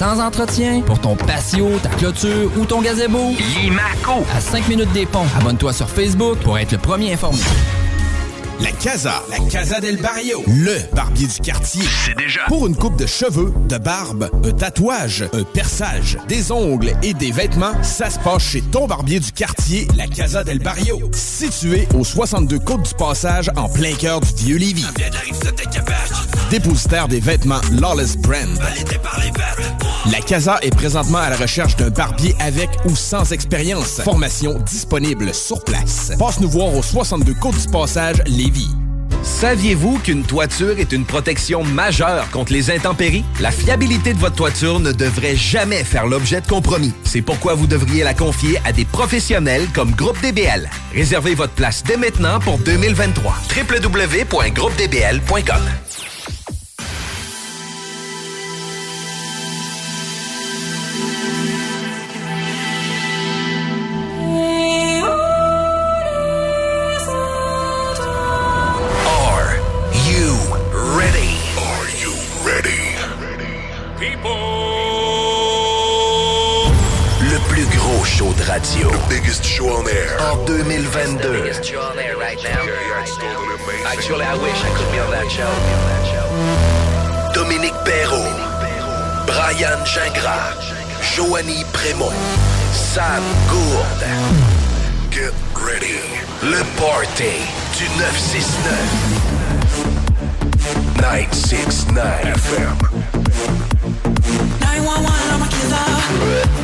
Sans entretien, pour ton patio, ta clôture ou ton gazebo, Limaco. à 5 minutes des ponts. Abonne-toi sur Facebook pour être le premier informé. La Casa, la Casa del Barrio, le barbier du quartier. C'est déjà. Pour une coupe de cheveux, de barbe, un tatouage, un perçage, des ongles et des vêtements, ça se passe chez ton barbier du quartier, la Casa del Barrio. Situé au 62 Côte du Passage, en plein cœur du vieux Lévis. Dépositaire des vêtements Lawless Brand. La Casa est présentement à la recherche d'un barbier avec ou sans expérience. Formation disponible sur place. Passe nous voir au 62 Côte du Passage, Saviez-vous qu'une toiture est une protection majeure contre les intempéries? La fiabilité de votre toiture ne devrait jamais faire l'objet de compromis. C'est pourquoi vous devriez la confier à des professionnels comme Groupe DBL. Réservez votre place dès maintenant pour 2023. www.groupedbl.com show. The biggest show on air. En 2022. Actually, I wish I could be on that show. Dominique Perrault. Brian Gingras. Joanny Prémont. Sam Gourde. Get ready. Le party du 969. 969 FM. 911, I'm a killer.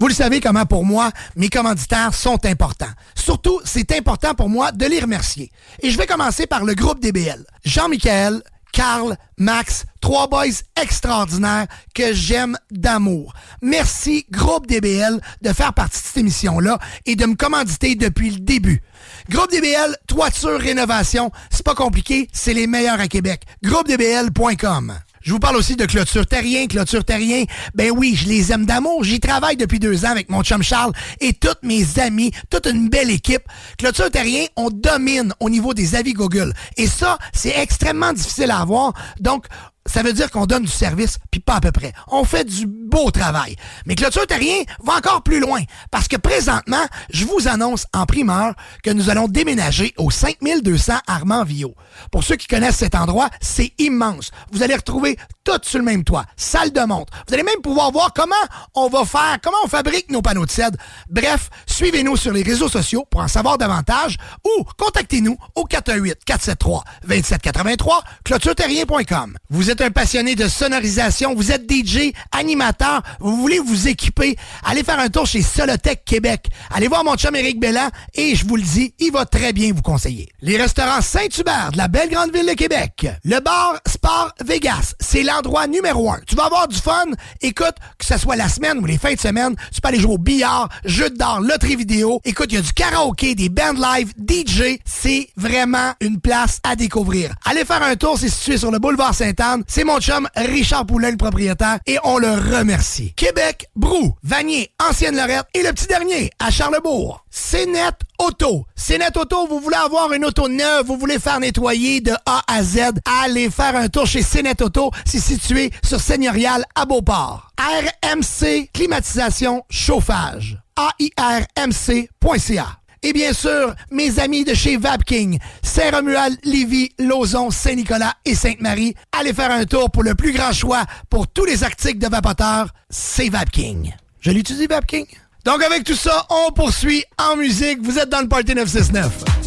Vous le savez comment pour moi, mes commanditaires sont importants. Surtout, c'est important pour moi de les remercier. Et je vais commencer par le groupe DBL. Jean-Michel, Carl, Max, trois boys extraordinaires que j'aime d'amour. Merci, groupe DBL, de faire partie de cette émission-là et de me commanditer depuis le début. Groupe DBL, toiture, rénovation, c'est pas compliqué, c'est les meilleurs à Québec. GroupeDBL.com. Je vous parle aussi de Clôture Terrien. Clôture Terrien, ben oui, je les aime d'amour. J'y travaille depuis deux ans avec mon chum Charles et tous mes amis, toute une belle équipe. Clôture Terrien, on domine au niveau des avis Google. Et ça, c'est extrêmement difficile à avoir. Donc, ça veut dire qu'on donne du service, puis pas à peu près. On fait du beau travail. Mais Clôture Terrien va encore plus loin, parce que présentement, je vous annonce en primeur que nous allons déménager au 5200 Armand-Villot. Pour ceux qui connaissent cet endroit, c'est immense. Vous allez retrouver tout sur le même toit, salle de montre. Vous allez même pouvoir voir comment on va faire, comment on fabrique nos panneaux de cèdre. Bref, suivez-nous sur les réseaux sociaux pour en savoir davantage ou contactez-nous au 418-473-2783, clôtureterrien.com. Vous êtes un passionné de sonorisation, vous êtes DJ, animateur, vous voulez vous équiper, allez faire un tour chez Solotech Québec. Allez voir mon chum Éric Bellan et je vous le dis, il va très bien vous conseiller. Les restaurants Saint-Hubert de la belle grande ville de Québec. Le bar Sport Vegas, c'est l'endroit numéro un. Tu vas avoir du fun. Écoute, que ce soit la semaine ou les fins de semaine, tu peux aller jouer au billard, jeux d'art, loterie vidéo. Écoute, il y a du karaoké, des bands live, DJ. C'est vraiment une place à découvrir. Allez faire un tour, c'est situé sur le boulevard Sainte-Anne. C'est mon chum Richard Poulain, le propriétaire, et on le remercie. Québec, Brou, Vanier, Ancienne-Lorette et le petit dernier à Charlebourg. CNET Auto. CNET Auto, vous voulez avoir une auto neuve, vous voulez faire nettoyer de A à Z, allez faire un tour chez CNET Auto. C'est situé sur Seigneurial à Beauport. RMC, climatisation, chauffage. AIRMC.ca. Et bien sûr, mes amis de chez Vapking, Saint-Romuald, Lévis, Lauson, Saint-Nicolas et Sainte-Marie, allez faire un tour pour le plus grand choix pour tous les articles de vapoteurs, c'est Vapking. Je l'utilise Vapking? Donc avec tout ça, on poursuit en musique. Vous êtes dans le Party 969.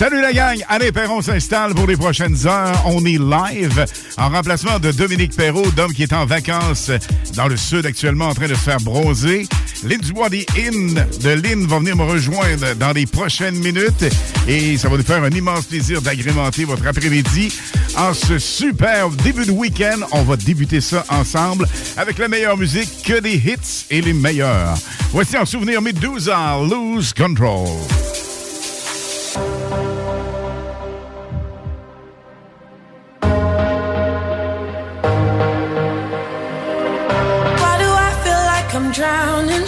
Salut la gang! Alain Perron s'installe pour les prochaines heures. On est live en remplacement de Dominique Perrault, d'homme qui est en vacances dans le sud actuellement en train de se faire bronzer. Lynn In de Lynn va venir me rejoindre dans les prochaines minutes et ça va nous faire un immense plaisir d'agrémenter votre après-midi en ce super début de week-end. On va débuter ça ensemble avec la meilleure musique que des hits et les meilleurs. Voici en souvenir Medusa, Lose Control. Drowning?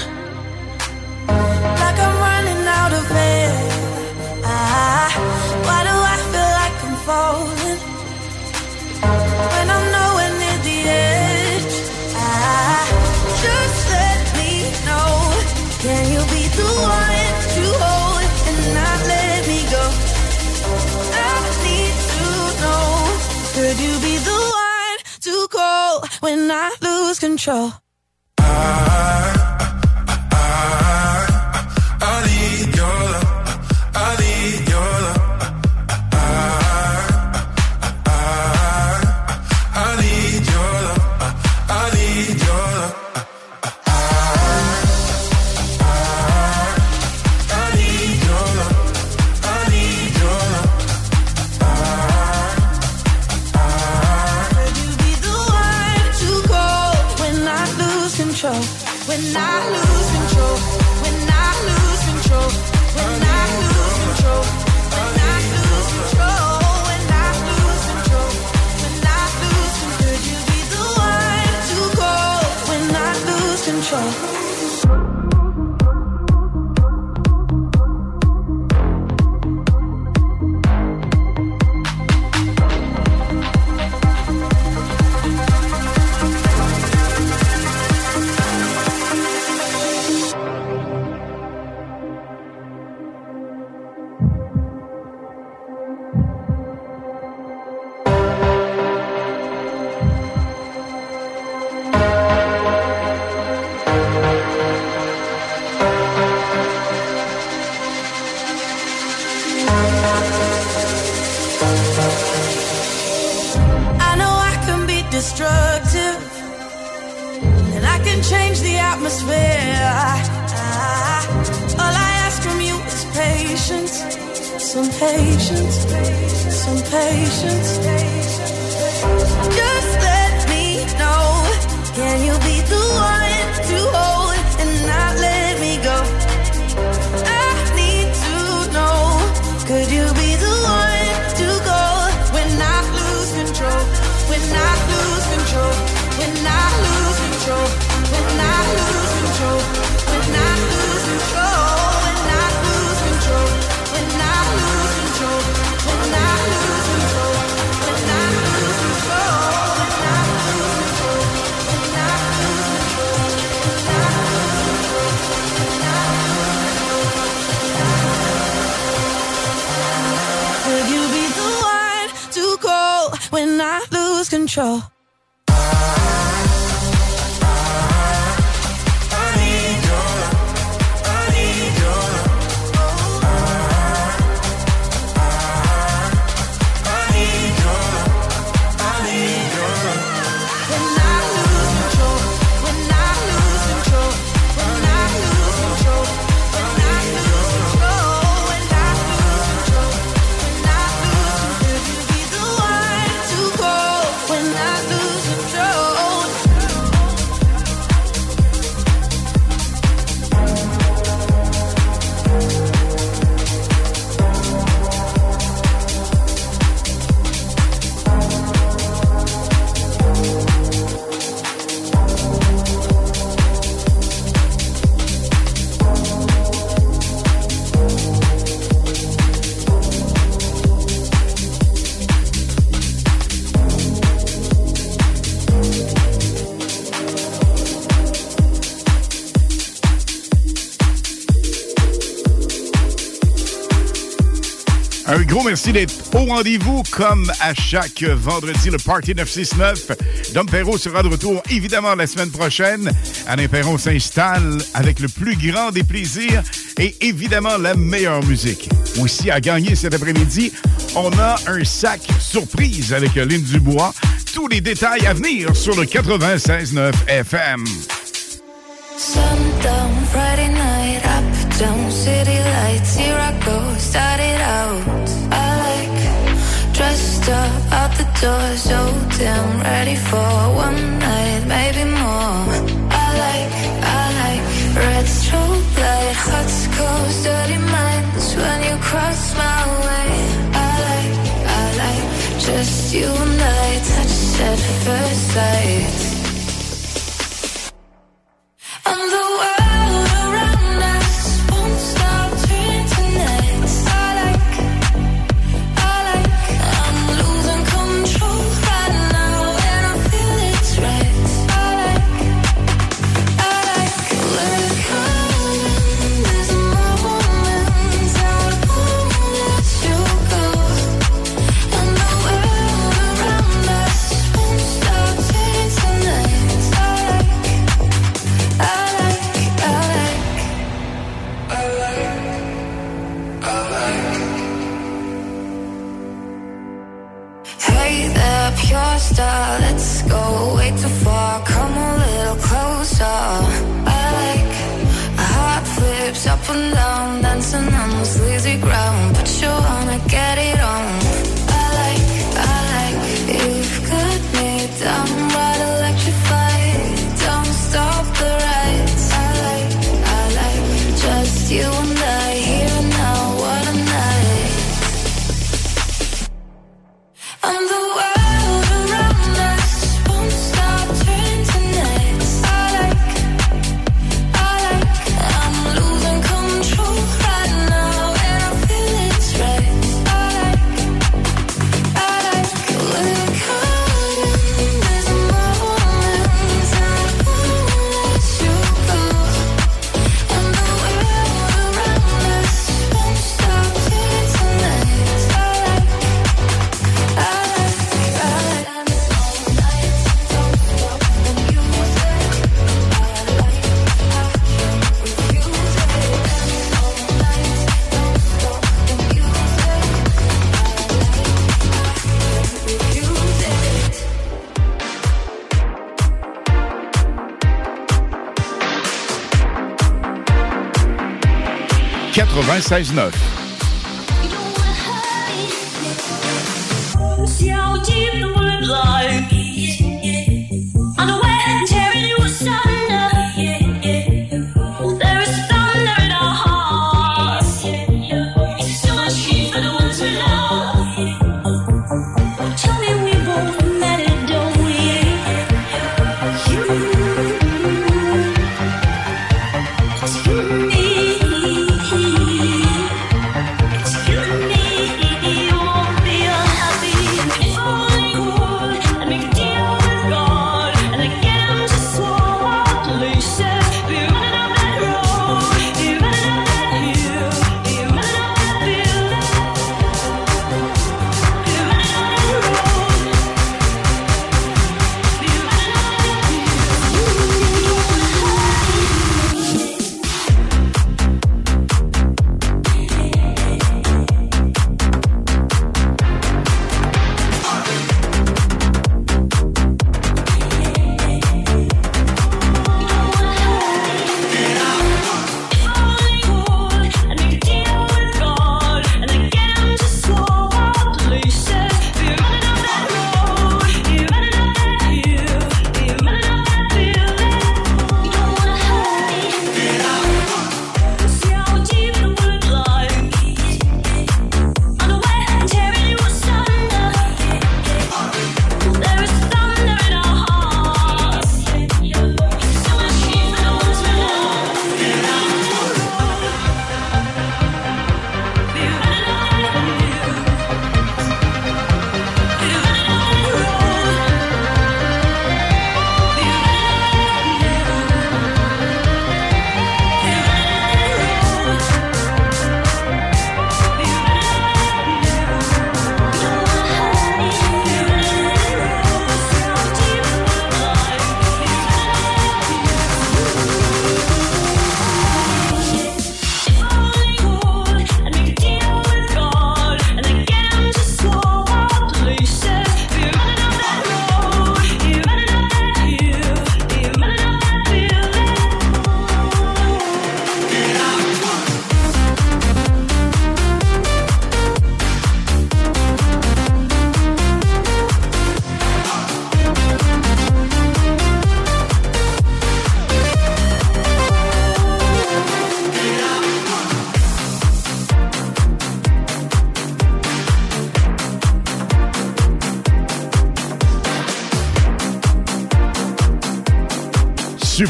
Like I'm running out of air. Ah, why do I feel like I'm falling? When I'm nowhere near the edge. Ah, just let me know. Can you be the one to hold and not let me go? I need to know. Could you be the one to call when I lose control? I, I, I, I destructive, and I can change the atmosphere. All I ask from you is patience, some patience, some patience. Just let me know. Can you be the one control? Merci d'être au rendez-vous comme à chaque vendredi, le Party 969. Dom Perrault sera de retour évidemment la semaine prochaine. Alain Perron s'installe avec le plus grand des plaisirs et évidemment la meilleure musique. Aussi à gagner cet après-midi, on a un sac surprise avec Lynn Dubois. Tous les détails à venir sur le 96.9 FM. Friday night, up down, city lights, here I go, out. Out the door, so damn ready for one night, maybe more. I like, I like red strobe light, hot scores, dirty minds when you cross my way. I like, I like just you and I, touch at first sight. 1069.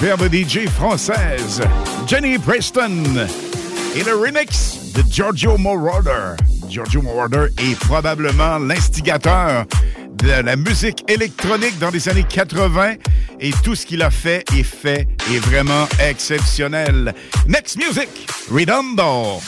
Superbe DJ française, Jenny Preston, et le remix de Giorgio Moroder. Giorgio Moroder est probablement l'instigateur de la musique électronique dans les années 80 et tout ce qu'il a fait est fait est vraiment exceptionnel. Next Music, Redondo.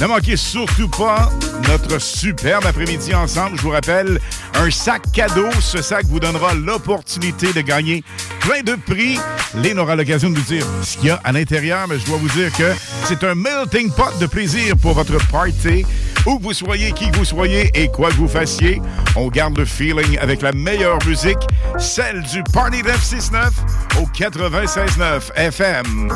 Ne manquez surtout pas notre superbe après-midi ensemble. Je vous rappelle, un sac cadeau. Ce sac vous donnera l'opportunité de gagner plein de prix. Lynn aura l'occasion de nous dire ce qu'il y a à l'intérieur, mais je dois vous dire que c'est un melting pot de plaisir pour votre party. Où vous soyez, qui vous soyez et quoi que vous fassiez, on garde le feeling avec la meilleure musique, celle du Party 969 au 96.9 FM.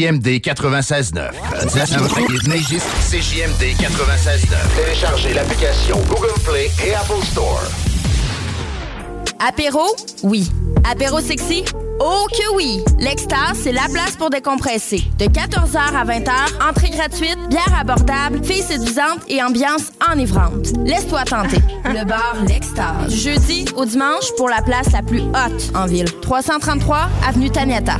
CJMD 96.9. CJMD 96.9. Téléchargez l'application Google Play et Apple Store. Apéro? Oui. Apéro sexy? Oh que oui! L'Extase, c'est la place pour décompresser. De 14h à 20h, entrée gratuite, bière abordable, filles séduisantes et ambiance enivrante. Laisse-toi tenter. Le bar L'Extase. Du Jeudi au dimanche pour la place la plus haute en ville. 333 Avenue Taniata.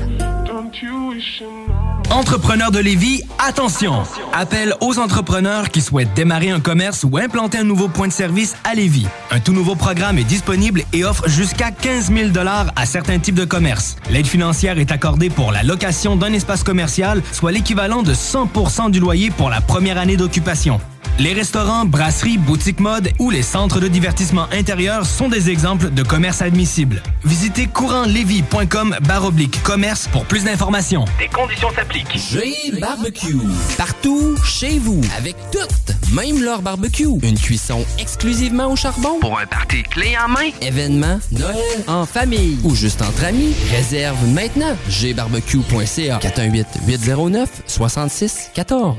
Entrepreneurs de Lévis, attention! Appel aux entrepreneurs qui souhaitent démarrer un commerce ou implanter un nouveau point de service à Lévis. Un tout nouveau programme est disponible et offre jusqu'à 15 000 à certains types de commerces. L'aide financière est accordée pour la location d'un espace commercial, soit l'équivalent de 100% du loyer pour la première année d'occupation. Les restaurants, brasseries, boutiques mode ou les centres de divertissement intérieur sont des exemples de commerces admissibles. Visitez courantlevy.com baroblique commerce pour plus d'informations. Des conditions s'appliquent. G Barbecue. Partout, chez vous, avec toutes, même leur barbecue. Une cuisson exclusivement au charbon. Pour un party clé en main. Événement, Noël, en famille ou juste entre amis. Réserve maintenant. gbarbecue.ca 418 809 66 14.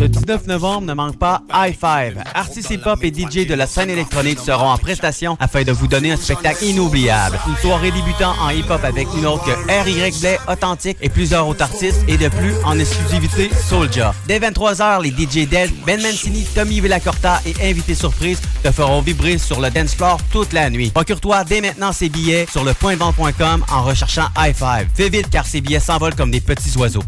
Le 19 novembre, ne manque pas High Five. Artistes hip-hop et DJ de la scène électronique seront en prestation afin de vous donner un spectacle inoubliable. Une soirée débutant en hip-hop avec une autre que R.Y. Blay, Authentique et plusieurs autres artistes et de plus en exclusivité Soulja. Dès 23h, les DJ Del, Ben Mancini, Tommy Villacorta et invités surprises te feront vibrer sur le dance floor toute la nuit. Procure-toi dès maintenant ces billets sur le en recherchant High Five. Fais vite car ces billets s'envolent comme des petits oiseaux.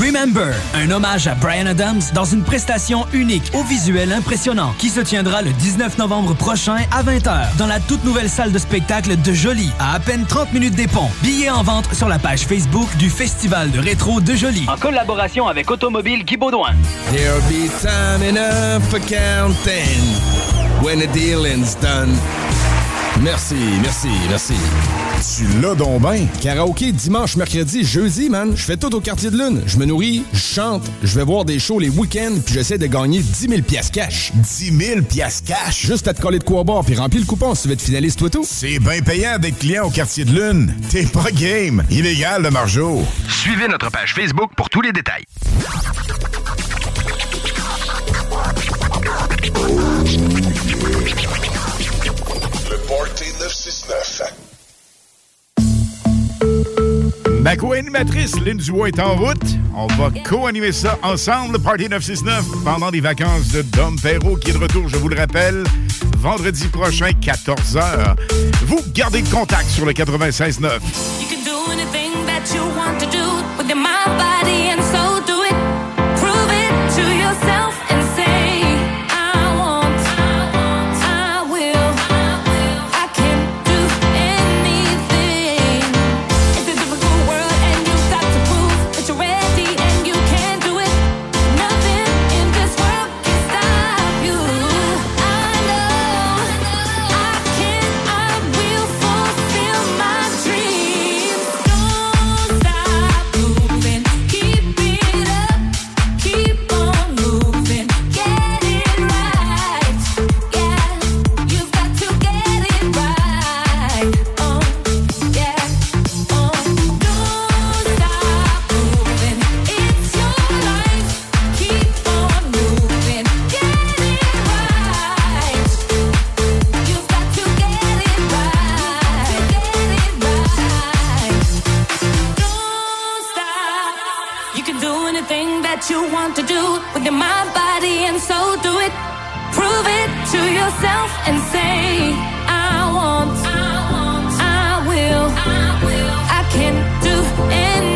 Remember, un hommage à Brian Adams dans une prestation unique au visuel impressionnant qui se tiendra le 19 novembre prochain à 20h dans la toute nouvelle salle de spectacle de Jolie à à peine 30 minutes des ponts. Billets en vente sur la page Facebook du Festival de rétro de Jolie. En collaboration avec Automobile Guy Baudouin. There'll be time enough for counting when the dealing's done. Merci, merci, merci. Tu l'as donc ben. Karaoké dimanche, mercredi, jeudi, man. Je fais tout au quartier de lune. Je me nourris, je chante, je vais voir des shows les week-ends, puis j'essaie de gagner 10 000 piastres cash. 10 000 piastres cash? Juste à te coller de quoi bord, puis remplis le coupon si tu veux être finaliste, toi tout. C'est bien payant d'être client au quartier de lune. T'es pas game. Illégal, le margeau. Suivez notre page Facebook pour tous les détails. Party 969. Ma co-animatrice Lynn Dubois est en route. On va co-animer ça ensemble, le Party 969, pendant les vacances de Dom Perrault, qui est de retour, je vous le rappelle, vendredi prochain, 14h. Vous gardez le contact sur le 96.9. yourself do with my body and soul. Do it, prove it to yourself and say, I want, I will, I can do anything.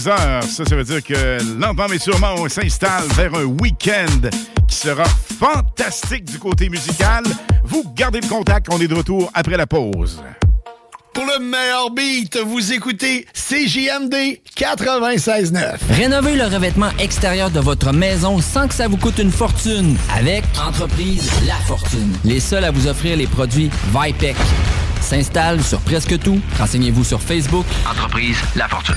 Ça, ça veut dire que lentement mais sûrement, on s'installe vers un week-end qui sera fantastique du côté musical. Vous gardez le contact, on est de retour après la pause. Pour le meilleur beat, vous écoutez CJMD 96.9. Rénovez le revêtement extérieur de votre maison sans que ça vous coûte une fortune avec Entreprise La Fortune. Les seuls à vous offrir les produits Vipec. S'installe sur presque tout. Renseignez-vous sur Facebook. Entreprise La Fortune.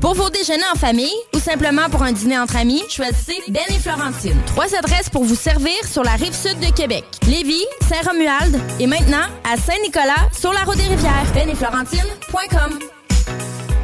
Pour vos déjeuners en famille ou simplement pour un dîner entre amis, choisissez Ben et Florentine. Trois adresses pour vous servir sur la rive sud de Québec. Lévis, Saint-Romuald et maintenant à Saint-Nicolas sur la route des rivières. Ben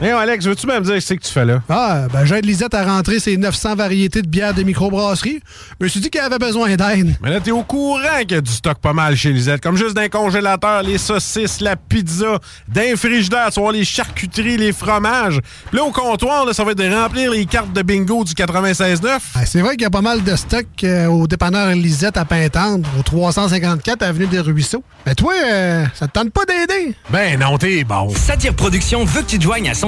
Benetflorentine.com Hey, Alex, veux-tu me dire ce que tu fais là? Ah, ben j'aide Lisette à rentrer ses 900 variétés de bières de microbrasserie. Je me suis dit qu'elle avait besoin d'aide. Mais là, t'es au courant qu'il y a du stock pas mal chez Lisette. Comme juste d'un congélateur, les saucisses, la pizza, d'un frigidaire, tu vois, les charcuteries, les fromages. Puis là, au comptoir, là, ça va être de remplir les cartes de bingo du 96.9. Ah, c'est vrai qu'il y a pas mal de stock euh, au dépanneur Lisette à Pintendre, au 354 Avenue des Ruisseaux. Mais toi, euh, ça te tente pas d'aider? Ben non, t'es bon. Satire Productions veut que tu te joignes à son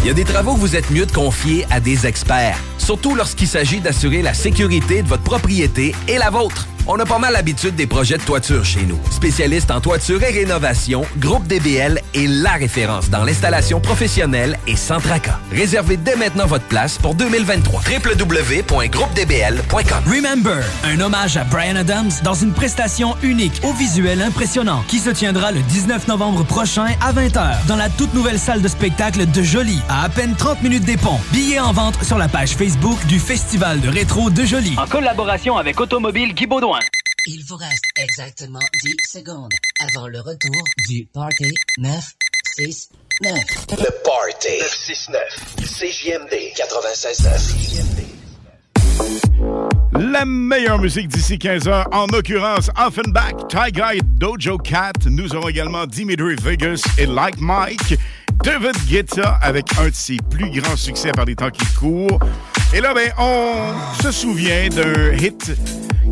Il y a des travaux que vous êtes mieux de confier à des experts, surtout lorsqu'il s'agit d'assurer la sécurité de votre propriété et la vôtre. On a pas mal l'habitude des projets de toiture chez nous. Spécialiste en toiture et rénovation, Groupe DBL est la référence dans l'installation professionnelle et sans tracas. Réservez dès maintenant votre place pour 2023. www.groupedbl.com Remember, un hommage à Brian Adams dans une prestation unique au visuel impressionnant qui se tiendra le 19 novembre prochain à 20h dans la toute nouvelle salle de spectacle de Jolie à à peine 30 minutes des ponts. Billets en vente sur la page Facebook du Festival de rétro de Jolie. En collaboration avec Automobile Guy Baudouin. Il vous reste exactement 10 secondes avant le retour du Party 969. Le Party 969. CJMD 96.9. La meilleure musique d'ici 15 heures, en l'occurrence Offenbach, Ty Guy, Dojo Cat. Nous aurons également Dimitri Vegas et Like Mike. David Guetta avec un de ses plus grands succès par les temps qui courent. Et là, ben, on se souvient d'un hit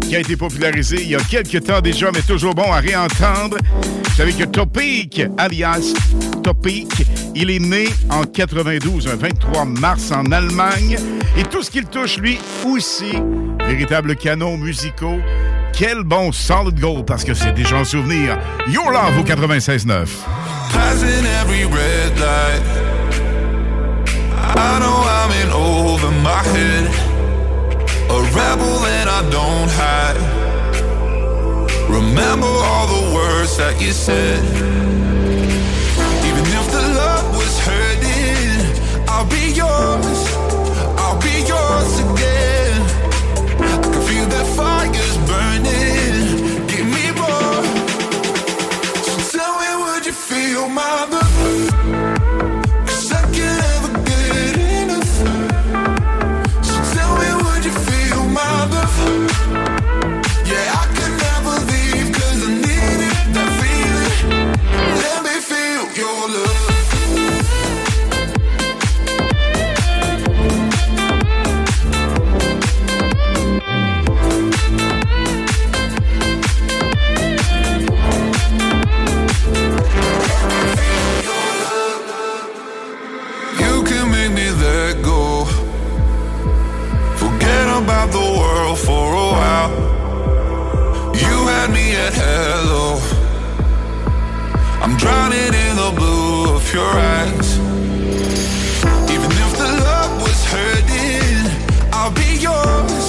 qui a été popularisé il y a quelques temps déjà, mais toujours bon à réentendre. Vous savez que Topik, alias Topik, il est né en 92, un 23 mars en Allemagne. Et tout ce qu'il touche, lui aussi, véritable canon musicaux. Quel bon solid gold, parce que c'est déjà un souvenir. Your Love au 96.9. Passing every red light. I know I'm in over my head. A rebel and I don't hide. Remember all the words that you said. Even if the love was hurting, I'll be yours. I'll be yours again. I can feel that fire's burning. About the world for a while. You had me at hello. I'm drowning in the blue of your eyes. Even if the love was hurting, I'll be yours.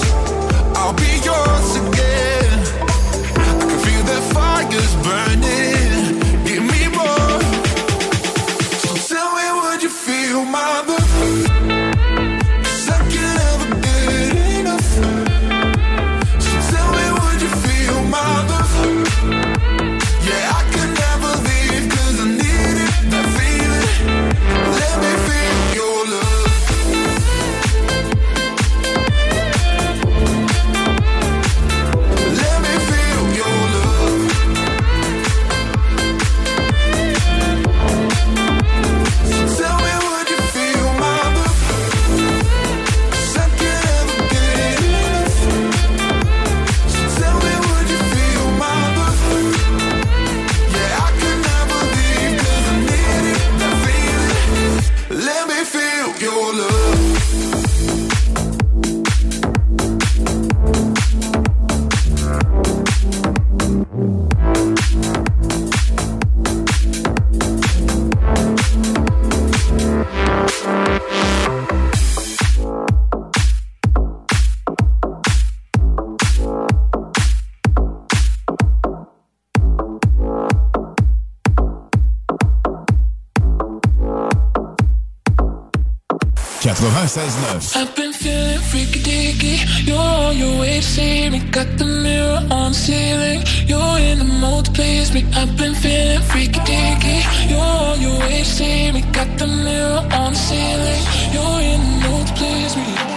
96.9. I've been feeling freaky deaky. You're on your way to see me. Got the mirror on the ceiling. You're in the mood to please me. I've been feeling freaky deaky. You're on your way to see me. Got the mirror on the ceiling. You're in the mood to please me.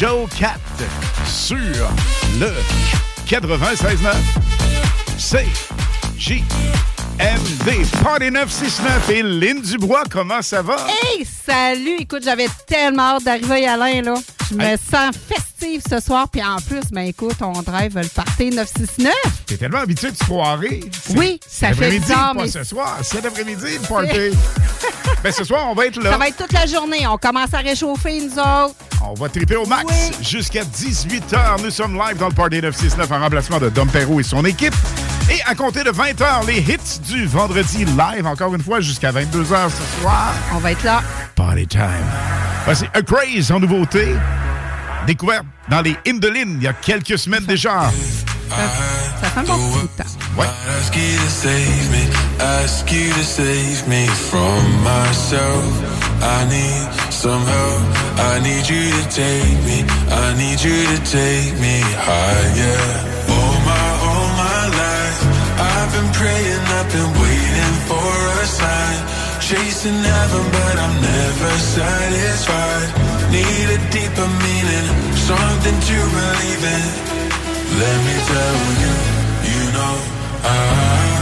Dojo Cat sur le 96.9 CJMD Party 969 et Lynn Dubois, comment ça va? Hey, salut! Écoute, j'avais tellement hâte d'arriver à Alain, là. Je me Hey. sens festive ce soir, puis en plus, ben écoute, on drive le party 969. T'es tellement habitué de soirée. Oui, ça fait bizarre, pas mais- ce soir. Cet après-midi, le party. ben, ce soir, on va être là. Ça va être toute la journée. On commence à réchauffer, nous autres. On va triper au max jusqu'à 18h. Nous sommes live dans le Party 969 en remplacement de Dom Perrault et son équipe. Et à compter de 20h, les hits du vendredi live, encore une fois, jusqu'à 22h ce soir. On va être là. Party time. Voici A Craze en nouveauté. Découverte dans les Indolines il y a quelques semaines déjà. ça fait. Some help. I need you to take me. I need you to take me higher. All my, all my life, I've been praying, I've been waiting for a sign. Chasing heaven, but I'm never satisfied. Need a deeper meaning, something to believe in. Let me tell you, you know, I, I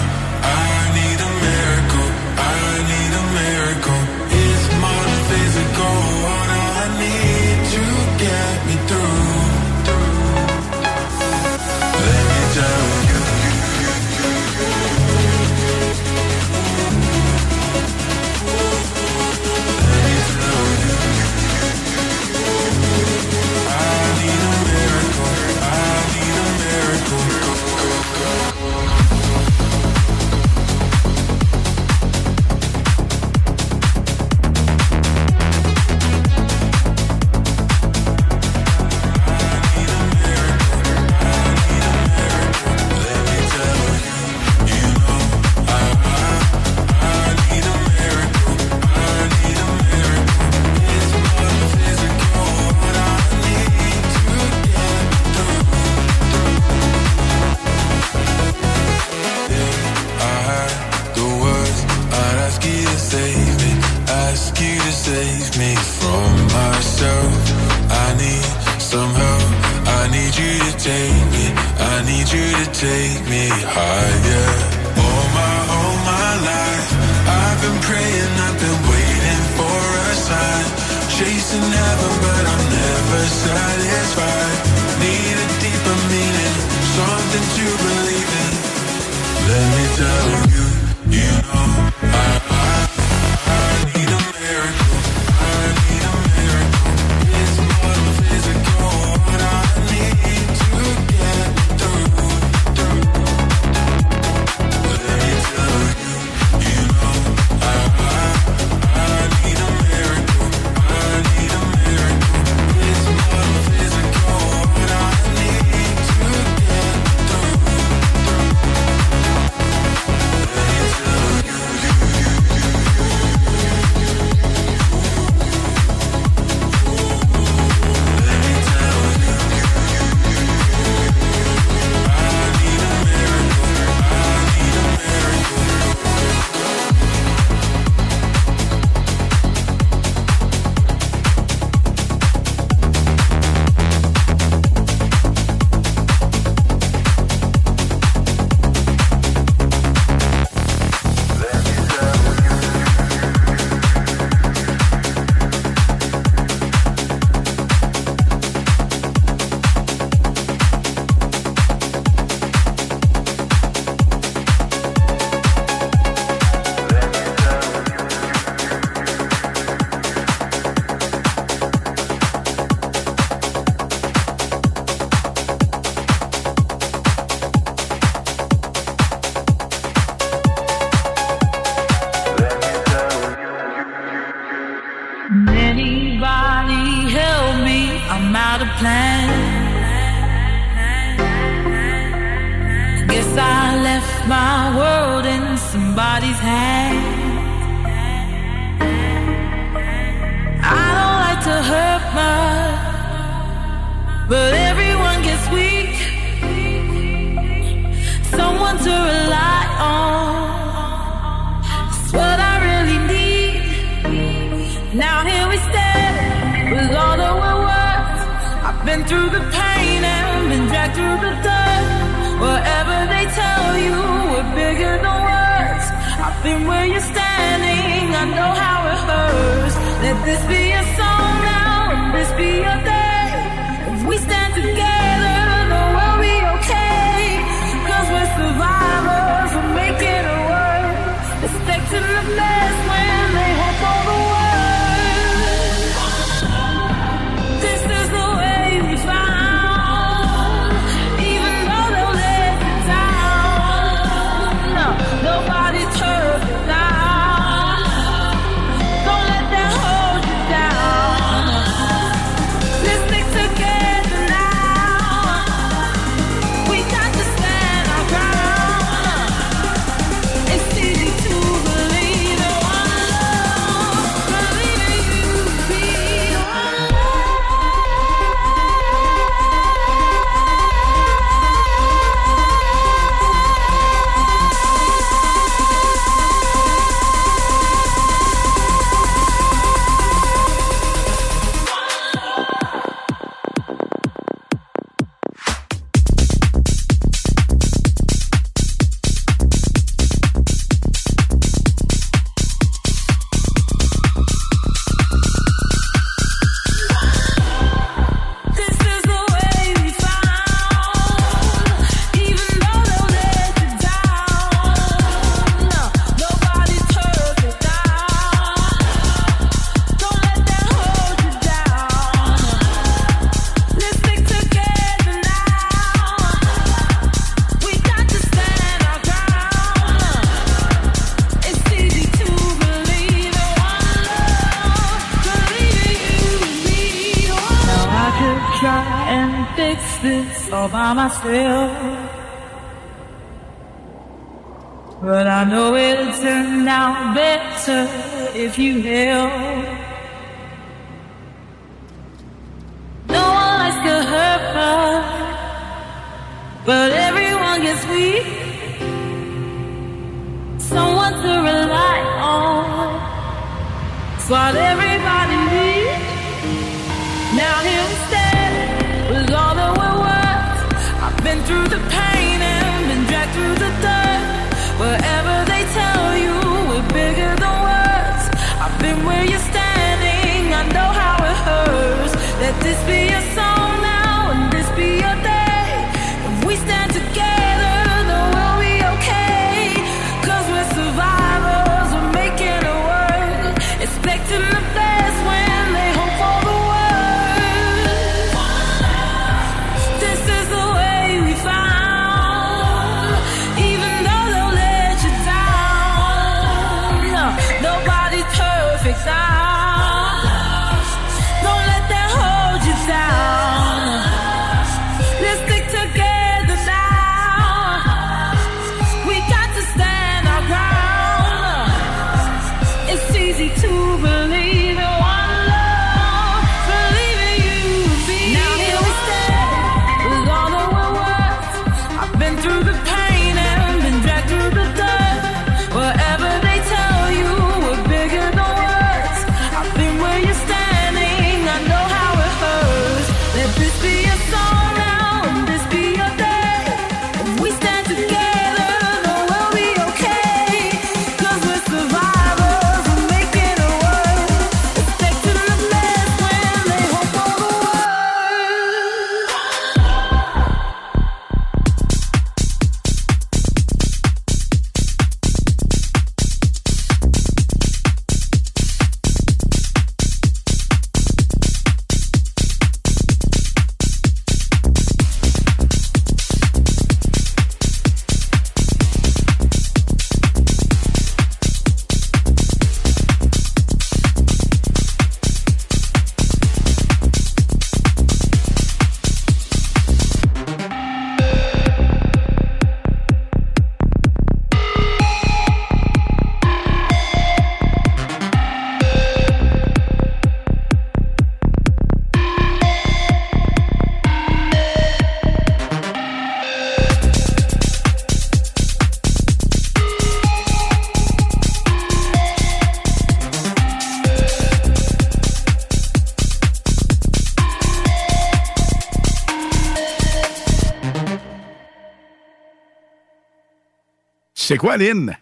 this be sais quoi, Lynn?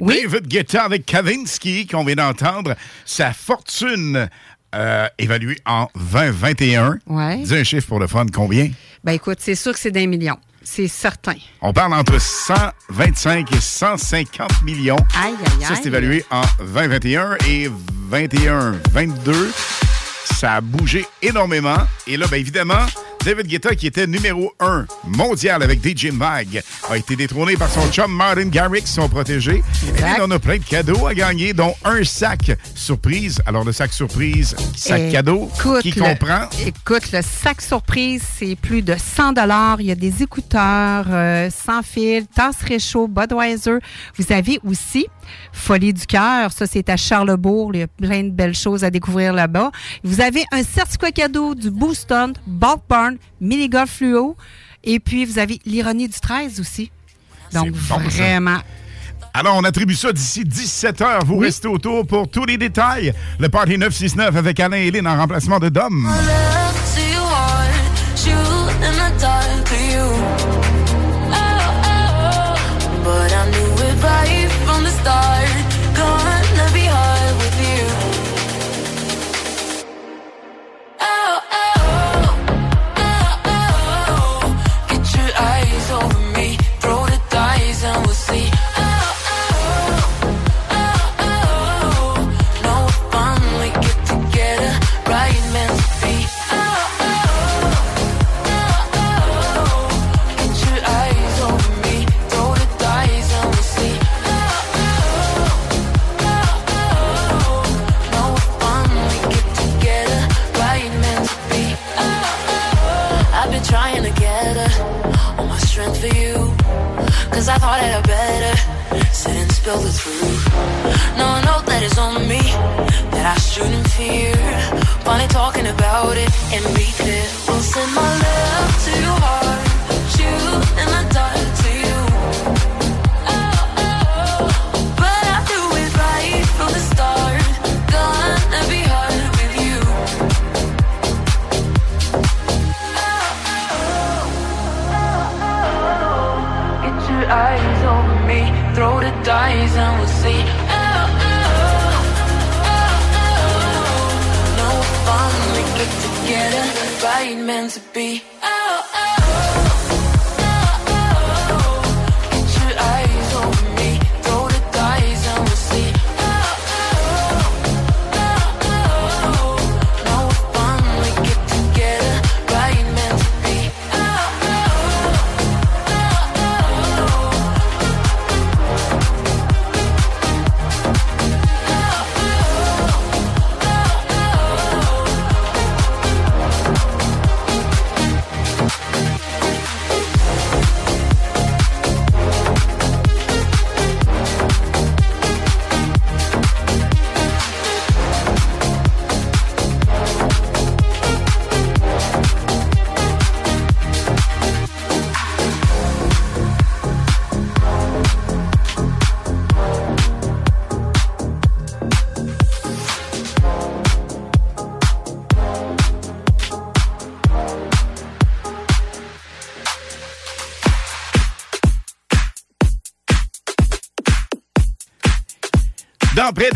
David Guetta avec Kavinsky, qu'on vient d'entendre. Sa fortune euh, évaluée en 2021. Ouais. Dis un chiffre pour le fun. Combien? Ben écoute, c'est sûr que c'est d'un million. C'est certain. On parle entre 125 et 150 millions. Aïe, aïe, Ça, aïe. c'est évalué en 2021 et 21-22. Ça a bougé énormément. Et là, bien évidemment, David Guetta, qui était numéro 1 mondial avec DJ Mag, a été détrôné par son chum Martin Garrix, son protégé. Et on a plein de cadeaux à gagner, dont un sac surprise. Alors, le sac surprise, sac Eh, cadeau, qui le- comprend? Écoute, le sac surprise, c'est plus de 100 Il y a des écouteurs euh, sans fil, tasse réchaud, Budweiser. Vous avez aussi Folie du cœur. Ça, c'est à Charlebourg. Il y a plein de belles choses à découvrir là-bas. Vous avez un certificat cadeau du Booston, Bulk Barn, Mini Golf Fluo. Et puis, vous avez l'ironie du 13 aussi. Donc, bon, ça. vraiment. Alors, on attribue ça d'ici 17 heures. Vous restez autour pour tous les détails. Le Party 969 avec Alain et Lynn en remplacement de Dom. Cause I thought I better sit and spill the truth. No, I know that it's on me, that I shouldn't fear. Finally talking about it and be clear. We'll send my love to your heart, shoot in the dark eyes over me, throw the dice and we'll see. Oh, oh, oh, oh. No fun we get together, right meant to be.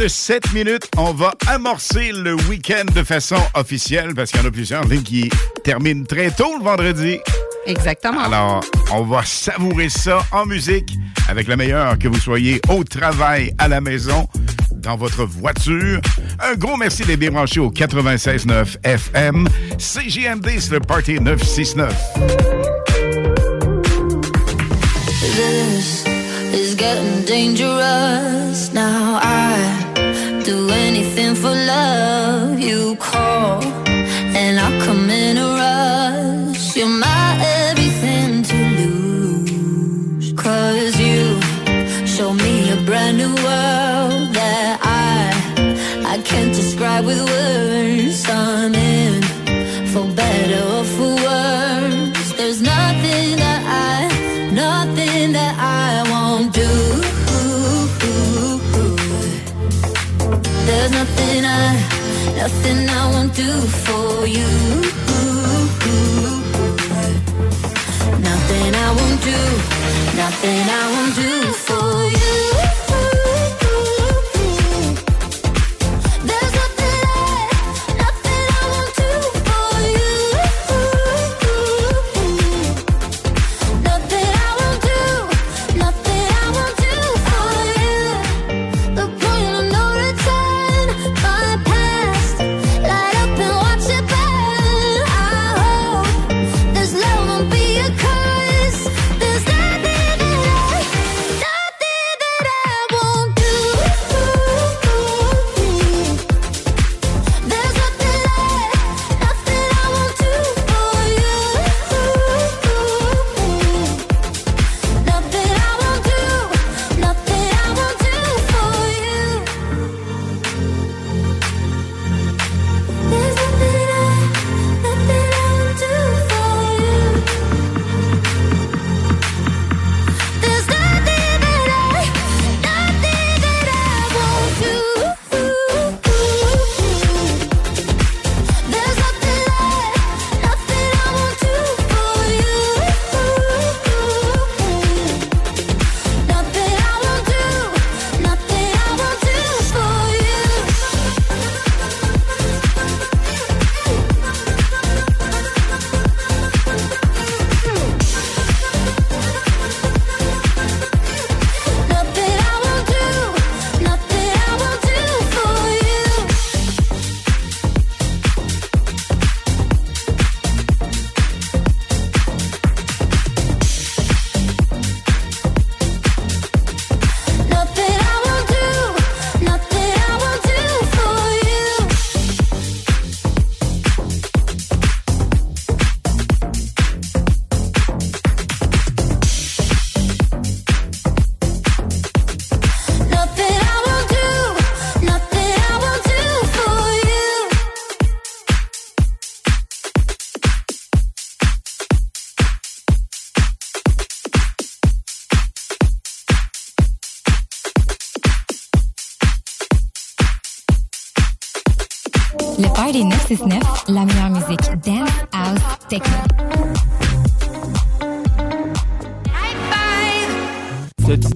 De 7 minutes, on va amorcer le week-end de façon officielle parce qu'il y en a plusieurs Lynn, qui terminent très tôt le vendredi. Exactement. Alors, on va savourer ça en musique avec le meilleur, que vous soyez au travail, à la maison, dans votre voiture. Un gros merci d'être débranché au 96.9 FM. CJMD, c'est le Party 969. This is getting dangerous now. I anything for love. You call and I come in a rush. You're my everything to lose. Cause you show me a brand new world that I I can't describe with words. I'm nothing I, nothing I won't do for you. Nothing I won't do, nothing I won't do for Party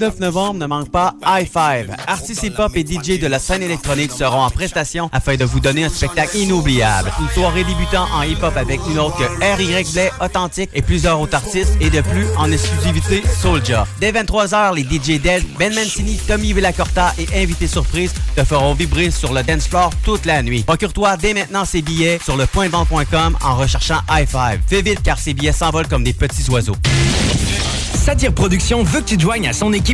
19 novembre, ne manque pas High Five. Artistes hip-hop et DJ de la scène électronique seront en prestation afin de vous donner un spectacle inoubliable. Une soirée débutant en hip-hop avec une autre que R.Y. Blay, Authentique et plusieurs autres artistes et de plus en exclusivité Soulja. Dès 23h, les DJ Dead, Ben Mancini, Tommy Villacorta et invités surprise te feront vibrer sur le dance floor toute la nuit. Procure-toi dès maintenant ces billets sur le pointvente.com en recherchant High Five. Fais vite car ces billets s'envolent comme des petits oiseaux. Satire Productions veut que tu te joignes à son équipe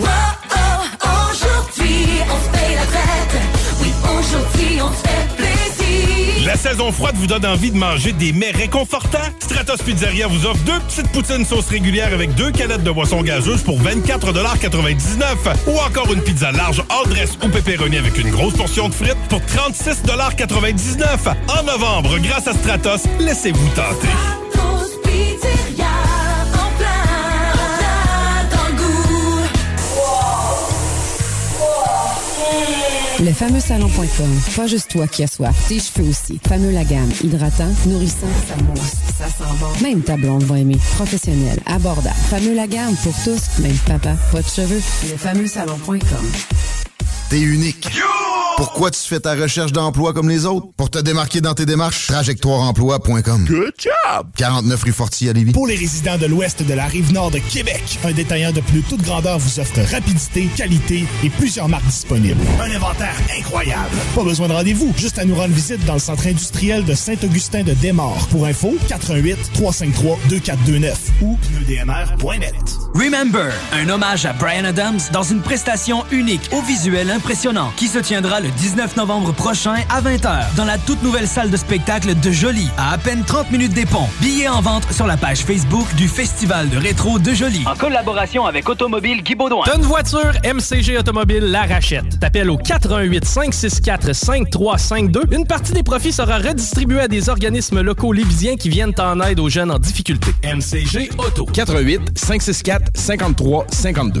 Oh, oh, la saison froide vous donne envie de manger des mets réconfortants? Stratos Pizzeria vous offre deux petites poutines sauce régulière avec deux canettes de boisson gazeuse pour 24,99 ou encore une pizza large hors dress ou pepperoni avec une grosse portion de frites pour 36,99 En novembre, grâce à Stratos, laissez-vous tenter. Le fameux salon.com. Pas juste toi qui as soif, tes cheveux aussi. Fameux la gamme. Hydratant, nourrissant, ça mousse, ça sent bon. Même ta blonde va aimer. Professionnel, abordable. Fameux la gamme pour tous, même papa, pas de cheveux. Le fameux salon.com. T'es unique. Pourquoi tu fais ta recherche d'emploi comme les autres? Pour te démarquer dans tes démarches, trajectoireemploi.com. Good job! 49 rue Fortier à Lévis. Pour les résidents de l'ouest de la rive nord de Québec, un détaillant de plus toute grandeur vous offre rapidité, qualité et plusieurs marques disponibles. Un inventaire incroyable. Pas besoin de rendez-vous, juste à nous rendre visite dans le centre industriel de Saint-Augustin de Desmaures. Pour info, 88 353 2429 ou pneudmr.net. Remember, un hommage à Brian Adams dans une prestation unique au visuel impressionnant qui se tiendra le 19 novembre prochain à 20h dans la toute nouvelle salle de spectacle de Jolie à à peine 30 minutes des ponts. Billets en vente sur la page Facebook du Festival de rétro de Jolie. En collaboration avec Automobile Guy Baudouin. T'as une voiture, MCG Automobile la rachète. T'appelles au 88 564 5352. Une partie des profits sera redistribuée à des organismes locaux lévisiens qui viennent en aide aux jeunes en difficulté. MCG Auto. 88 564 53 52.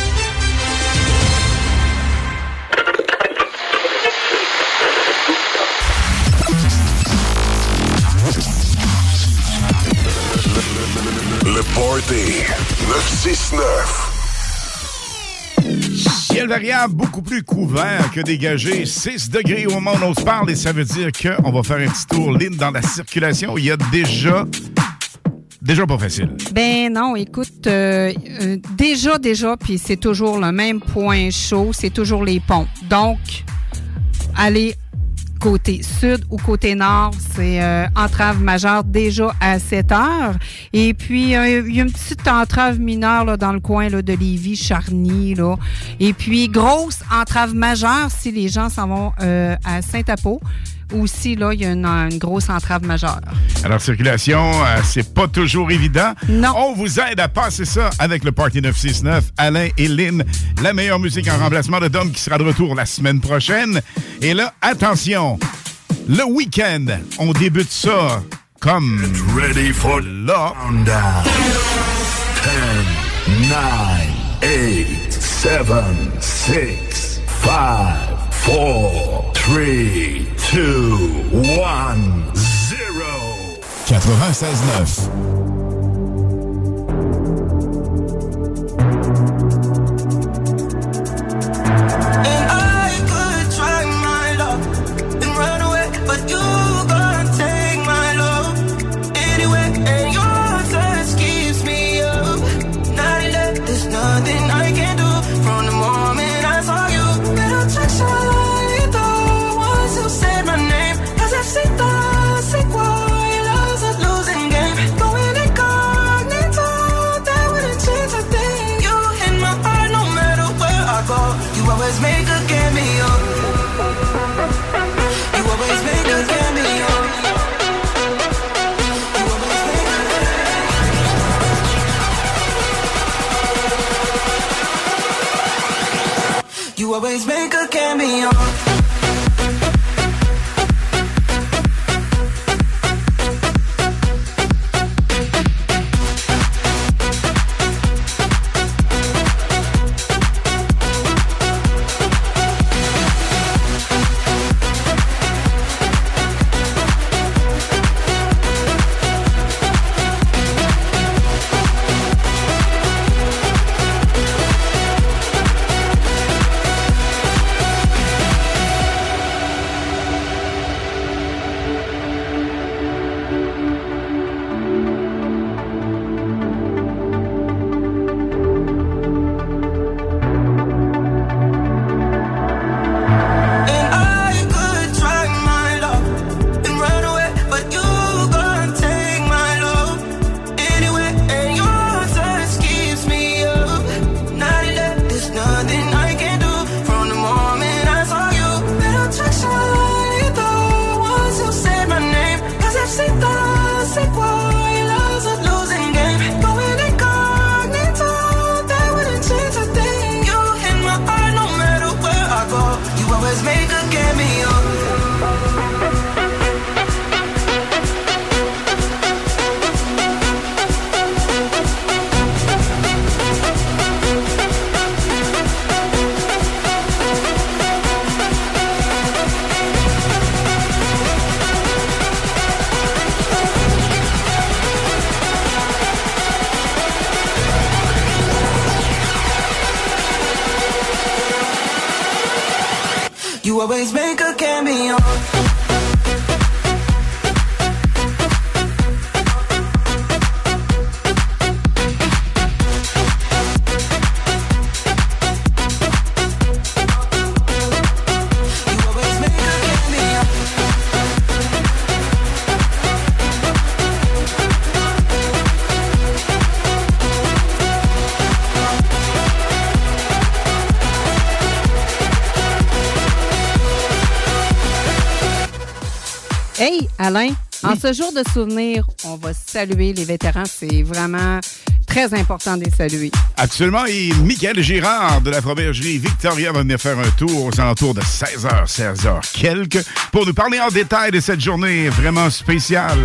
Party 969. Ciel variable beaucoup plus couvert que dégagé. 6 degrés au moment où on se parle et ça veut dire qu'on va faire un petit tour ligne dans la circulation. Il y a déjà... Déjà pas facile. Ben non, écoute, euh, euh, déjà, déjà, puis c'est toujours le même point chaud, c'est toujours les ponts. Donc, aller côté sud ou côté nord, c'est euh, entrave majeure déjà à 7 heures. Et puis, euh, il y a une petite entrave mineure là, dans le coin là, de Lévis, Charny. Et puis, grosse entrave majeure si les gens s'en vont euh, à Saint-Apo. Aussi, là, il y a une, une grosse entrave majeure. Alors, circulation, euh, c'est pas toujours évident. Non. On vous aide à passer ça avec le Party 969. Alain et Lynn, la meilleure musique en remplacement de Dom qui sera de retour la semaine prochaine. Et là, attention, le week-end, on débute ça comme... ready for là. countdown. 10, 9, 8, 7, 6, 5, 4, 3, 2, 1, 0. 96.9. And always make a cameo. ce jour de souvenir, on va saluer les vétérans. C'est vraiment très important de les saluer. Absolument. Et Michael Girard de la fromagerie Victoria va venir faire un tour aux alentours de 16h, 16h quelques, pour nous parler en détail de cette journée vraiment spéciale.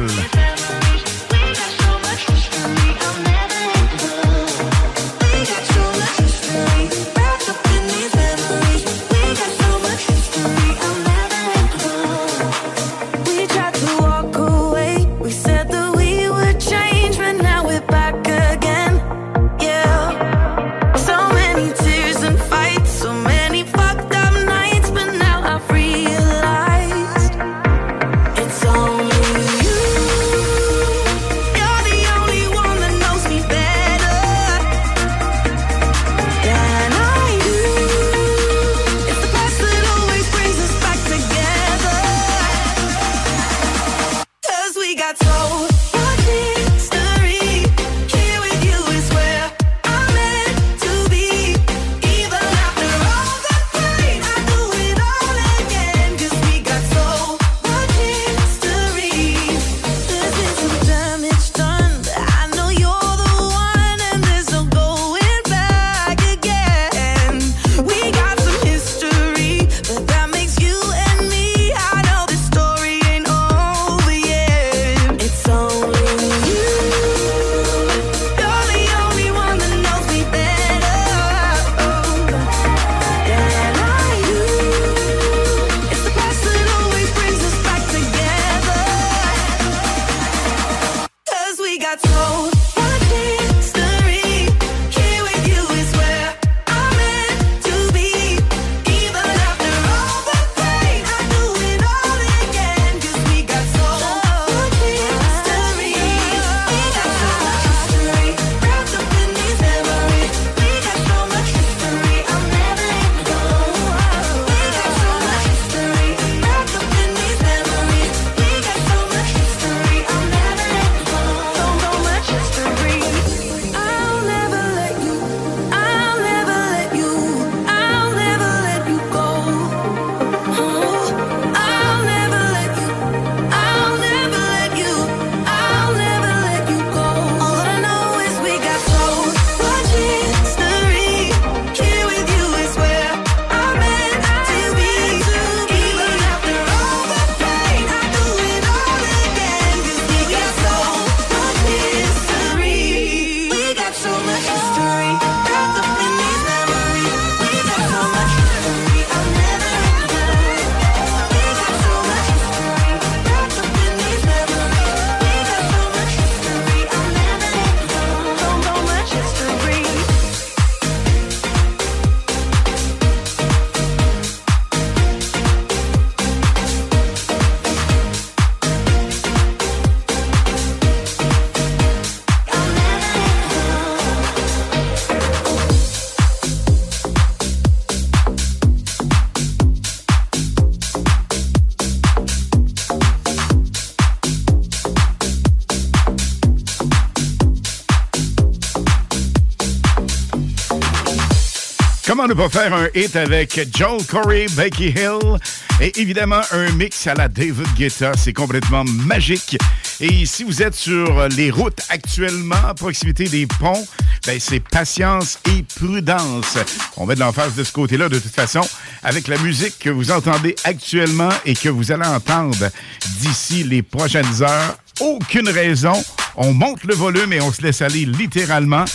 Comment ne pas faire un hit avec Joel Corey, Becky Hill et évidemment un mix à la David Guetta? C'est complètement magique. Et si vous êtes sur les routes actuellement, à proximité des ponts, ben c'est patience et prudence. On met de l'emphase de ce côté-là de toute façon avec la musique que vous entendez actuellement et que vous allez entendre d'ici les prochaines heures. Aucune raison. On monte le volume et on se laisse aller littéralement.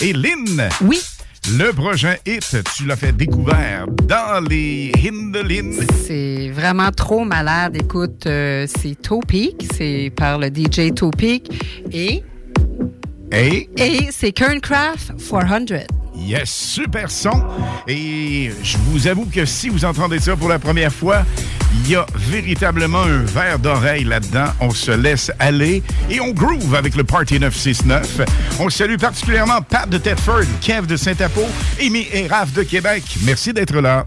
Et Lynn. Oui. Le prochain hit, tu l'as fait découvert dans les Hindelines. C'est vraiment trop malade. Écoute, euh, c'est Topic, c'est par le DJ Topic et. Et? Et c'est Kerncraft 400. Yes, super son. Et je vous avoue que si vous entendez ça pour la première fois, il y a véritablement un verre d'oreille là-dedans. On se laisse aller et on groove avec le Party 969. On salue particulièrement Pat de Thetford, Kev de Saint-Apo, Amy et Raph de Québec. Merci d'être là.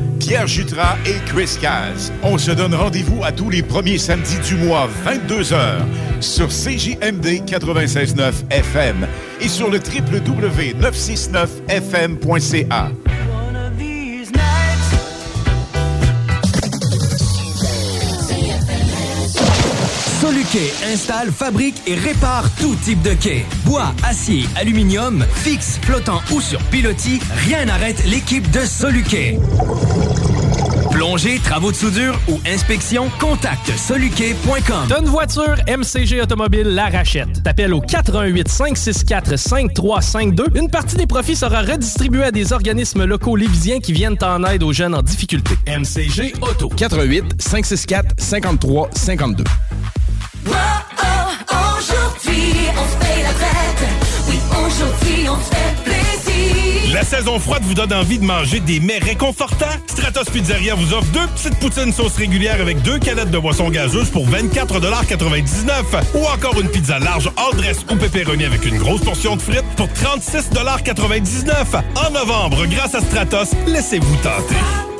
Pierre Jutras et Chris Caz. On se donne rendez-vous à tous les premiers samedis du mois, 22h, sur CJMD 96.9 FM et sur le www.969fm.ca. Soluquet installe, fabrique et répare tout type de quai. Bois, acier, aluminium, fixe, flottant ou sur pilotis, rien n'arrête l'équipe de Soluquet. Plongée, travaux de soudure ou inspection, contacte soluquet.com. Une voiture, MCG Automobile la rachète. T'appelles au 88 564 5352. Une partie des profits sera redistribuée à des organismes locaux lévisiens qui viennent en aide aux jeunes en difficulté. MCG Auto. 88 564 53 52. Oh, oh, aujourd'hui, on se paye la traite. Oui, aujourd'hui, on se fait plaisir. La saison froide vous donne envie de manger des mets réconfortants? Stratos Pizzeria vous offre deux petites poutines sauce régulière avec deux canettes de boisson gazeuse pour 24,99 ou encore une pizza large hors dress ou pepperoni avec une grosse portion de frites pour 36,99 En novembre, grâce à Stratos, laissez-vous tenter.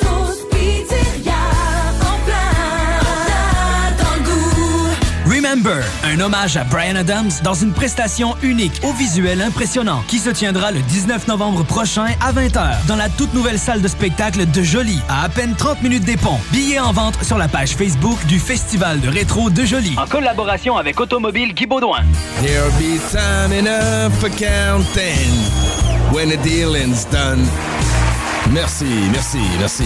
Un hommage à Brian Adams dans une prestation unique au visuel impressionnant qui se tiendra le 19 novembre prochain à 20h dans la toute nouvelle salle de spectacle de Jolie à à peine 30 minutes des ponts. Billets en vente sur la page Facebook du Festival de rétro de Jolie. En collaboration avec Automobile Guy Baudouin. There'll be time enough for counting when the dealing's done. Merci, merci, merci.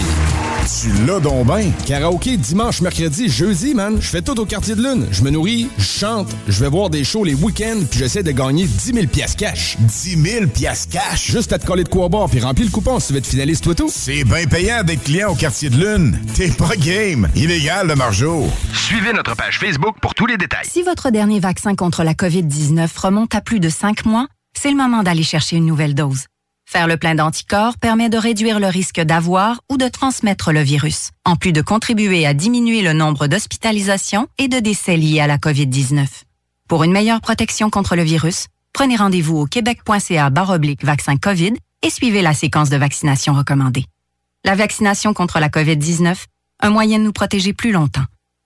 Tu l'as donc ben. Karaoké dimanche, mercredi, jeudi, man. Je fais tout au quartier de lune. Je me nourris, je chante, je vais voir des shows les week-ends, puis j'essaie de gagner 10 000 piastres cash. 10 000 piastres cash? Juste à te coller de quoi boire, puis remplir le coupon si tu veux être finaliste, toi tout. C'est bien payant d'être client au quartier de lune. T'es pas game. Illégal, le margeau. Suivez notre page Facebook pour tous les détails. Si votre dernier vaccin contre la COVID-19 remonte à plus de cinq mois, c'est le moment d'aller chercher une nouvelle dose. Faire le plein d'anticorps permet de réduire le risque d'avoir ou de transmettre le virus, en plus de contribuer à diminuer le nombre d'hospitalisations et de décès liés à la COVID-19. Pour une meilleure protection contre le virus, prenez rendez-vous au québec.ca baroblique vaccin COVID et suivez la séquence de vaccination recommandée. La vaccination contre la COVID-19, un moyen de nous protéger plus longtemps.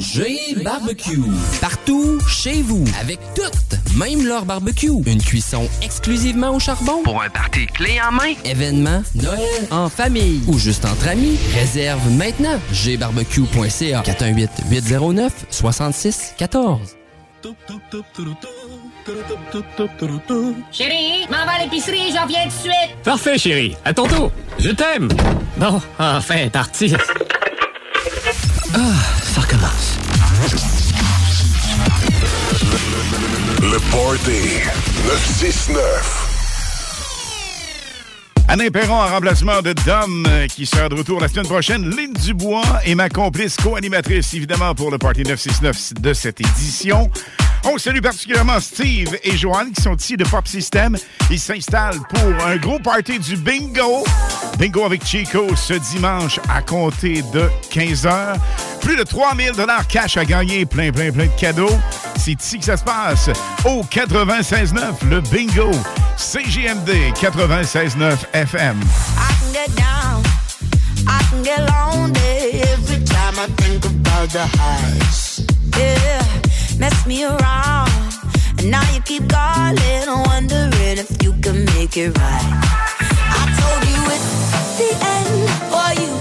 G Barbecue. Partout, chez vous, avec toutes, même leur barbecue. Une cuisson exclusivement au charbon. Pour un party clé en main. Événement, Noël, en famille ou juste entre amis. Réserve maintenant. gbarbecue.ca 418 809 66 14. Chérie, m'en va à l'épicerie, j'en viens tout de suite. Parfait, chérie. À ton tour. Je t'aime. Bon, enfin, parti. Ah, Le Party 969. Alain Perron en remplacement de Dom euh, qui sera de retour la semaine prochaine. Lynn Dubois est ma complice co-animatrice évidemment pour le Party 969 de cette édition. On salue particulièrement Steve et Joanne qui sont ici de Pop System. Ils s'installent pour un gros party du bingo. Bingo avec Chico ce dimanche à compter de 15h. Plus de 3000 dollars cash à gagner, plein, plein, plein de cadeaux. C'est ici que ça se passe. Au 96.9, le bingo. CGMD 96.9 FM. I can get down, I can get lonely every time I think about the. Yeah, mess me around, and now you keep calling, wondering if you can make it right. I told you it's the end for you,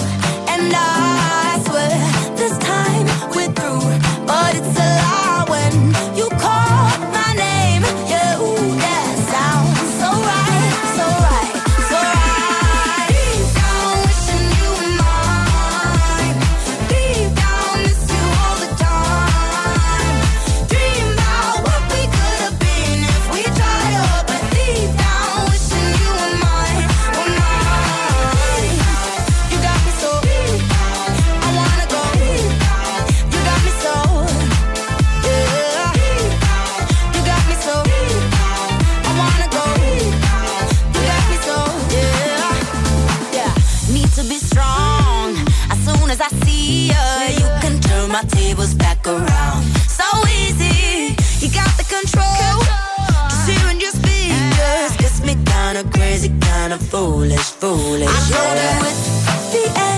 and I swear this time we're through, but it's a my tables back around. So easy, you got the control. Just hearing your speakers gets me kinda crazy, kinda foolish, foolish. I know that it's the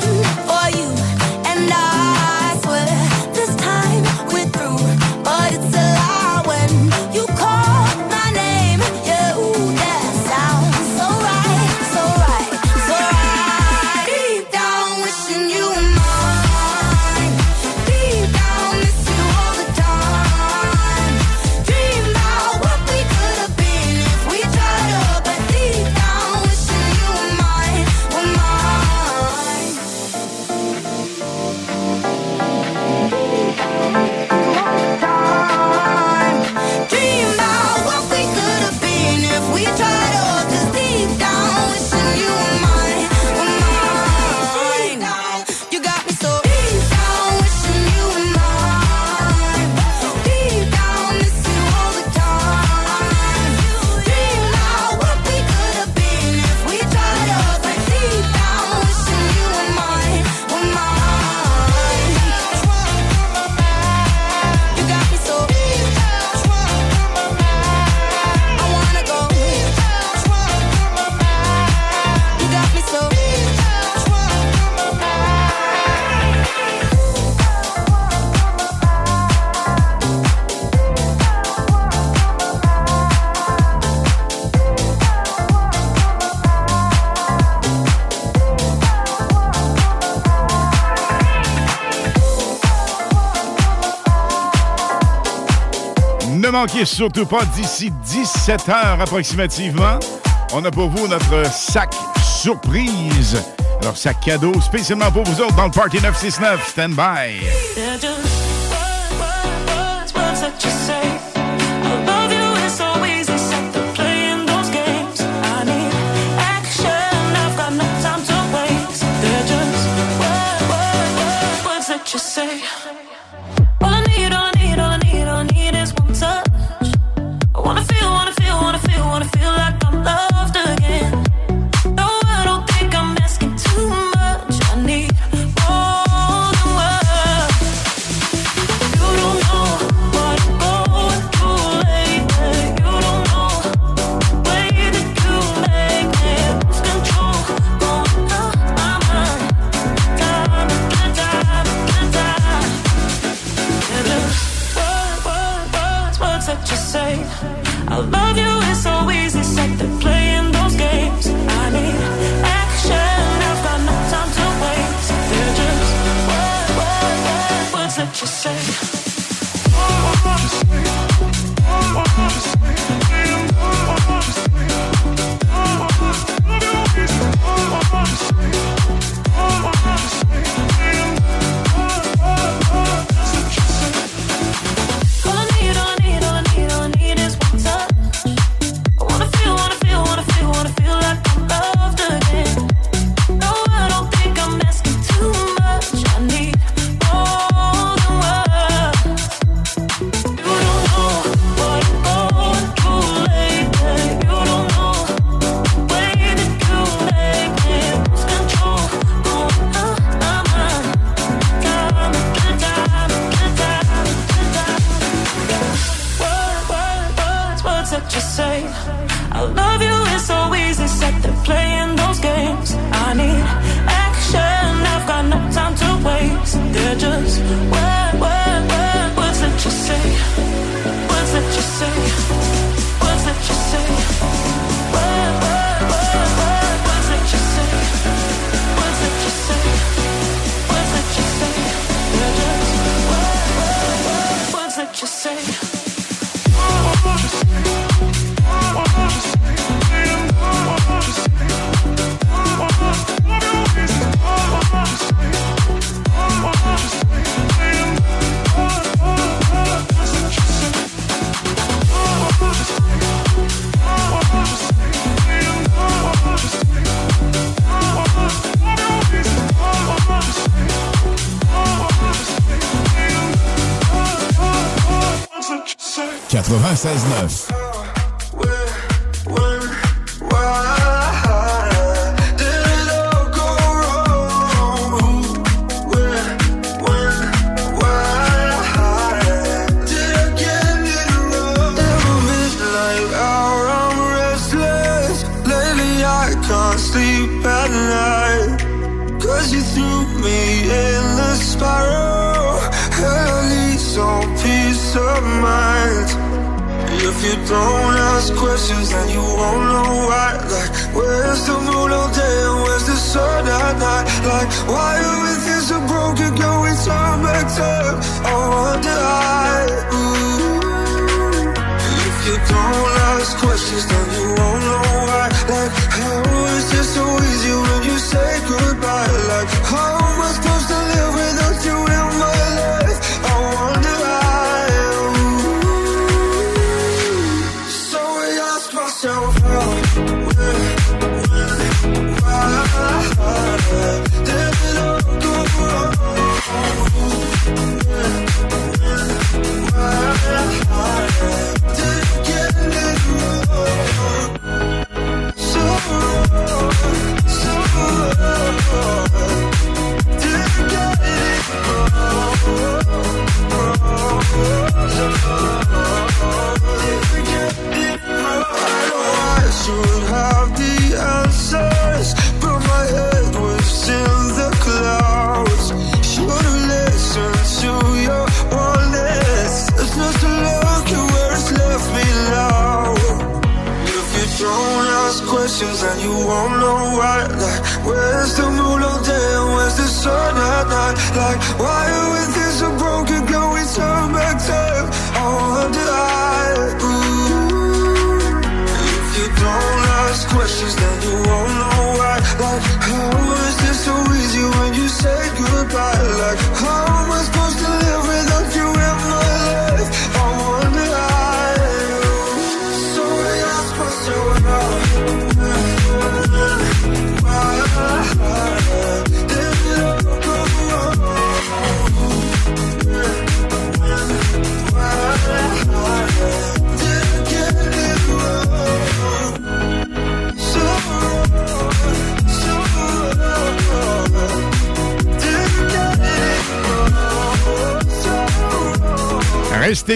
manquez surtout pas d'ici 17 heures approximativement. On a pour vous notre sac surprise. Alors, sac cadeau spécialement pour vous autres dans le Party 969. Stand by.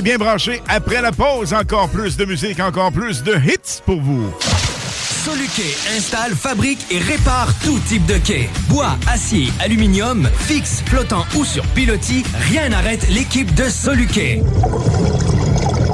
Bien branchés. Après la pause, encore plus de musique, encore plus de hits pour vous. Soluquet installe, fabrique et répare tout type de quai. Bois, acier, aluminium, fixe, flottant ou sur pilotis, rien n'arrête l'équipe de Soluquet.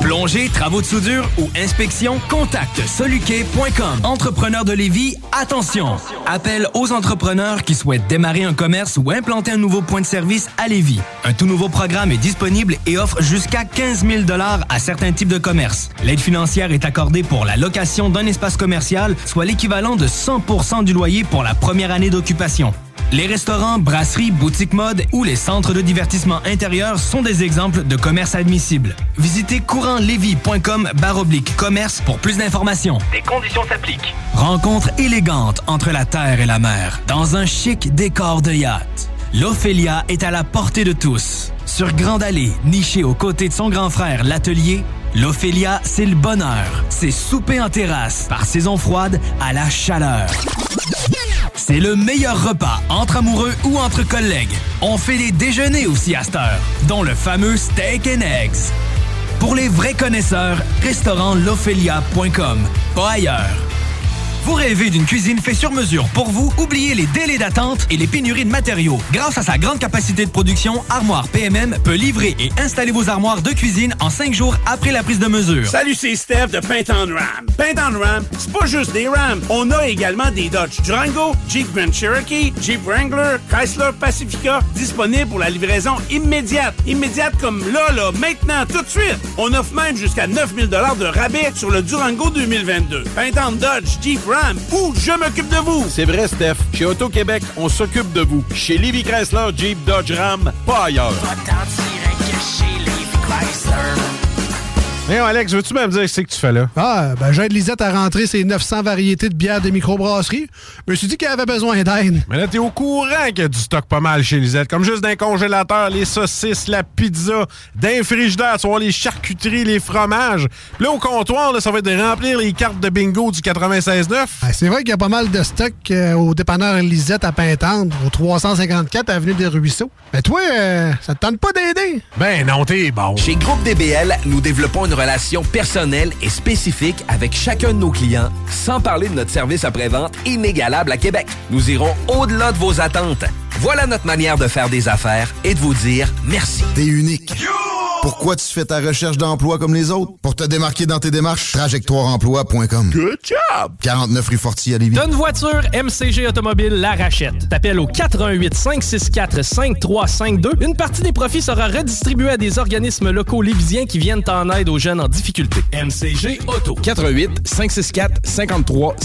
Plongée, travaux de soudure ou inspection, contacte soluquet.com. Entrepreneur de Lévis, attention! Appel aux entrepreneurs qui souhaitent démarrer un commerce ou implanter un nouveau point de service à Lévis. Un tout nouveau programme est disponible et offre jusqu'à 15 000 à certains types de commerces. L'aide financière est accordée pour la location d'un espace commercial, soit l'équivalent de 100% du loyer pour la première année d'occupation. Les restaurants, brasseries, boutiques mode ou les centres de divertissement intérieur sont des exemples de commerces admissibles. Visitez courantlevy.com baroblique commerce pour plus d'informations. Des conditions s'appliquent. Rencontre élégante entre la terre et la mer, dans un chic décor de yacht. L'Ophélia est à la portée de tous. Sur Grande Allée, nichée aux côtés de son grand frère, l'Atelier, l'Ophélia, c'est le bonheur. C'est souper en terrasse, par saison froide à la chaleur. C'est le meilleur repas entre amoureux ou entre collègues. On fait des déjeuners aussi à cette heure, dont le fameux steak and eggs. Pour les vrais connaisseurs, restaurantLophelia.com, pas ailleurs. Vous rêvez d'une cuisine faite sur mesure pour vous? Oubliez les délais d'attente et les pénuries de matériaux. Grâce à sa grande capacité de production, Armoire PMM peut livrer et installer vos armoires de cuisine en cinq jours après la prise de mesure. Salut, c'est Steph de Paint on Ram. Paint on Ram, c'est pas juste des Rams. On a également des Dodge Durango, Jeep Grand Cherokee, Jeep Wrangler, Chrysler Pacifica, disponibles pour la livraison immédiate. Immédiate comme là, là, maintenant, tout de suite. On offre même jusqu'à 9000 de rabais sur le Durango 2022. Paint on Dodge, Jeep Ram, ou je m'occupe de vous. C'est vrai, Steph. Chez Auto-Québec, on s'occupe de vous. Chez Livy Chrysler, Jeep, Dodge, Ram, pas ailleurs. Hey, Alex, veux-tu me dire ce que tu fais là? Ah, ben j'aide Lisette à rentrer ses 900 variétés de bières de microbrasserie. Je me suis dit qu'elle avait besoin d'aide. Mais là, t'es au courant qu'il y a du stock pas mal chez Lisette. Comme juste d'un congélateur, les saucisses, la pizza, d'un frigidaire, tu vois, les charcuteries, les fromages. Puis là, au comptoir, là, ça va être de remplir les cartes de bingo du 96.9. Ah, c'est vrai qu'il y a pas mal de stock euh, au dépanneur Lisette à Pintendre, au 354 Avenue des Ruisseaux. Mais toi, euh, ça te tente pas d'aider? Ben non, t'es bon. Chez Groupe DBL, nous développons une relation personnelle et spécifique avec chacun de nos clients, sans parler de notre service après-vente inégalable à Québec. Nous irons au-delà de vos attentes. Voilà notre manière de faire des affaires et de vous dire merci. T'es unique. Pourquoi tu fais ta recherche d'emploi comme les autres? Pour te démarquer dans tes démarches, trajectoireemploi.com. Good job! 49 rue Forti à Lévis. Une voiture, MCG Automobile la rachète. T'appelles au 88 564 5352. Une partie des profits sera redistribuée à des organismes locaux lévisiens qui viennent en aide aux jeunes en difficulté. MCG Auto. 88 564 53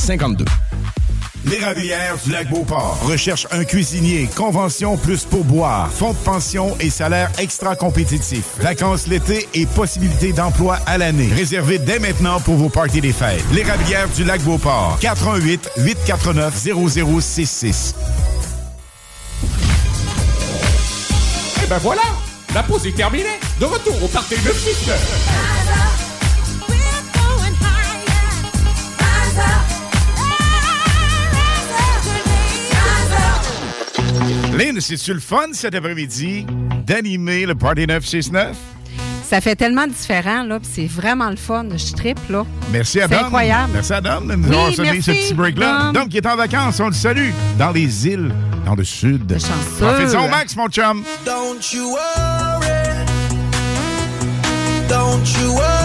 52. L'érablière du lac Beauport recherche un cuisinier, convention plus pourboire, fonds de pension et salaire extra compétitif. Vacances l'été et possibilité d'emploi à l'année. Réservé dès maintenant pour vos parties des fêtes. L'érablière du lac Beauport. 418 849 0066. Et ben voilà, la pause est terminée. De retour au party de Lynn, c'est-tu le fun cet après-midi d'animer le Party 969? Ça fait tellement différent, là, puis c'est vraiment le fun. Je triple, là. Merci à C'est Dom. incroyable. Merci à Dom de nous Oui, avoir merci, ce petit break-là. Dom. Dom qui est en vacances, on le salue. Dans les îles, dans le sud. Profite son max, mon chum. Don't you worry. Don't you worry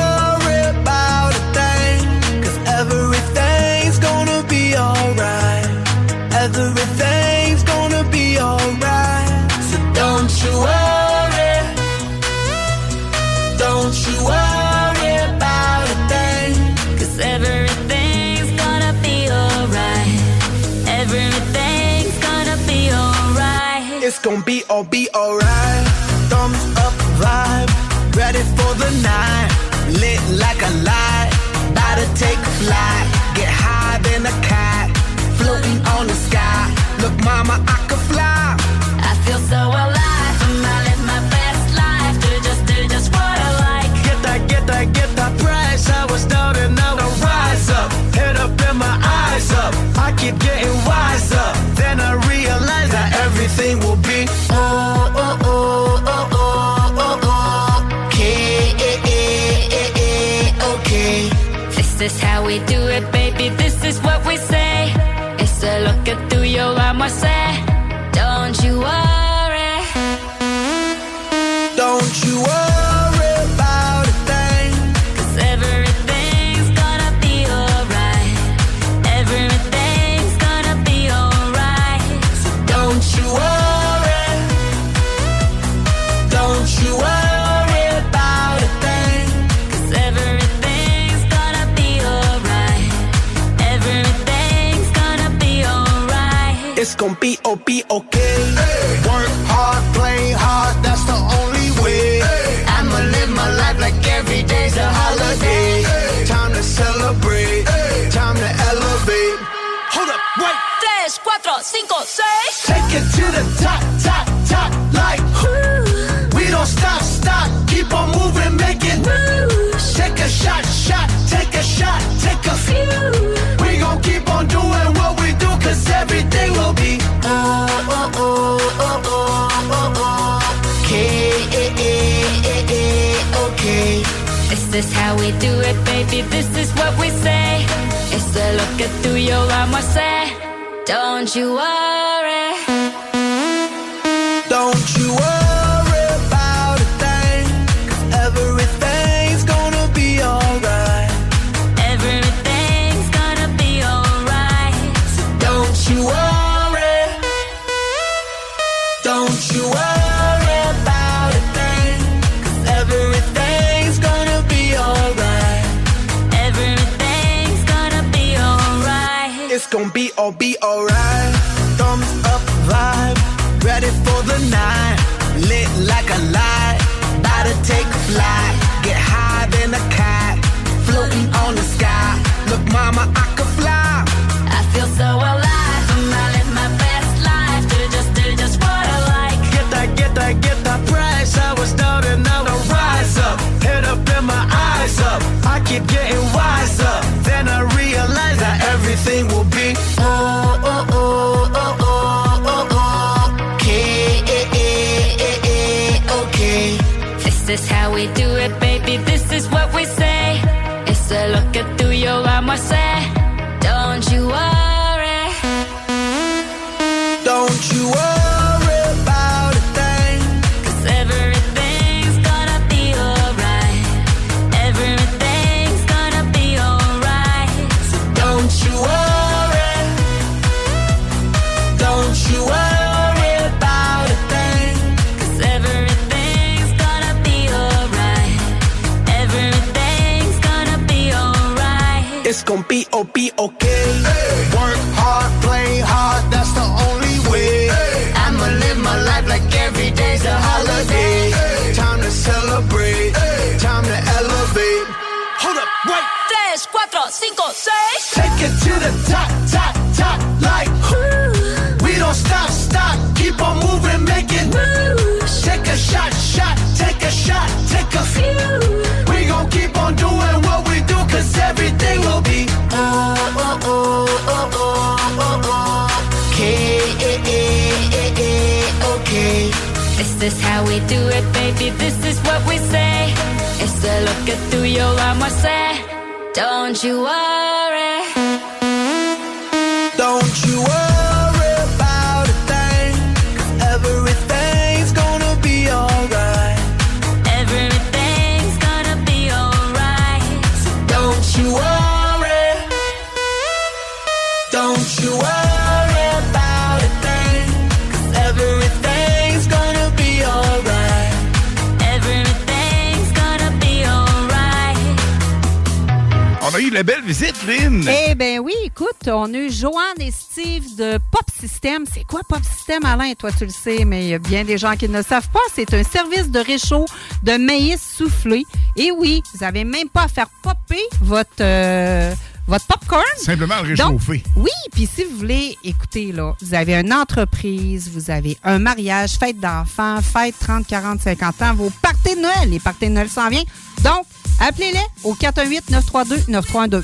It's be all be alright. Thumbs up vibe, ready for the night. Lit like a light, about to take flight. Get high than a cat, floating on the sky. Look, mama, I could fly. I feel so alive. Cinco, seis. Take it to the top, top, top, like whoo. We don't stop, stop, keep on moving, make it moves. Take a shot, shot, take a shot, take a few. We gon' keep on doing what we do, cause everything will be oh, oh, oh, oh, oh, oh, oh. Okay, eh, eh, eh, eh, okay. This is how we do it, baby. This is what we say. It's a look at through your arm, I say. Don't you worry. Don't you worry for night. Lit like a light, about to take a flight. Cinco, seis. Take it to the top, top, top, like whoo. We don't stop, stop, keep on moving, make it moves. Take a shot, shot, take a shot, take a few. We gon' keep on doing what we do, cause everything will be oh, oh, oh, oh, oh, oh, oh. Okay, eh, eh, eh, eh, okay. This is how we do it, baby. This is what we say. It's a look at through your arm, I say. Don't you worry. Belle visite, Lynn. Eh bien oui, écoute, on a eu Joanne et Steve de Pop System. C'est quoi Pop System, Alain? Toi, tu le sais, mais il y a bien des gens qui ne le savent pas. C'est un service de réchaud de maïs soufflé. Et oui, vous n'avez même pas à faire popper votre, euh, votre popcorn. Simplement le Donc, réchauffer. oui, puis si vous voulez, écoutez, là, vous avez une entreprise, vous avez un mariage, fête d'enfants, fête 30, 40, 50 ans, vos parties de Noël. Les parties de Noël s'en viennent. Donc, appelez-les au 418-932-9312.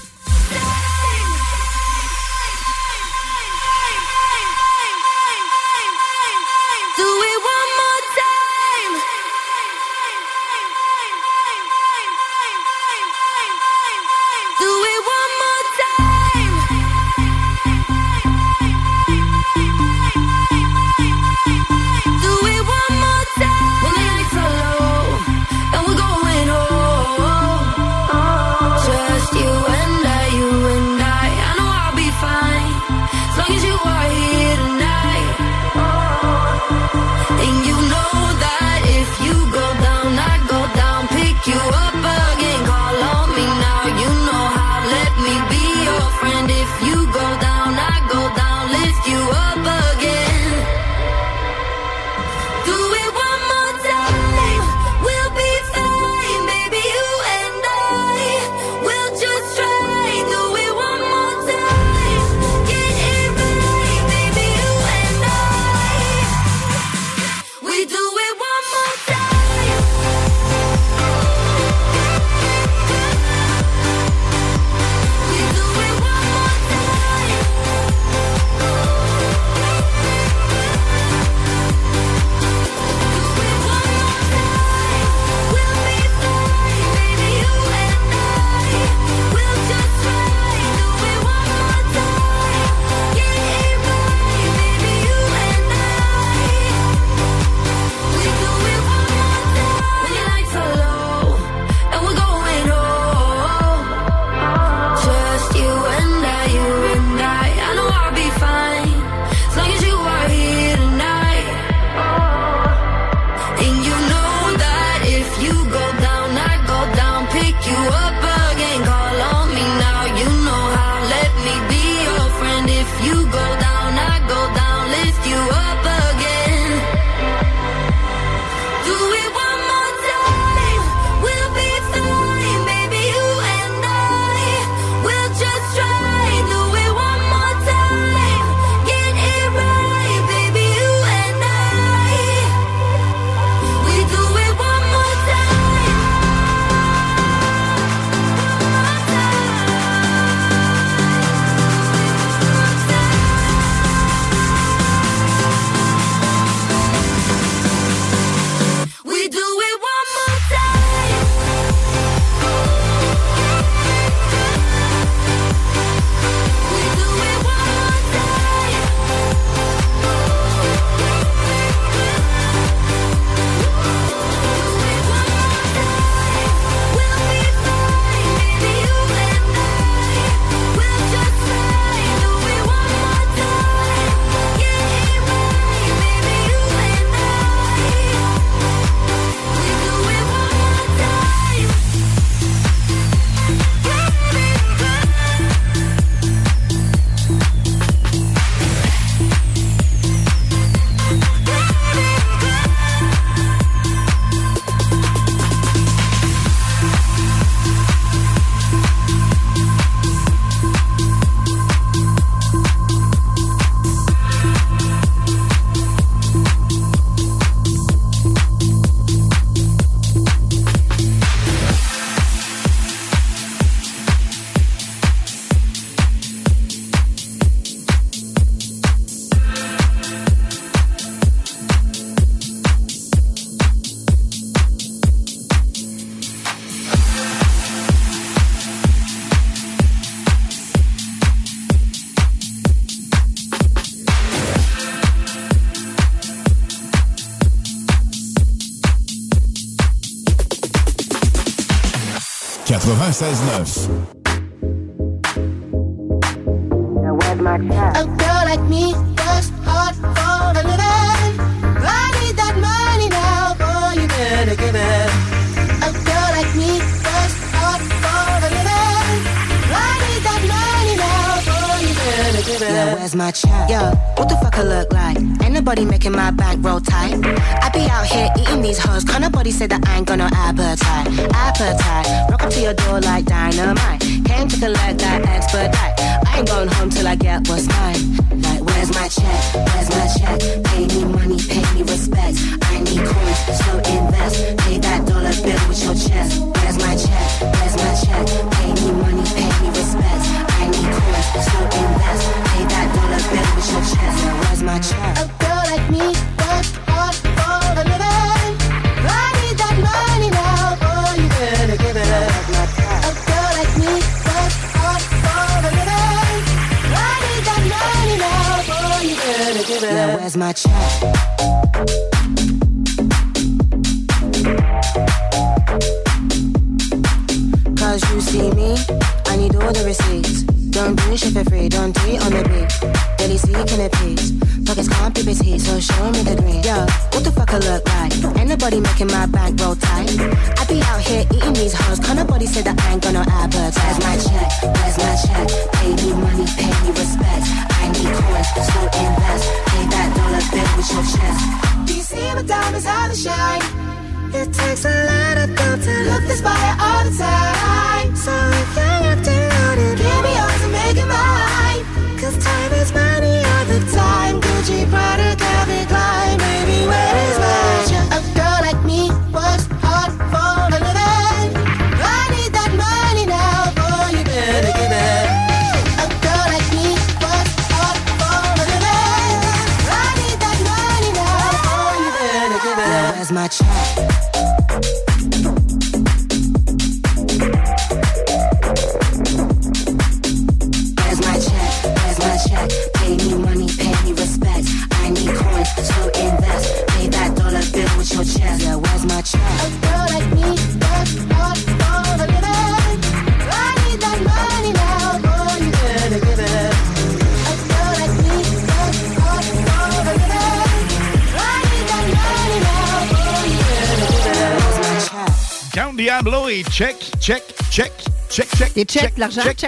969.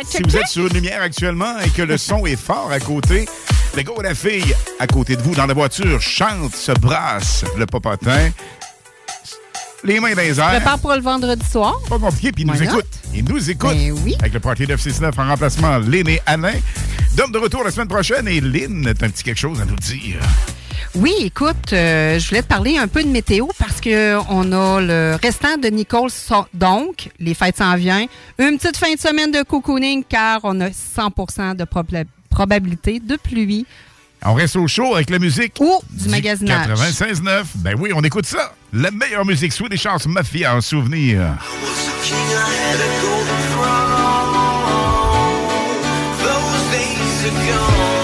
si vous êtes sur une lumière actuellement et que le son est fort à côté, le gars ou la fille à côté de vous dans la voiture chante, se brasse le popotin. Les mains dans les airs. Prépare pour le vendredi soir. Pas compliqué, puis ils nous écoutent. Ils nous écoutent. Ben oui. Avec le Party 969 en remplacement, Lynn et Alain. Dom de retour la semaine prochaine et Lynn, t'as un petit quelque chose à nous dire. Oui, écoute, euh, je voulais te parler un peu de météo parce que on a le restant de Nicole, donc les fêtes s'en viennent. Une petite fin de semaine de cocooning car on a 100 de probabilité de pluie. On reste au chaud avec la musique. Ou du, du magasinage. 96.9. Ben oui, on écoute ça. La meilleure musique sous les chances mafia en souvenir. I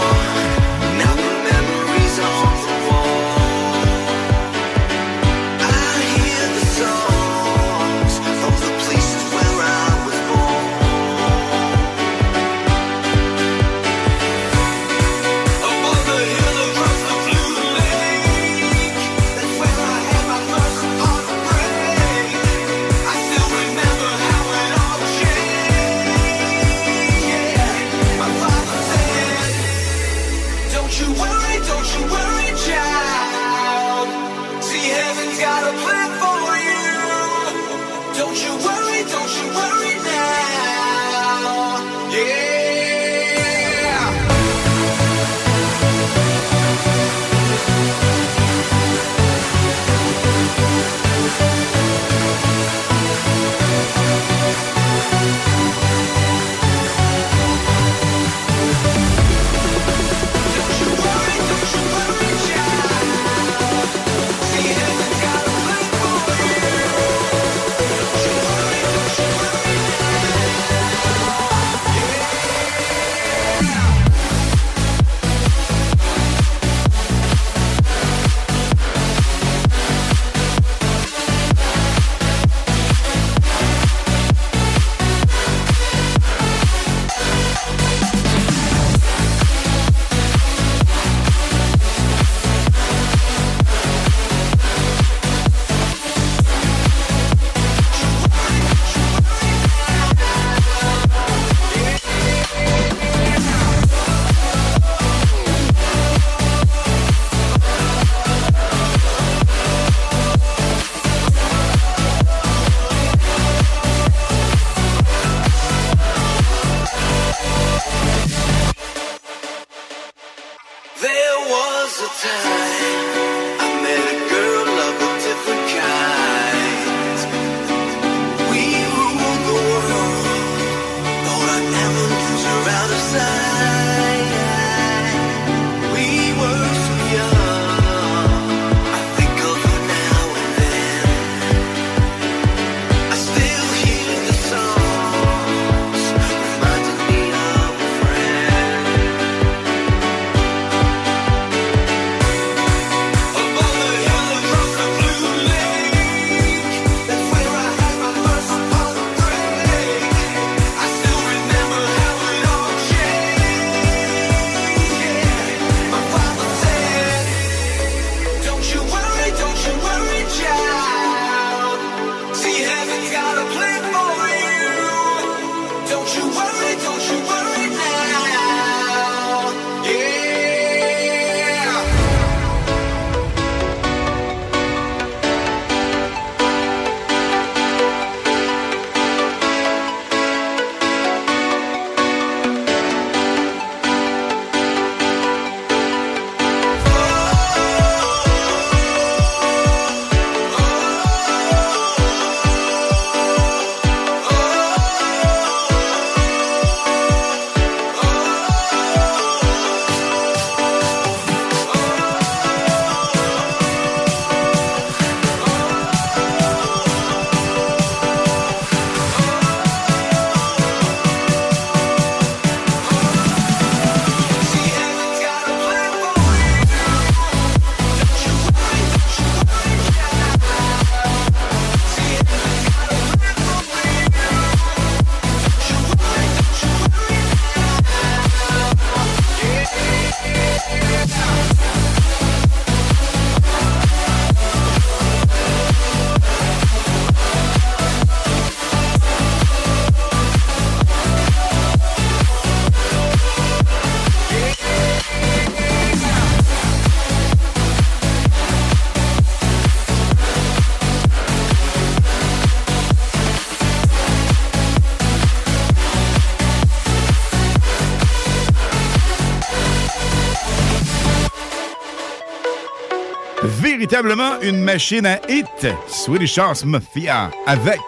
Véritablement une machine à hit. Swedish House Mafia avec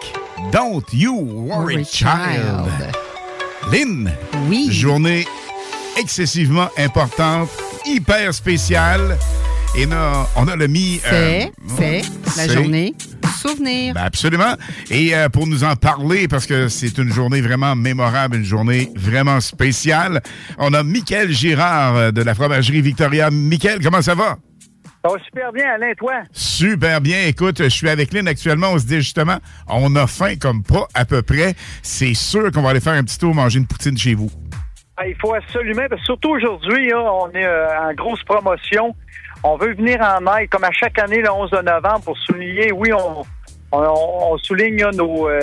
Don't You Worry Child. Lynn. Oui. Journée excessivement importante, hyper spéciale. Et là, on a le mi. euh, C'est, c'est la journée souvenir. Ben absolument. Et euh, pour nous en parler, parce que c'est une journée vraiment mémorable, une journée vraiment spéciale, on a Michael Girard euh, de la fromagerie Victoria. Michael, comment ça va? Super bien, Alain, toi? Super bien. Écoute, je suis avec Lynn actuellement. On se dit justement, on a faim comme pas à peu près. C'est sûr qu'on va aller faire un petit tour manger une poutine chez vous. Ah, Il faut absolument, parce que surtout aujourd'hui, on est euh, en grosse promotion. On veut venir en aide, comme à chaque année, le 11 de novembre, pour souligner, oui, on, on, on souligne nos, euh,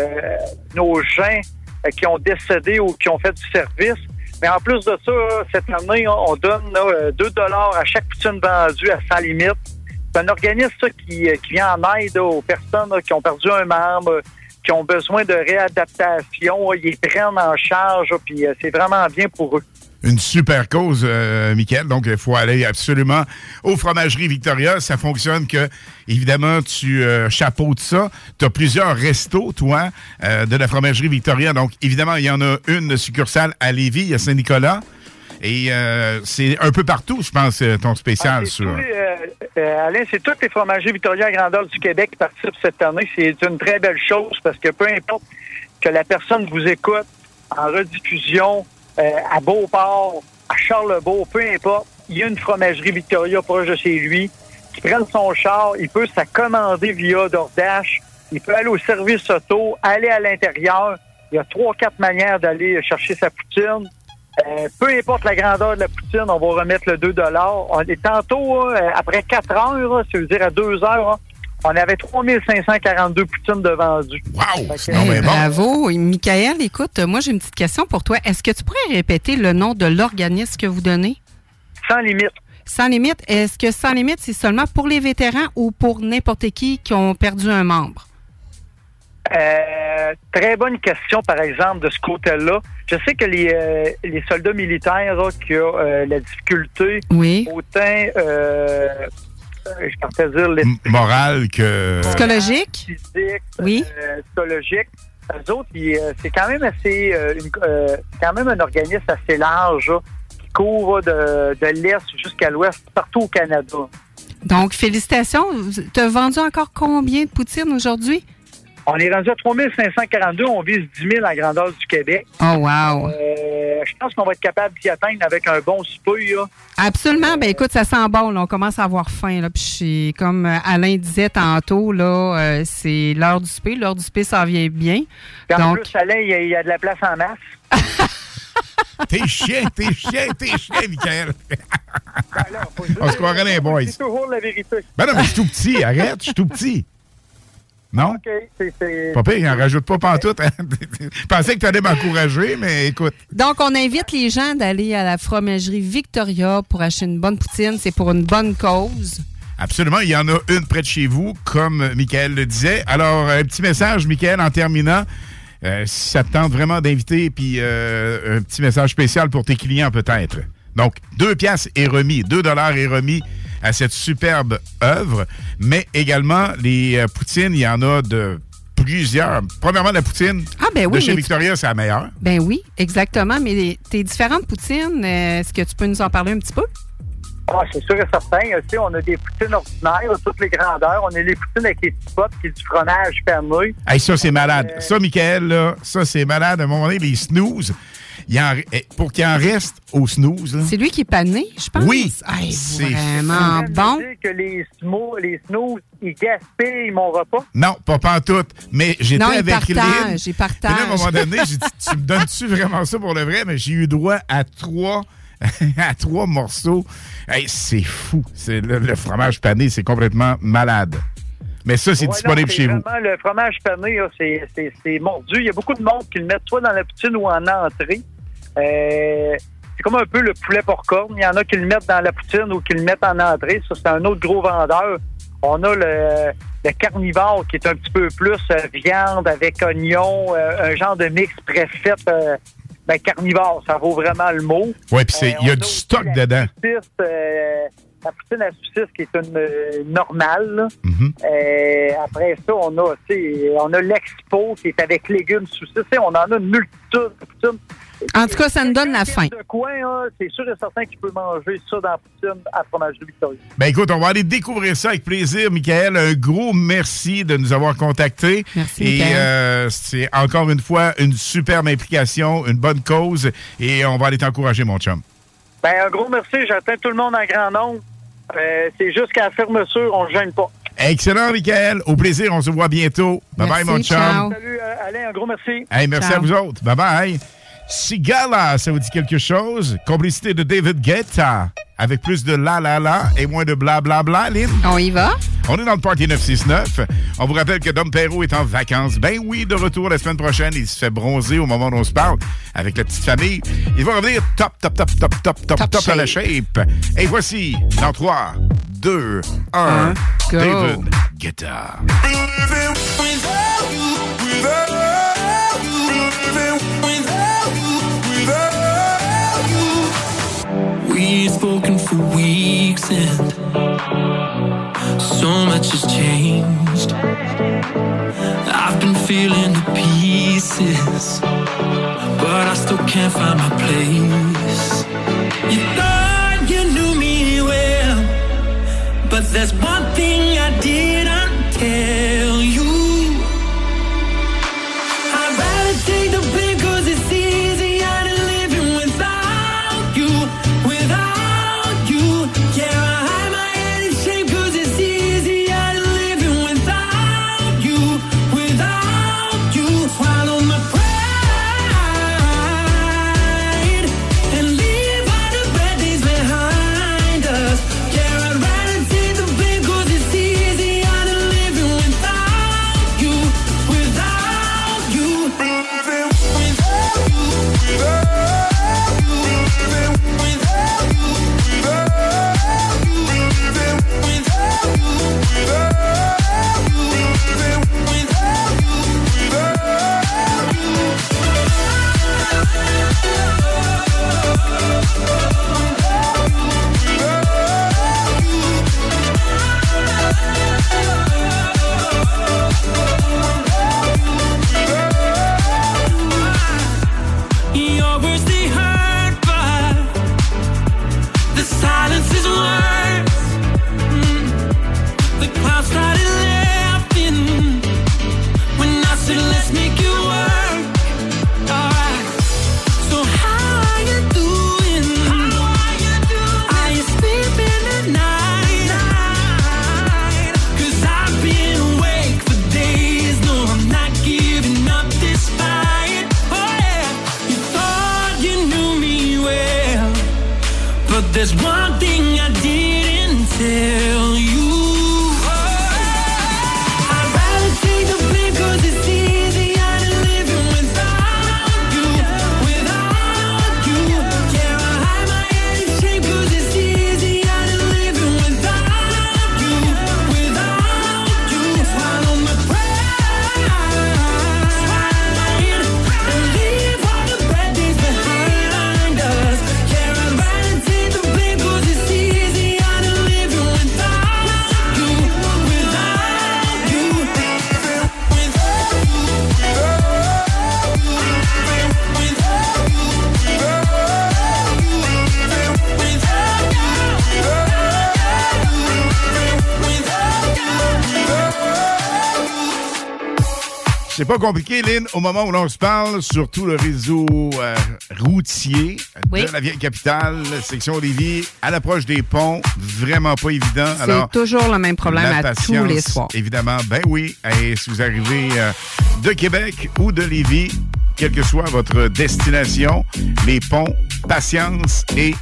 nos gens euh, qui ont décédé ou qui ont fait du service. Mais en plus de ça, cette année, on donne là, euh, 2 à chaque poutine vendue à sans limite. C'est un organisme euh, qui vient en aide aux personnes qui ont perdu un membre, euh, qui ont besoin de réadaptation. Ils prennent en charge, puis euh, c'est vraiment bien pour eux. Une super cause, euh, Michael. Donc, il faut aller absolument aux fromageries Victoria. Ça fonctionne que, évidemment, tu euh, chapeautes ça. Tu as plusieurs restos, toi, de la fromagerie Victoria. Donc, évidemment, il y en a une succursale à Lévis, à Saint-Nicolas. Et euh, c'est un peu partout, je pense, euh, ton spécial sur... Tous les, euh, euh, Alain, c'est toutes les fromagers Victoria grandeur du Québec qui participent cette année. C'est une très belle chose parce que peu importe que la personne vous écoute en rediffusion à Beauport, à Charlebourg, peu importe, il y a une fromagerie Victoria proche de chez lui qui prenne son char, il peut s'accommander via DoorDash, il peut aller au service auto, aller à l'intérieur. Il y a trois, quatre manières d'aller chercher sa poutine. Euh, peu importe la grandeur de la poutine, on va remettre le 2 On est tantôt, hein, après 4 heures, là, ça veut dire à 2 heures, hein, on avait 3542 poutines de vendues. Wow! Bravo. Et Michael, écoute, moi j'ai une petite question pour toi. Est-ce que tu pourrais répéter le nom de l'organisme que vous donnez? Sans limite. Sans limite. Est-ce que sans limite, c'est seulement pour les vétérans ou pour n'importe qui qui ont perdu un membre? Euh, très bonne question, par exemple, de ce côté-là. Je sais que les, euh, les soldats militaires là, qui ont euh, la difficulté, Oui. autant, euh, euh, je partais dire, les Morale que... Psychologique? physique, Oui. euh, psychologique. Eux autres, euh, c'est quand même assez, euh, une- euh, quand même un organisme assez large là, qui couvre de, de l'est jusqu'à l'ouest, partout au Canada. Donc, félicitations. Tu as vendu encore combien de poutines aujourd'hui? On est rendu à 3542, on vise 10 000 à grandeur du Québec. Oh, wow. Euh, je pense qu'on va être capable d'y atteindre avec un bon. Là. Absolument. Ben écoute, ça sent bon. là. On commence à avoir faim. Là. Puis comme euh, Alain disait tantôt, là, euh, c'est l'heure du souper. L'heure du souper, ça vient bien. Puis en Donc, plus, Alain, il y, a, il y a de la place en masse. T'es chien, t'es chien, t'es chien, Michael. On se croirait les boys. C'est toujours la vérité. Ben non, mais je suis tout petit, arrête, je suis tout petit. Non? OK, c'est... pire, il en rajoute pas pantoute. Hein? Je pensais que tu allais m'encourager, mais écoute. Donc, on invite les gens d'aller à la fromagerie Victoria pour acheter une bonne poutine. C'est pour une bonne cause. Absolument, il y en a une près de chez vous, comme Michael le disait. Alors, un petit message, Michael, en terminant. Euh, si ça te tente vraiment d'inviter, puis euh, un petit message spécial pour tes clients peut-être. Donc, deux piastres est remis, deux dollars est remis à cette superbe œuvre, mais également les euh, poutines, il y en a de plusieurs. Premièrement, la poutine Ah, ben oui, de chez Victoria, c'est la meilleure. Ben oui, exactement. Mais les- tes différentes poutines, euh, est-ce que tu peux nous en parler un petit peu? Ah, c'est sûr et certain. Euh, Tu sais, on a des poutines ordinaires, de toutes les grandeurs. On a les poutines avec les petits potes, qui est du fromage fermé. Hey, ça, c'est malade. Euh, Ça, Michael, là, ça, c'est malade. À un moment donné, les snooze, il en- eh, pour qu'il en reste aux snooze, C'est lui qui est pané, je pense? Oui, Hey, c'est vraiment bon. dire que les, smo- les snooze, ils gaspillent mon repas. Non, pas pantoute. Mais j'étais Non, avec Lynn. il partage. Puis là, à un moment donné, j'ai dit, tu me donnes-tu vraiment ça pour le vrai? Mais j'ai eu droit à trois, à trois morceaux. Hey, c'est fou. C'est le, le fromage pané, c'est complètement malade. Mais ça, c'est Ouais, disponible non, chez vous. Le fromage pané, c'est- c'est c'est mordu. Il y a beaucoup de monde qui le mettent soit dans la poutine ou en entrée. Euh, c'est comme un peu le poulet corne. Il y en a qui le mettent dans la poutine ou qui le mettent en entrée. Ça, c'est un autre gros vendeur. On a le, le carnivore qui est un petit peu plus euh, viande avec oignon, euh, un genre de mix préfet. Euh, ben, carnivore, ça vaut vraiment le mot. Ouais, puis c'est- il y a du stock la dedans. saucisse, euh, la poutine à saucisse qui est une normale. Mm-hmm. Euh, après ça, on a, on a l'expo qui est avec légumes saucisses. On en a une multitude de poutines. En tout cas, ça nous donne la faim. De coin, hein, c'est sûr et certain qu'il peut manger ça dans la poutine à fromage de Victoria. Ben écoute, on va aller découvrir ça avec plaisir, Michael. Un gros merci de nous avoir contactés. Merci, Et euh, c'est encore une fois une superbe implication, une bonne cause. Et on va aller t'encourager, mon chum. Ben, un gros merci. J'attends tout le monde en grand nombre. Euh, c'est juste qu'à la fermeture, on ne gêne pas. Excellent, Michael. Au plaisir, on se voit bientôt. Bye bye, mon chum. Salut, euh, Alain, un gros merci. Hey, merci à vous autres. Bye bye. Sigala, ça vous dit quelque chose? Complicité de David Guetta. Avec plus de la la la et moins de bla bla bla, Lynn. On y va? On est dans le Party 969. On vous rappelle que Dom Perrault est en vacances. Ben oui, de retour la semaine prochaine. Il se fait bronzer au moment où on se parle avec la petite famille. Il va revenir top, top, top, top, top, top, top, à la shape. Et voici, dans 3, 2, 1, go. David Guetta. We've spoken for weeks and so much has changed. I've been feeling the pieces, but I still can't find my place. You thought you knew me well, but there's one thing I didn't C'est pas compliqué, Lynn, au moment où l'on se parle, sur tout le réseau euh, routier Oui. de la vieille capitale, section Lévis, à l'approche des ponts, vraiment pas évident. C'est toujours le même problème à patience, tous les soirs. Évidemment, ben oui. Et si vous arrivez euh, de Québec ou de Lévis, quelle que soit votre destination, les ponts, patience et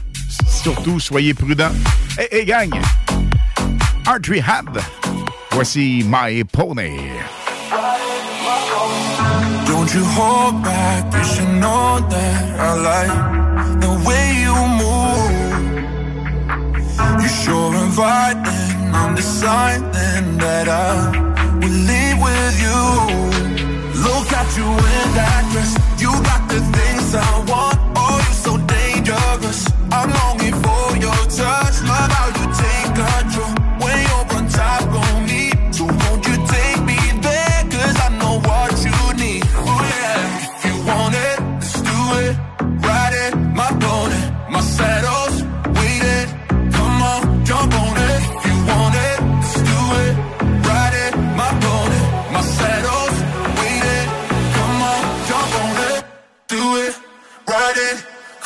surtout soyez prudents. Et, et gang, Art Rehab, voici My Pony. Don't you hold back, you should know that I like the way you move. You're sure inviting, I'm deciding that I will leave with you. Look at you in that dress, you got the things I want. Oh, you're so dangerous. I'm longing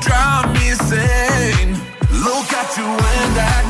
drive me insane. Look at you in that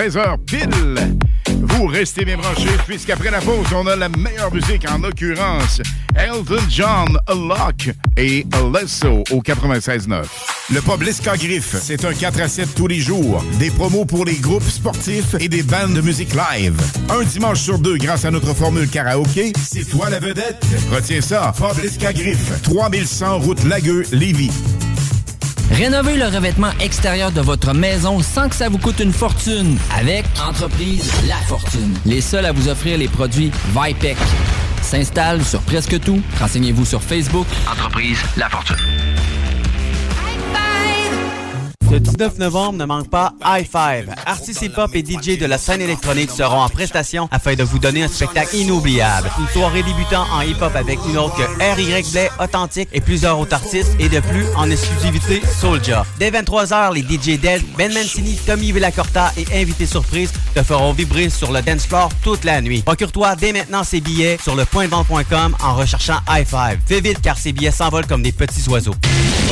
16h pile. Vous restez bien branchés puisqu'après la pause, on a la meilleure musique, en l'occurrence Elton John, A Lock et Alesso au 96.9. Le pub Griffe, c'est un 4 à 7 tous les jours. Des promos pour les groupes sportifs et des bandes de musique live. Un dimanche sur deux grâce à notre formule karaoké. C'est toi la vedette. Retiens ça, pub Griffe, 3100 route Lagueux, Lévis. Rénovez le revêtement extérieur de votre maison sans que ça vous coûte une fortune avec Entreprise La Fortune. Les seuls à vous offrir les produits Vipec. S'installe sur presque tout. Renseignez-vous sur Facebook. Entreprise La Fortune. Le 19 novembre, ne manque pas High Five. Artistes hip-hop et DJ de la scène électronique seront en prestation afin de vous donner un spectacle inoubliable. Une soirée débutant en hip-hop avec une autre que R.Y. Blais, Authentique et plusieurs autres artistes et de plus en exclusivité Soulja. Dès 23h, les DJ Del, Ben Mancini, Tommy Villacorta et invités surprises te feront vibrer sur le dance floor toute la nuit. Procure-toi dès maintenant ces billets sur le pointvente.com en recherchant High Five. Fais vite car ces billets s'envolent comme des petits oiseaux.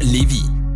Lévis.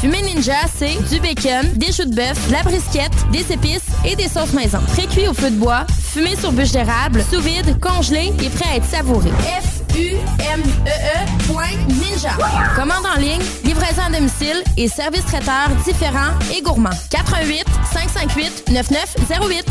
Fumée Ninja, c'est du bacon, des choux de bœuf, de la brisquette, des épices et des sauces maison. Pré-cuit au feu de bois, fumé sur bûche d'érable, sous vide, congelé et prêt à être savouré. F-U-M-E-E point Ninja. Commande en ligne, livraison à domicile et service traiteur différents et gourmands. 88 558 9908.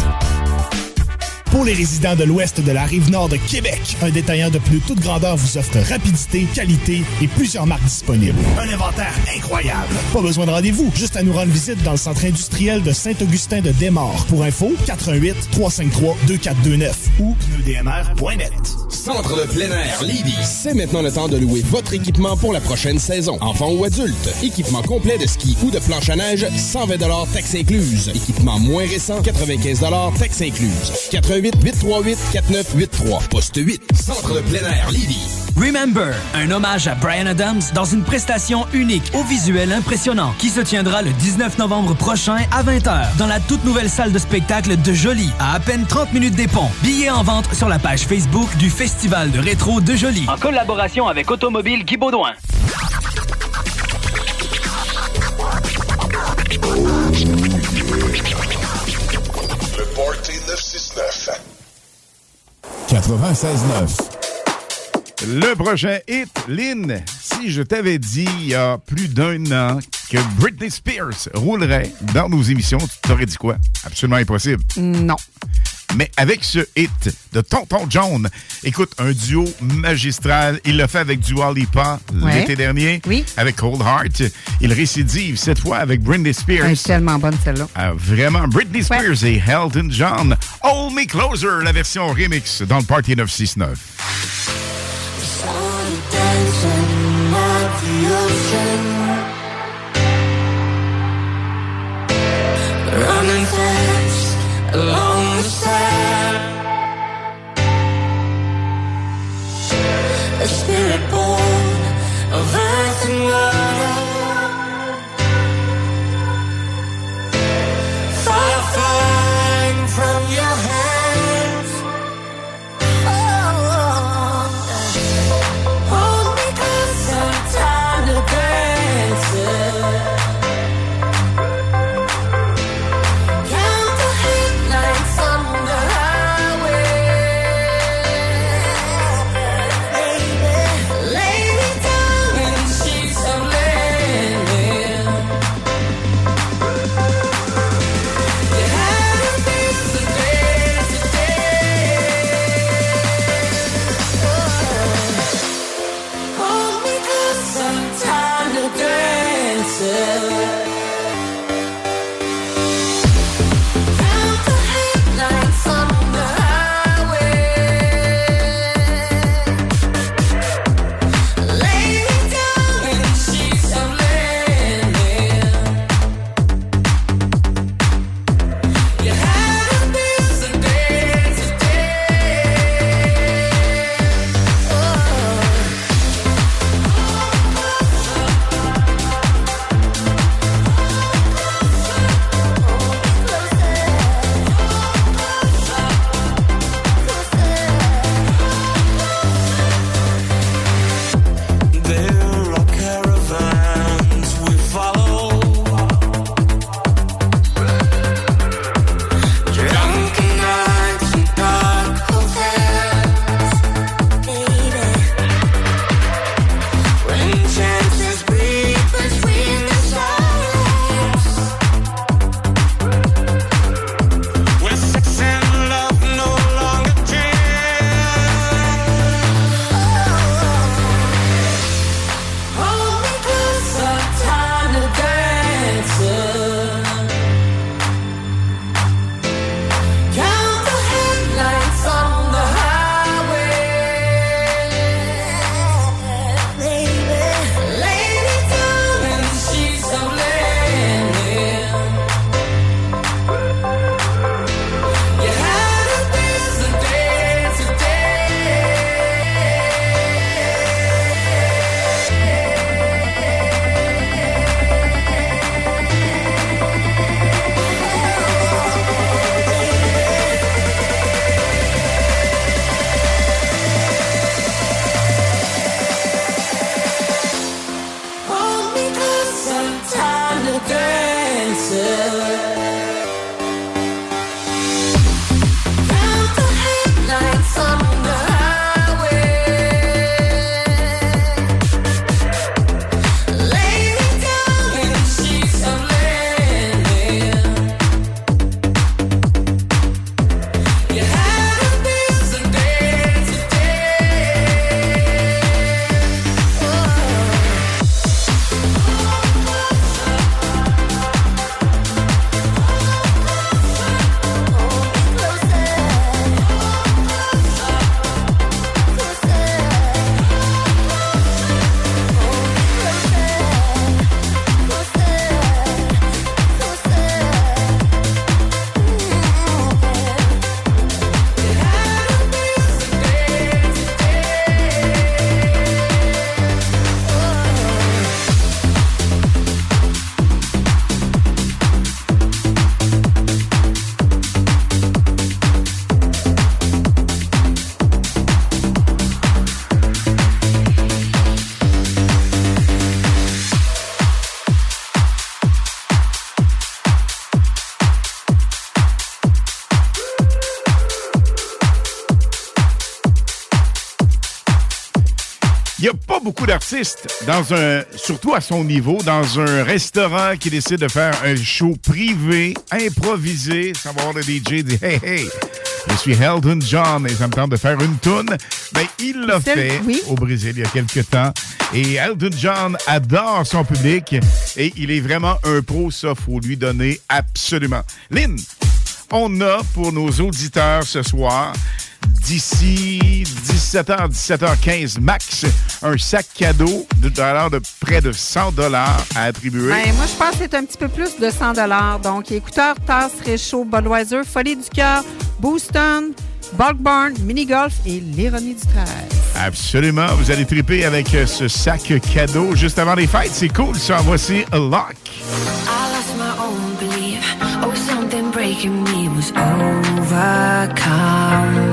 Pour les résidents de l'ouest de la rive nord de Québec, un détaillant de plus toute grandeur vous offre rapidité, qualité et plusieurs marques disponibles. Un inventaire incroyable. Pas besoin de rendez-vous, juste à nous rendre visite dans le centre industriel de Saint-Augustin de Desmaures. Pour info, 88 353 2429 ou pneudmr.net. Centre de plein air Lévis. C'est maintenant le temps de louer votre équipement pour la prochaine saison. Enfant ou adulte. Équipement complet de ski ou de planche à neige, 120 taxes incluses. Équipement moins récent, 95 taxes incluses. 88 838 4983. Poste 8. Centre de plein air Lévis. Remember, un hommage à Brian Adams dans une prestation unique au visuel impressionnant qui se tiendra le 19 novembre prochain à 20h dans la toute nouvelle salle de spectacle de Jolie à à peine 30 minutes des ponts. Billets en vente sur la page Facebook du Festival de rétro de Jolie. En collaboration avec Automobile Guy Baudouin. Le Party 969. 96.9. Le prochain hit, Lynn, si je t'avais dit il y a plus d'un an que Britney Spears roulerait dans nos émissions, tu t'aurais dit quoi? Absolument impossible. Non. Mais avec ce hit de Tonton John, écoute, un duo magistral. Il l'a fait avec Dua Lipa Ouais. l'été dernier. Oui. Avec Cold Heart. Il récidive cette fois avec Britney Spears. Elle est tellement bonne celle-là. Ah, vraiment, Britney Spears et Elton John. Hold Me Closer, la version remix dans le Party 969. Running fast d'artistes, dans un, surtout à son niveau, dans un restaurant qui décide de faire un show privé, improvisé, sans avoir le DJ dit Hey, hey, je suis Elton John et ça me tente de faire une toune. Ben, il l'a fait oui. au Brésil il y a quelques temps. Et Elton John adore son public et il est vraiment un pro, ça, faut lui donner absolument. Lynn, on a pour nos auditeurs ce soir, d'ici 17h, 17h15 max, un sac cadeau de valeur de près de 100 dollars à attribuer. Ben, moi, je pense que c'est un petit peu plus de 100 Donc, écouteurs, tasses, réchaud, Budweiser, Folie du cœur, Booston, Bulkburn, Mini Golf et l'ironie du 13. Absolument, vous allez triper avec euh, ce sac cadeau juste avant les fêtes. C'est cool, ça. Voici A Lock. I lost my own belief. Oh, something breaking me was overcome.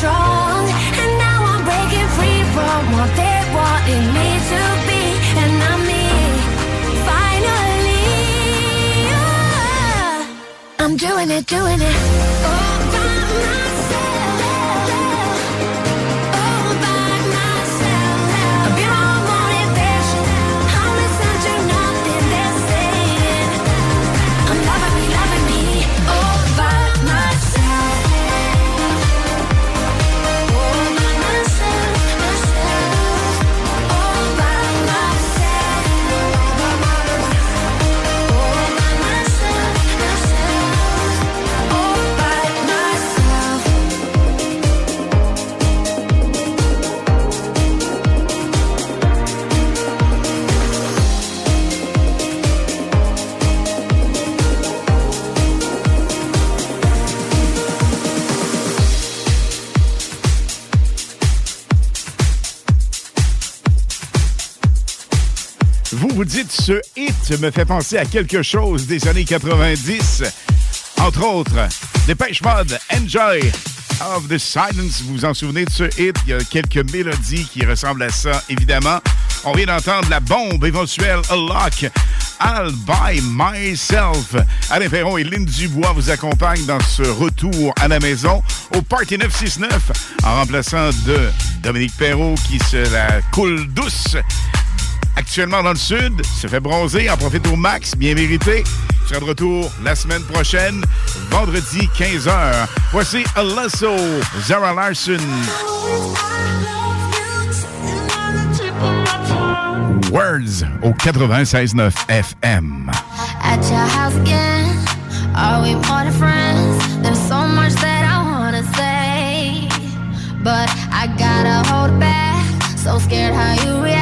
strong. And now I'm breaking free from what they wanted me to be. And I'm me, finally. yeah. I'm doing it, doing it. All ce hit me fait penser à quelque chose des années 90. Entre autres, Dépêche Mode, Enjoy of the Silence. Vous vous en souvenez de ce hit? Il y a quelques mélodies qui ressemblent à ça, évidemment. On vient d'entendre la bombe éventuelle A Lock, I'll By Myself. Alain Perron et Lynn Dubois vous accompagnent dans ce retour à la maison au Party 969 en remplaçant de Dominique Perrault qui se la coule douce actuellement dans le sud, se fait bronzer, en profite au max, bien mérité. Je serai de retour la semaine prochaine, vendredi 15h. Voici Alasso, Zara Larson. Words au 96.9 FM. At your house again. Are we more than friends? There's so much that I wanna say, but I gotta hold back. So scared how you react.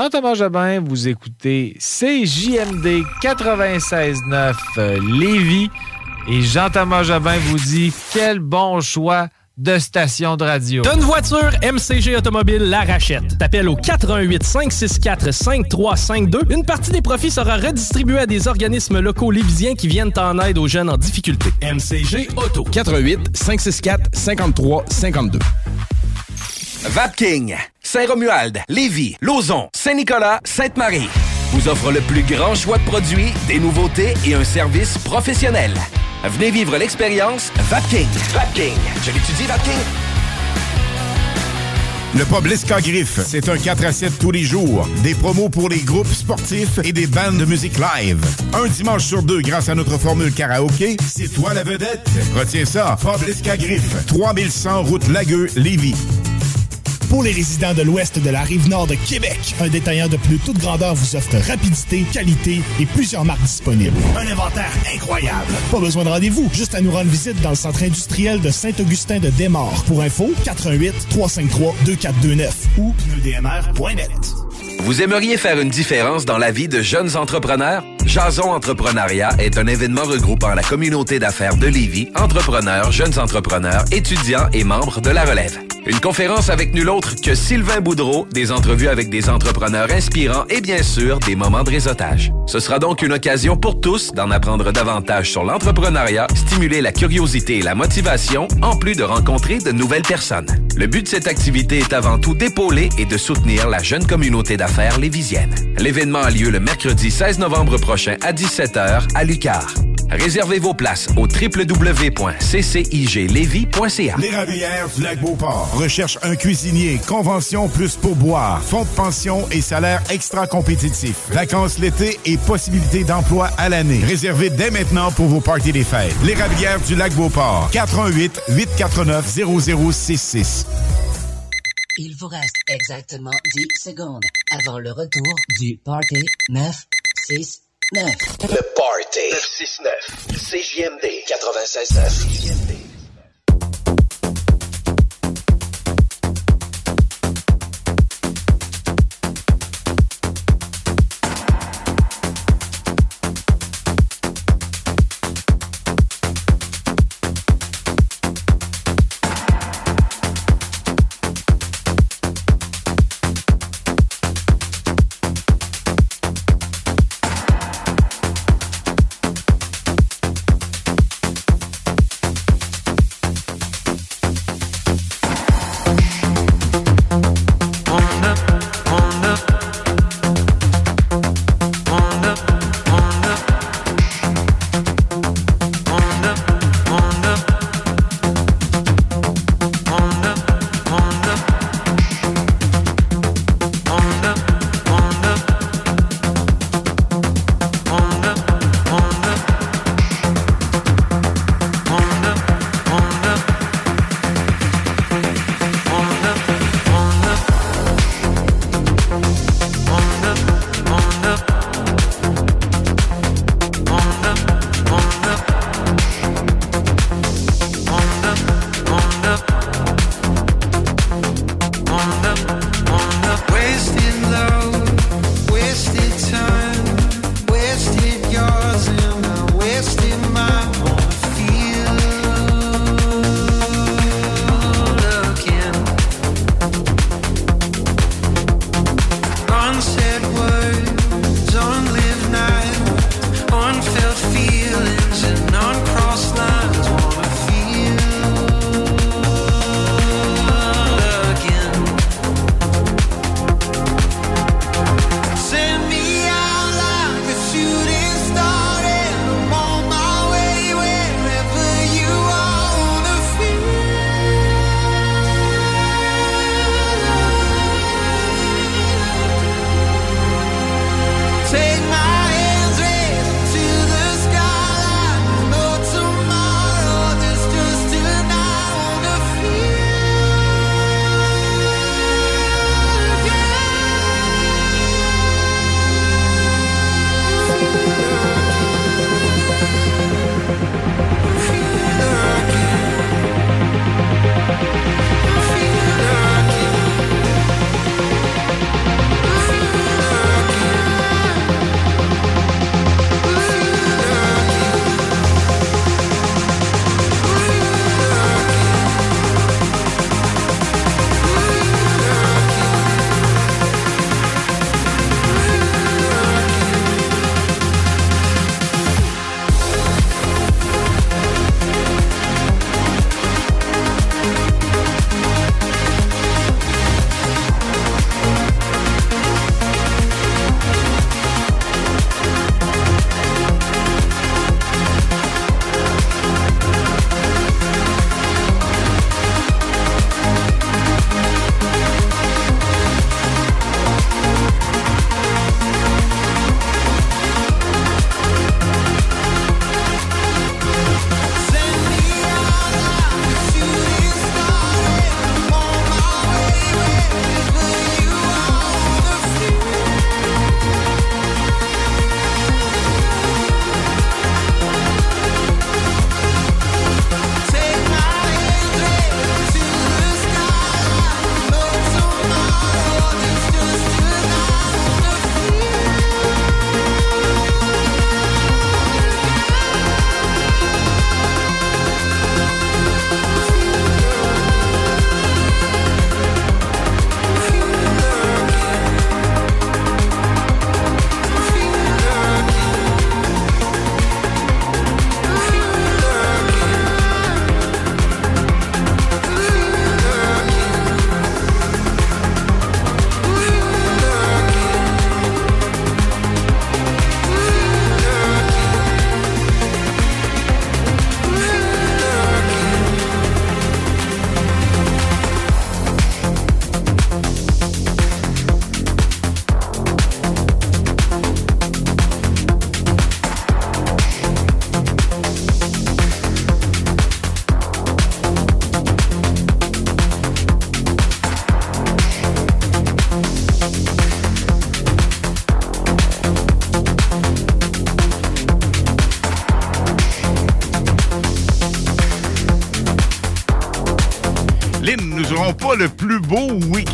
Jean-Thomas Jobin, vous écoutez CJMD 96.9 euh, Lévis et Jean-Thomas Jobin vous dit quel bon choix de station de radio. Une voiture, MCG Automobile la rachète. T'appelles au 418 564 5352. Une partie des profits sera redistribuée à des organismes locaux lévisiens qui viennent en aide aux jeunes en difficulté. MCG Auto. 88 564 53 52. Vapking, Saint-Romuald, Lévis, Lauson, Saint-Nicolas, Sainte-Marie vous offre le plus grand choix de produits, des nouveautés et un service professionnel. Venez vivre l'expérience Vapking. Vapking. Je l'étudie, Vapking. Le pub Griffe, c'est un 4 à 7 tous les jours. Des promos pour les groupes sportifs et des bandes de musique live. Un dimanche sur deux grâce à notre formule karaoké. C'est toi la vedette. Retiens ça. Pub Griffe, 3100 route Lagueux, Lévis. Pour les résidents de l'ouest de la rive nord de Québec, un détaillant de plus toute grandeur vous offre rapidité, qualité et plusieurs marques disponibles. Un inventaire incroyable. Pas besoin de rendez-vous, juste à nous rendre visite dans le centre industriel de Saint-Augustin de Desmaures. Pour info, 88 353 2429 ou pneudmr.net. Vous aimeriez faire une différence dans la vie de jeunes entrepreneurs? Jason Entrepreneuriat est un événement regroupant la communauté d'affaires de Lévis, entrepreneurs, jeunes entrepreneurs, étudiants et membres de la relève. Une conférence avec nul autre que Sylvain Boudreau, des entrevues avec des entrepreneurs inspirants et bien sûr des moments de réseautage. Ce sera donc une occasion pour tous d'en apprendre davantage sur l'entrepreneuriat, stimuler la curiosité et la motivation, en plus de rencontrer de nouvelles personnes. Le but de cette activité est avant tout d'épauler et de soutenir la jeune communauté d'affaires lévisienne. L'événement a lieu le mercredi 16 novembre prochain à 17h à Lucar. Réservez vos places au www.cciglevy.ca. L'érablière du lac Beauport recherche un cuisinier, convention plus pourboire, fonds de pension et salaire extra compétitif. Vacances l'été et possibilité d'emploi à l'année. Réservez dès maintenant pour vos parties des fêtes. L'érablière du lac Beauport. 418 849 0066. Il vous reste exactement 10 secondes avant le retour du Party 969. Le Party 969. CJMD 96.9.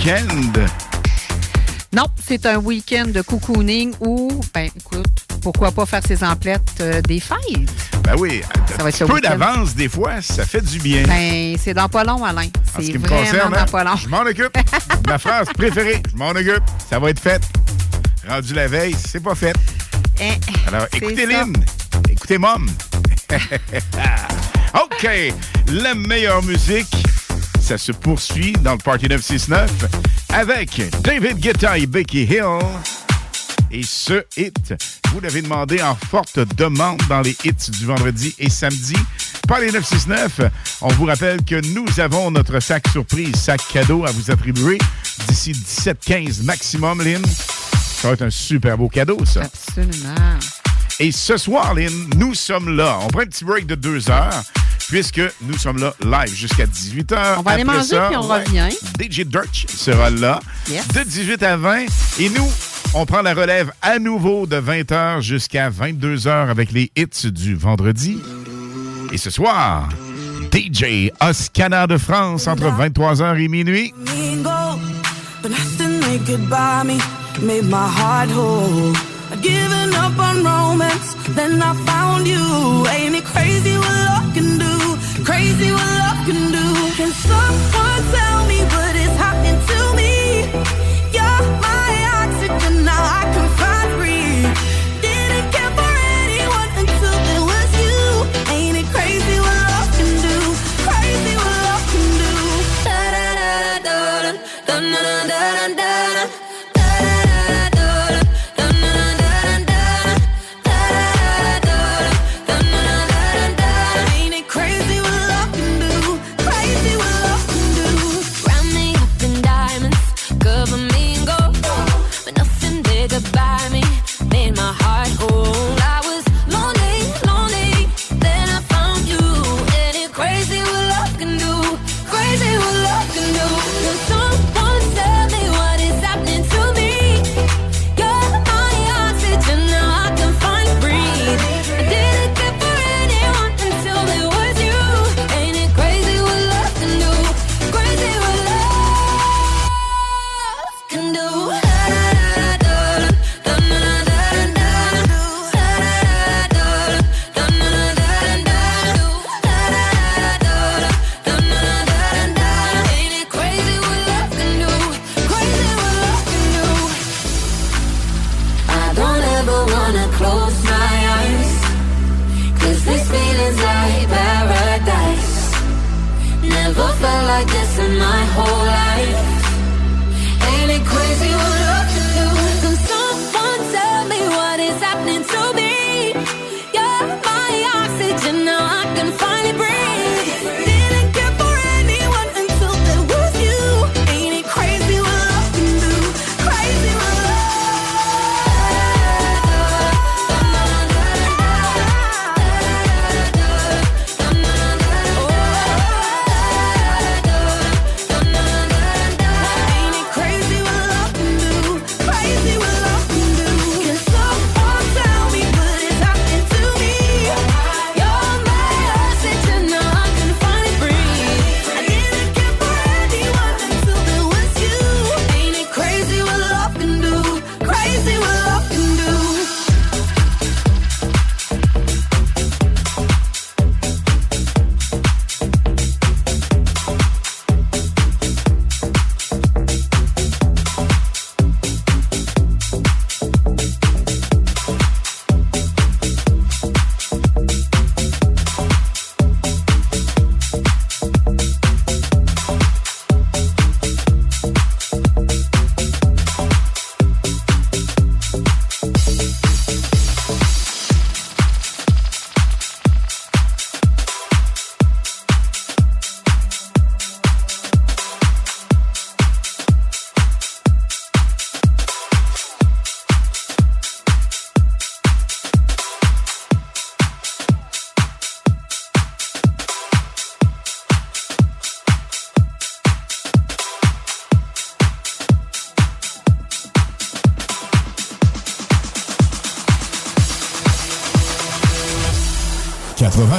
week-end? Non, c'est un week-end de cocooning où, ben écoute, pourquoi pas faire ses emplettes euh, des fêtes? Ben oui, Ça va être peu d'avance, des fois, ça fait du bien. Ben, c'est dans pas long, Alain. En ce C'est qui me concerne, dans hein, pas long. je m'en occupe. Ma phrase préférée, je m'en occupe. Ça va être fait. Rendu la veille, c'est pas fait. Alors, c'est écoutez. Lynn, écoutez Mom. OK, la meilleure musique, ça se poursuit dans le Party 969 avec David Guetta et Becky Hill. Et ce hit, vous l'avez demandé en forte demande dans les hits du vendredi et samedi. Party 969, on vous rappelle que nous avons notre sac surprise, sac cadeau à vous attribuer d'ici 17-15 maximum, Lynn. Ça va être un super beau cadeau, ça. Absolument. Et ce soir, Lynn, nous sommes là. On prend un petit break de deux heures, puisque nous sommes là live jusqu'à 18 heures. On va aller Après manger, ça, puis on ouais, revient. DJ Dirch sera là Yes. de 18 à 20. Et nous, on prend la relève à nouveau de 20 heures jusqu'à 22 heures avec les hits du vendredi. Et ce soir, DJ Oscana de France entre 23h et minuit. Mingo, but nothing they could buy me made my heart whole. I'd given up on romance, then I found you. Ain't it crazy? Crazy what love can do. Can someone tell me what is happening to me?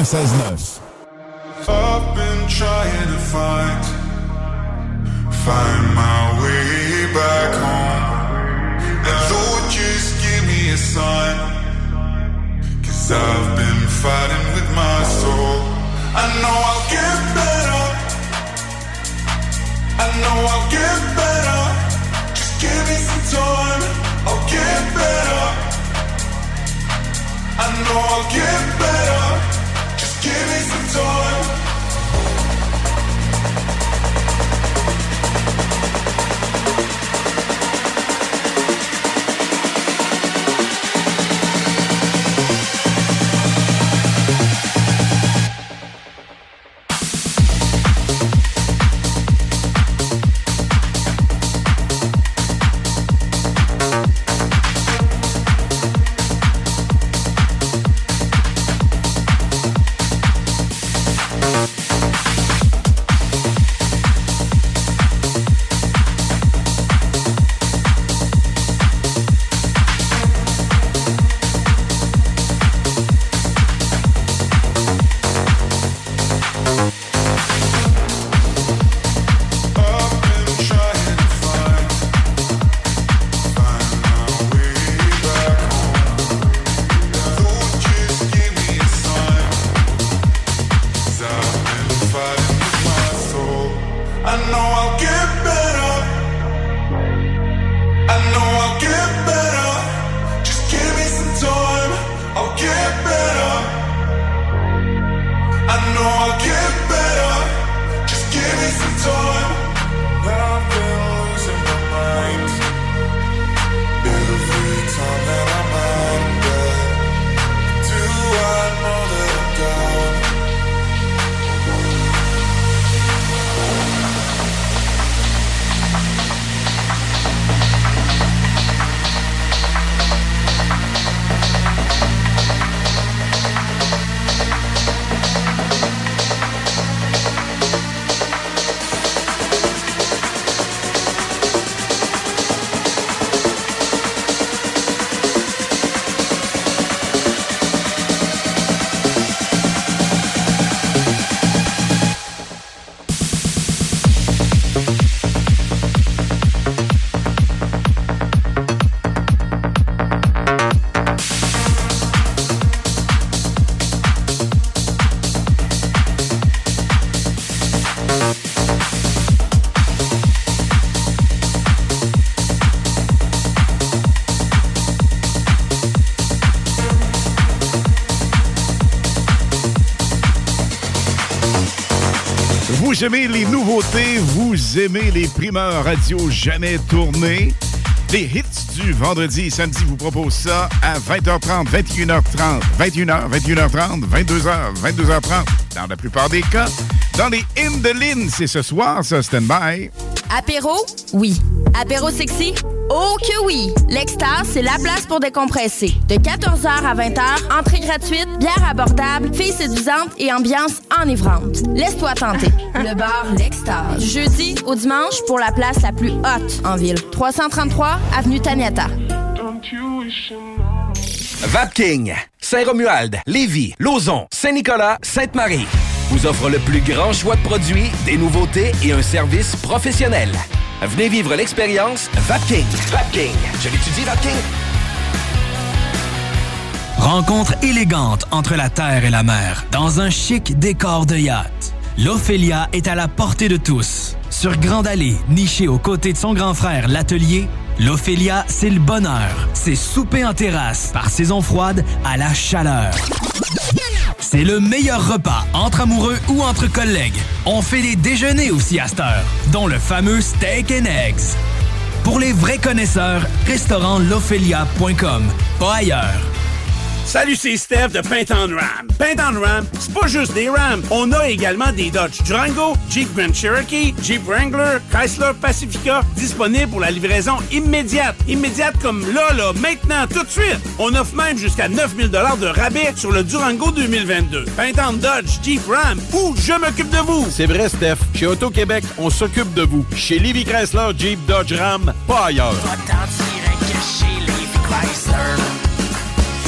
says no. Vous aimez les nouveautés, vous aimez les primeurs radio jamais tournées. Les hits du vendredi et samedi vous proposent ça à 20h30, 21h30, 21h, 21h30, 22h, 22h30. Dans la plupart des cas, dans les Indolines, c'est ce soir, ça, stand-by. Apéro? Oui. Apéro sexy? Oh que oui! L'Extase, c'est la place pour décompresser. De 14h à 20h, entrée gratuite, bière abordable, filles séduisantes et ambiance enivrante. Laisse-toi tenter. Le bar L'Extase. Du jeudi au dimanche pour la place la plus haute en ville. 333 Avenue Taniata. Vapking, Saint-Romuald, Lévis, Lauson, Saint-Nicolas, Sainte-Marie vous offre le plus grand choix de produits, des nouveautés et un service professionnel. Venez vivre l'expérience Vapking. Vapking. Je l'étudie, Vapking. Rencontre élégante entre la terre et la mer, dans un chic décor de yacht. L'Ophélia est à la portée de tous. Sur Grande Allée, nichée aux côtés de son grand frère, l'Atelier, l'Ophélia, c'est le bonheur. C'est souper en terrasse, par saison froide à la chaleur. C'est le meilleur repas entre amoureux ou entre collègues. On fait des déjeuners aussi à cette heure, dont le fameux steak and eggs. Pour les vrais connaisseurs, restaurantlofelia.com, pas ailleurs. Salut, c'est Steph de Paint on Ram. Paint on Ram, pas juste des Rams. On a également des Dodge Durango, Jeep Grand Cherokee, Jeep Wrangler, Chrysler Pacifica, disponibles pour la livraison immédiate. Immédiate comme là, là, maintenant, tout de suite. On offre même jusqu'à 9000 de rabais sur le Durango 2022. Paint on Dodge, Jeep Ram, ou je m'occupe de vous. C'est vrai, Steph. Chez Auto-Québec, on s'occupe de vous. Chez Livy Chrysler, Jeep, Dodge, Ram, pas ailleurs.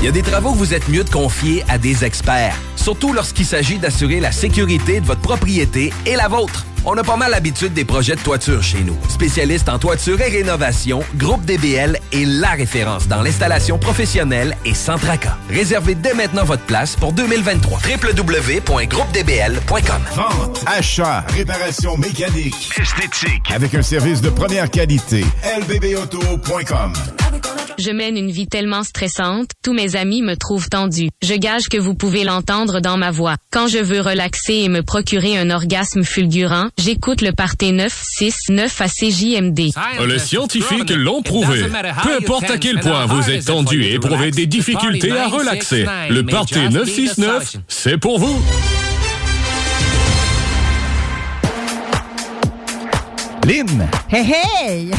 Il y a des travaux que vous êtes mieux de confier à des experts, surtout lorsqu'il s'agit d'assurer la sécurité de votre propriété et la vôtre. On a pas mal l'habitude des projets de toiture chez nous. Spécialiste en toiture et rénovation, Groupe DBL est la référence dans l'installation professionnelle et sans tracas. Réservez dès maintenant votre place pour 2023. www.groupedbl.com Vente, achat, réparation mécanique, esthétique, avec un service de première qualité. lbbauto.com Je mène une vie tellement stressante, tous mes amis me trouvent tendue. Je gage que vous pouvez l'entendre dans ma voix. Quand je veux relaxer et me procurer un orgasme fulgurant, j'écoute le Parté 969 à CJMD. Les scientifiques l'ont prouvé. Peu importe à quel point vous êtes tendu et éprouvez des difficultés à relaxer, le Party 969, c'est pour vous. Lynn, Hey, hey!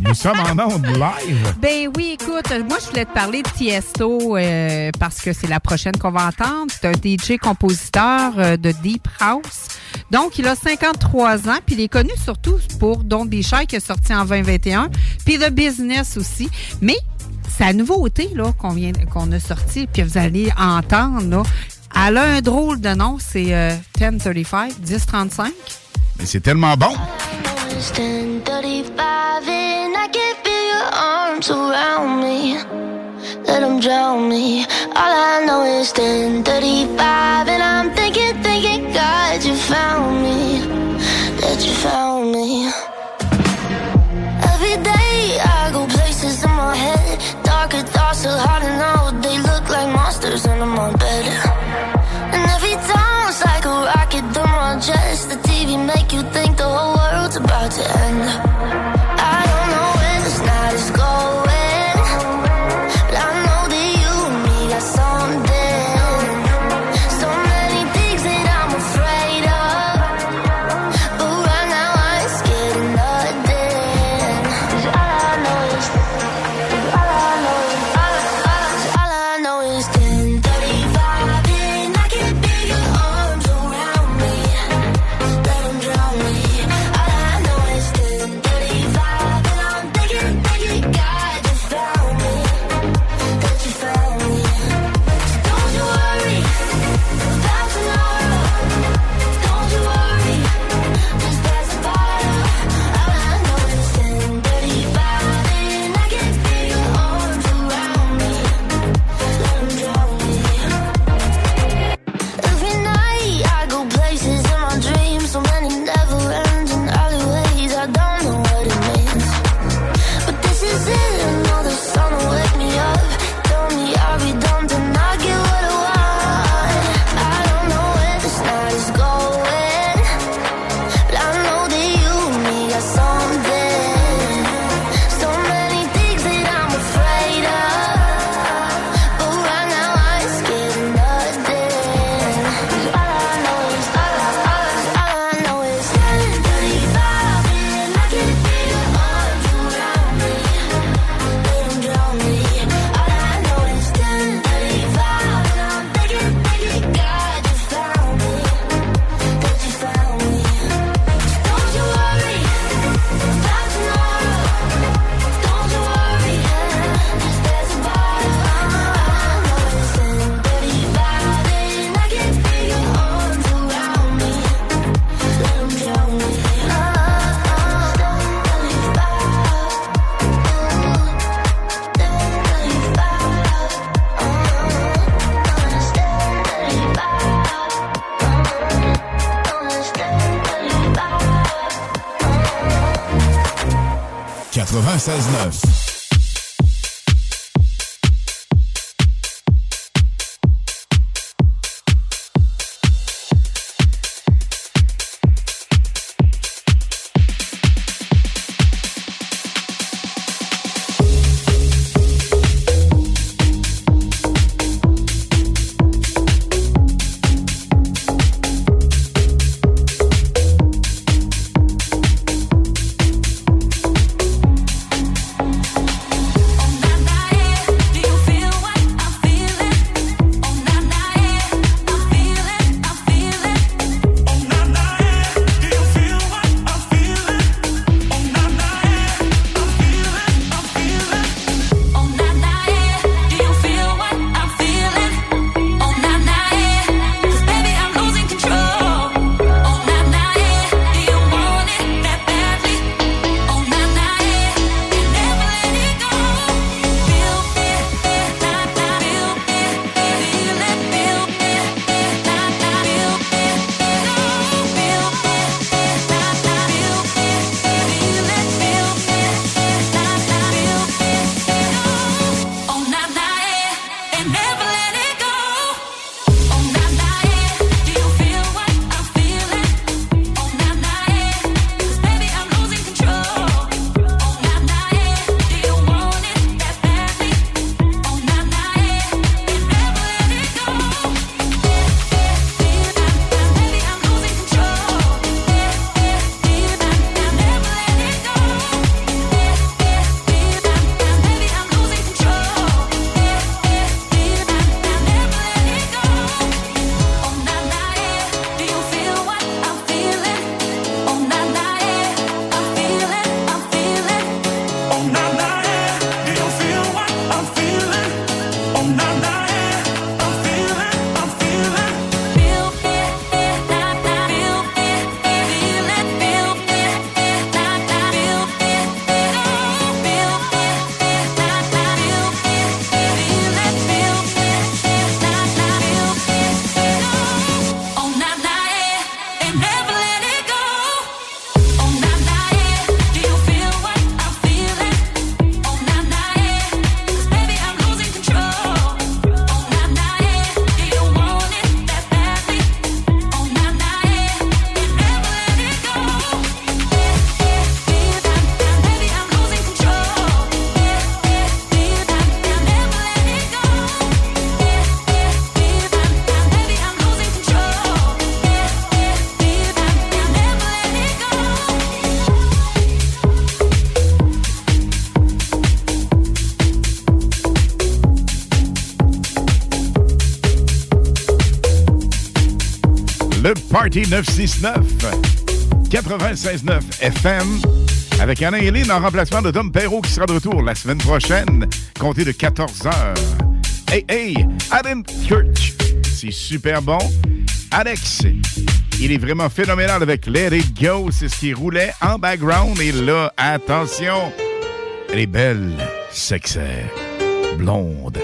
nous sommes en ondes live. Ben oui, écoute, moi je voulais te parler de Tiesto euh, parce que c'est la prochaine qu'on va entendre. C'est un DJ compositeur euh, de Deep House. Donc, il a 53 ans, puis il est connu surtout pour Don't Be Shy qui est sorti en 2021, puis The Business aussi. Mais sa nouveauté là qu'on vient qu'on a sorti, puis vous allez entendre là, elle a un drôle de nom, c'est euh, 1035, 1035. Mais c'est tellement bon. It's 10:35 and I can feel your arms around me. Let them drown me. All I know is 10:35 and I'm thinking, found me. That you found me. Every day I go places in my head. Darker thoughts are hard to know. They look like monsters under my bed. Party 969. 96.9 FM. Avec et Lynn en remplacement de Dom Perrault qui sera de retour la semaine prochaine, compté de 14h. Hey, hey, Adam Church, c'est super bon. Alex, il est vraiment phénoménal avec Let It Go, c'est ce qui roulait en background. Et là, attention, elle est belle, sexy, blonde.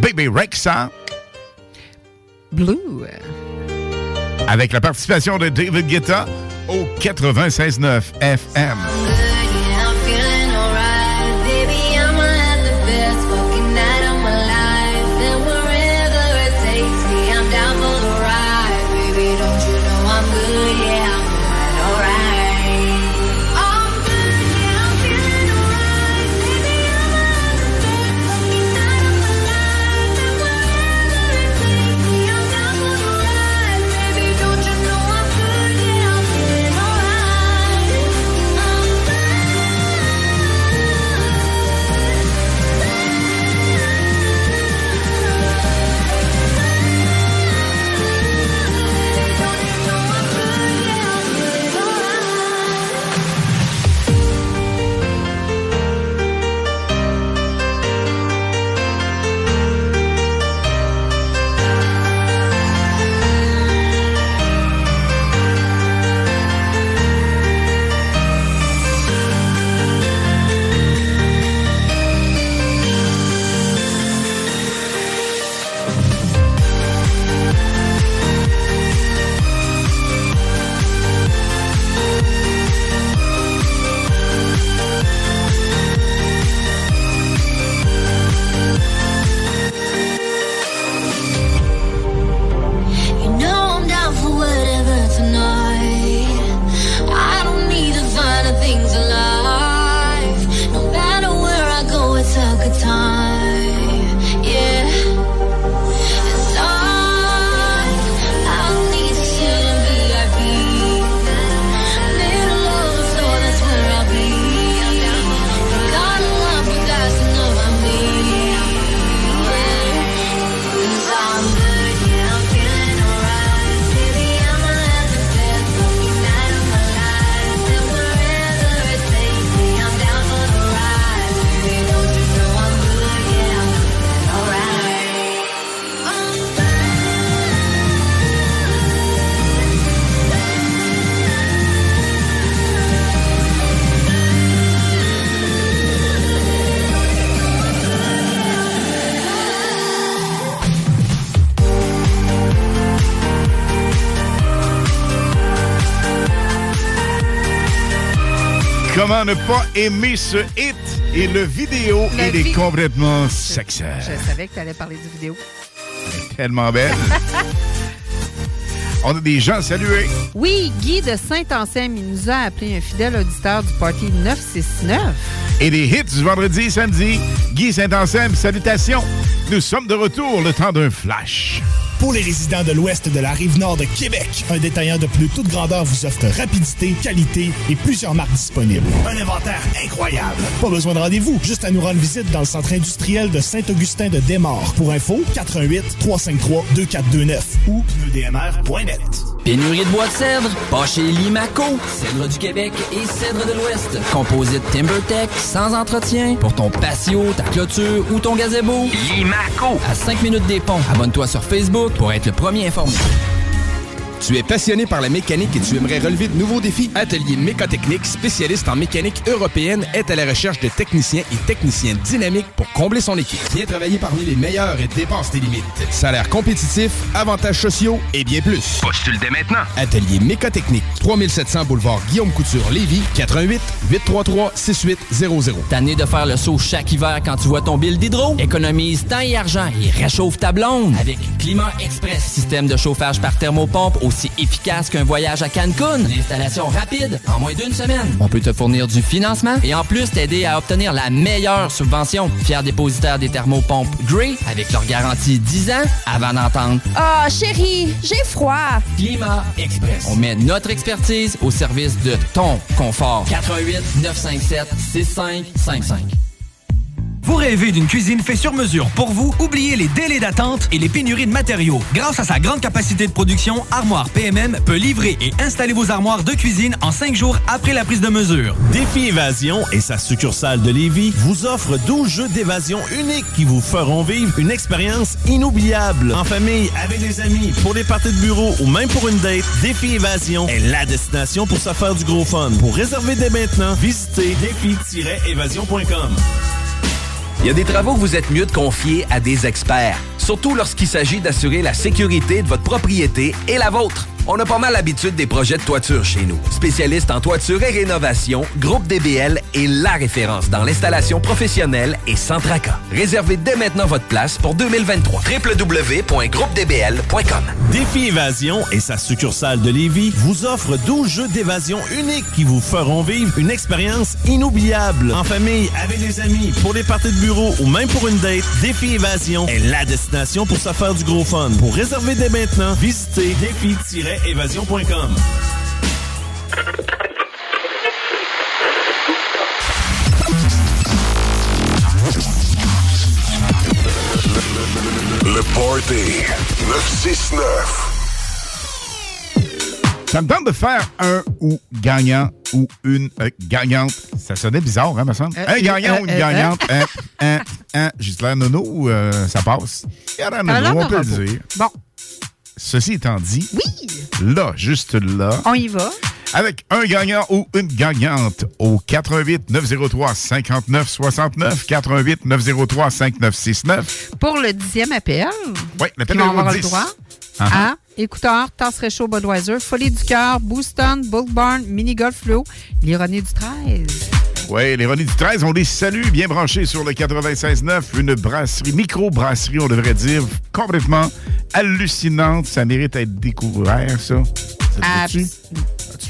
Baby Rexa. Blue. Avec la participation de David Guetta au 96.9 FM. Comment ne pas aimer ce hit? Et le vidéo, Le il est complètement sexy. Je savais que tu allais parler du vidéo. Tellement belle. On a des gens à saluer. Oui, Guy de Saint-Anselme, il nous a appelé un fidèle auditeur du Party 969. Et des hits du vendredi et samedi. Guy Saint-Anselme, salutations. Nous sommes de retour, le temps d'un flash. Pour les résidents de l'ouest de la rive nord de Québec, un détaillant de plus toute grandeur vous offre rapidité, qualité et plusieurs marques disponibles. Un inventaire incroyable. Pas besoin de rendez-vous, juste à nous rendre visite dans le centre industriel de Saint-Augustin de Desmaures. Pour info, 88 353 2429 ou pneudmr.net. Pénurie de bois de cèdre, pas chez Limaco. Cèdre du Québec et cèdre de l'Ouest. Composite TimberTech, sans entretien. Pour ton patio, ta clôture ou ton gazebo. Limaco. À 5 minutes des ponts. Abonne-toi sur Facebook pour être le premier informé. Tu es passionné par la mécanique et tu aimerais relever de nouveaux défis? Atelier Mécotechnique, spécialiste en mécanique européenne, est à la recherche de techniciens et techniciens dynamiques pour combler son équipe. Viens travailler parmi les meilleurs et dépasse tes limites. Salaire compétitif, avantages sociaux et bien plus. Postule dès maintenant. Atelier Mécotechnique, 3700 boulevard Guillaume Couture, Lévis, 88 833 6800. Tanné de faire le saut chaque hiver quand tu vois ton bill d'hydro? Économise temps et argent et réchauffe ta blonde avec Climat Express. Système de chauffage par thermopompe aussi efficace qu'un voyage à Cancun. Installation rapide en moins d'une semaine. On peut te fournir du financement et en plus t'aider à obtenir la meilleure subvention. Fier dépositaire des thermopompes Grey avec leur garantie 10 ans avant d'entendre Ah, chérie, j'ai froid. Climat Express. On met notre expertise au service de ton confort. 88 957 6555. Vous rêvez d'une cuisine faite sur mesure pour vous? Oubliez les délais d'attente et les pénuries de matériaux. Grâce à sa grande capacité de production, Armoire PMM peut livrer et installer vos armoires de cuisine en cinq jours après la prise de mesure. Défi Évasion et sa succursale de Lévis vous offrent 12 jeux d'évasion uniques qui vous feront vivre une expérience inoubliable. En famille, avec des amis, pour des parties de bureau ou même pour une date, Défi Évasion est la destination pour se faire du gros fun. Pour réserver dès maintenant, visitez défi-évasion.com. Il y a des travaux que vous êtes mieux de confier à des experts, surtout lorsqu'il s'agit d'assurer la sécurité de votre propriété et la vôtre. On a pas mal l'habitude des projets de toiture chez nous. Spécialiste en toiture et rénovation, Groupe DBL est la référence dans l'installation professionnelle et sans tracas. Réservez dès maintenant votre place pour 2023. www.groupedbl.com Défi Évasion et sa succursale de Lévis vous offrent 12 jeux d'évasion uniques qui vous feront vivre une expérience inoubliable. En famille, avec des amis, pour des parties de bureau ou même pour une date, Défi Évasion est la destination pour se faire du gros fun. Pour réserver dès maintenant, visitez défi-évasion.com. Le Party 969. Ça me tente de faire un ou gagnant ou une euh, gagnante. Ça sonnait bizarre, hein, semble? Euh, un gagnant euh, ou une euh, gagnante. un, un, un. Juste l'air nono euh, ça passe? L'air Ça a on peut le dire. Bon. Ceci étant dit, oui. là, juste là, On y va. avec un gagnant ou une gagnante au 88 903 59 69 88 903 5969. Pour le dixième appel, Oui, l'appel numéro avoir 10. le droit Ah ah. à écouteurs, tasse réchaud Budweiser, Folie du cœur, Booston, Bull Barn, Mini Golf Flow, l'ironie du 13. Oui, les Ronnies du 13, on les salue, bien branchés sur le 96.9, une brasserie, micro-brasserie, on devrait dire, complètement hallucinante. Ça mérite d'être découvert, ça. Ça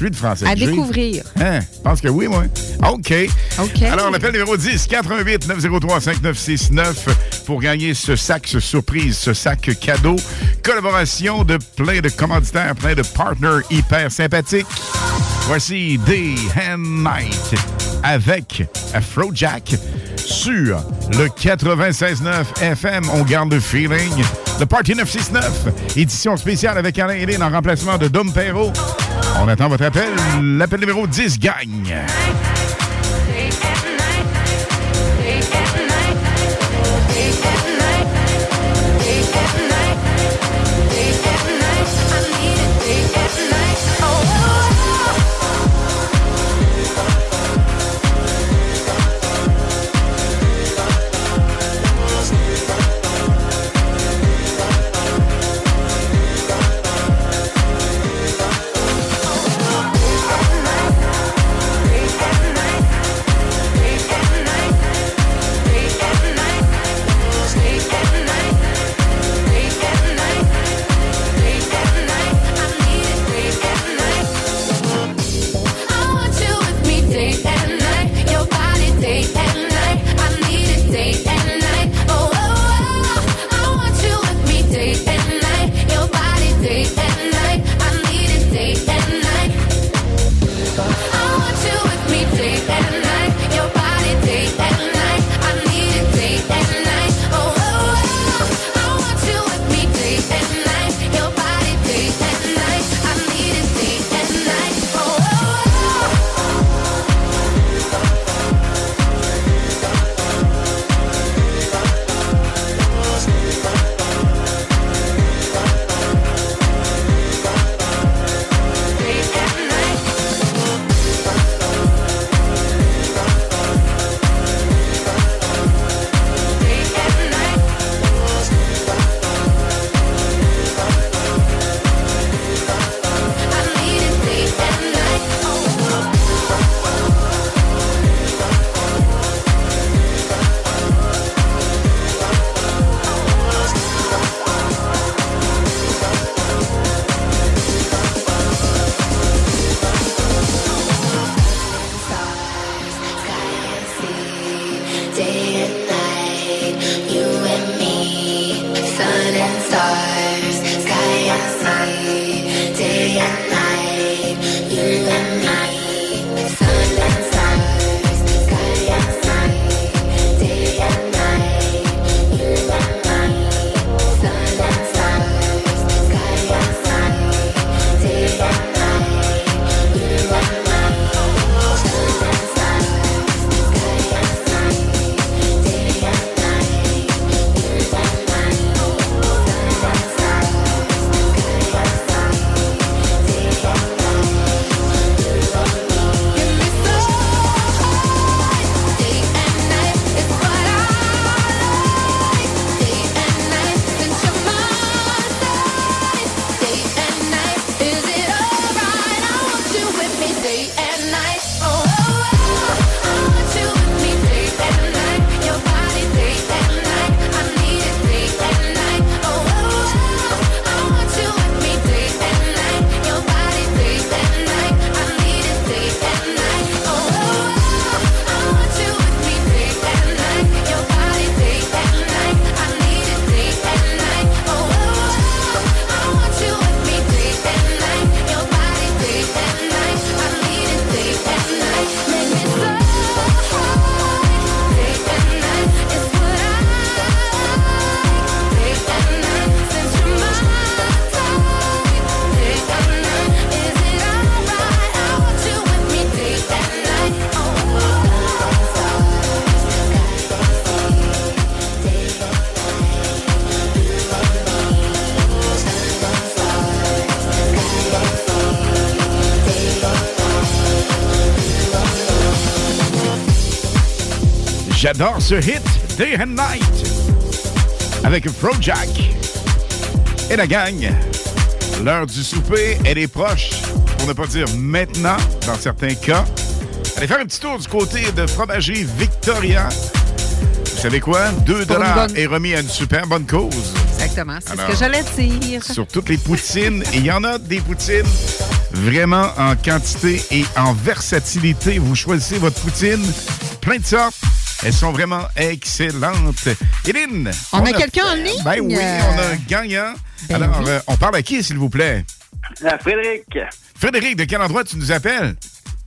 de français? À découvrir. Hein? Je pense que oui, moi. OK. OK. Alors, l'appel numéro 10, 88 903 5969 pour gagner ce sac, ce surprise, ce sac cadeau. Collaboration de plein de commanditaires, plein de partners hyper sympathiques. Voici Day and Night avec Afrojack sur le 96.9 FM. On garde le feeling. Le Party 969, édition spéciale avec Alain Hélène en remplacement de Dom Perrault. On attend votre appel. L'appel numéro 10 gagne. Ce hit, Day and Night, avec Jack et la gang. L'heure du souper, elle est proche, pour ne pas dire maintenant, dans certains cas. Allez faire un petit tour du côté de Fromagerie Victoria. Vous savez quoi? 2 Pour une dollars bonne- est remis à une super bonne cause. Exactement, c'est ce que j'allais dire. Sur toutes les poutines. Et il y en a des poutines vraiment en quantité et en versatilité. Vous choisissez votre poutine, plein de sortes. Elles sont vraiment excellentes. Hélène! On a quelqu'un en ligne? Ben oui, on a un gagnant. Ben Alors, oui. euh, on parle à qui, s'il vous plaît? À Frédéric Frédéric, de quel endroit tu nous appelles?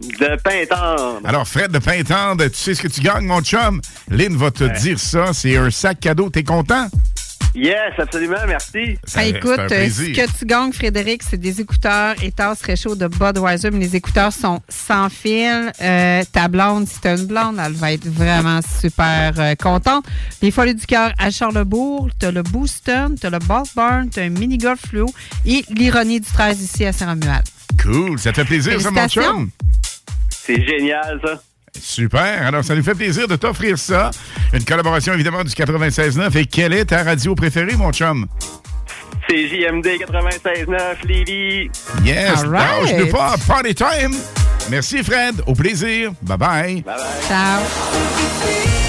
de Pintendre. Alors, Fred de Pintendre, tu sais ce que tu gagnes, mon chum? Lynn va te Ouais. dire ça. C'est un sac cadeau. T'es content? Yes, absolument, merci. Ah, écoute, euh, ce que tu gagnes, Frédéric, c'est des écouteurs et tasses réchaud de Budweiser, mais les écouteurs sont sans fil. Euh, ta blonde, si t'as une blonde, elle va être vraiment super euh, contente. Les Folies du cœur à Charlebourg, t'as le Booston, t'as le Ball Barn, t'as un mini golf fluo et l'ironie du 13 ici à Saint-Romuald. Cool, ça te fait plaisir, ça, mon chum? C'est génial, ça. Super. Alors, ça nous fait plaisir de t'offrir ça. Une collaboration, évidemment, du 96.9. Et quelle est ta radio préférée, mon chum? C'est JMD 96.9, Lévis. Yes. All right. lâche-nous pas. Party time. Merci, Fred. Au plaisir. Bye-bye. Ciao.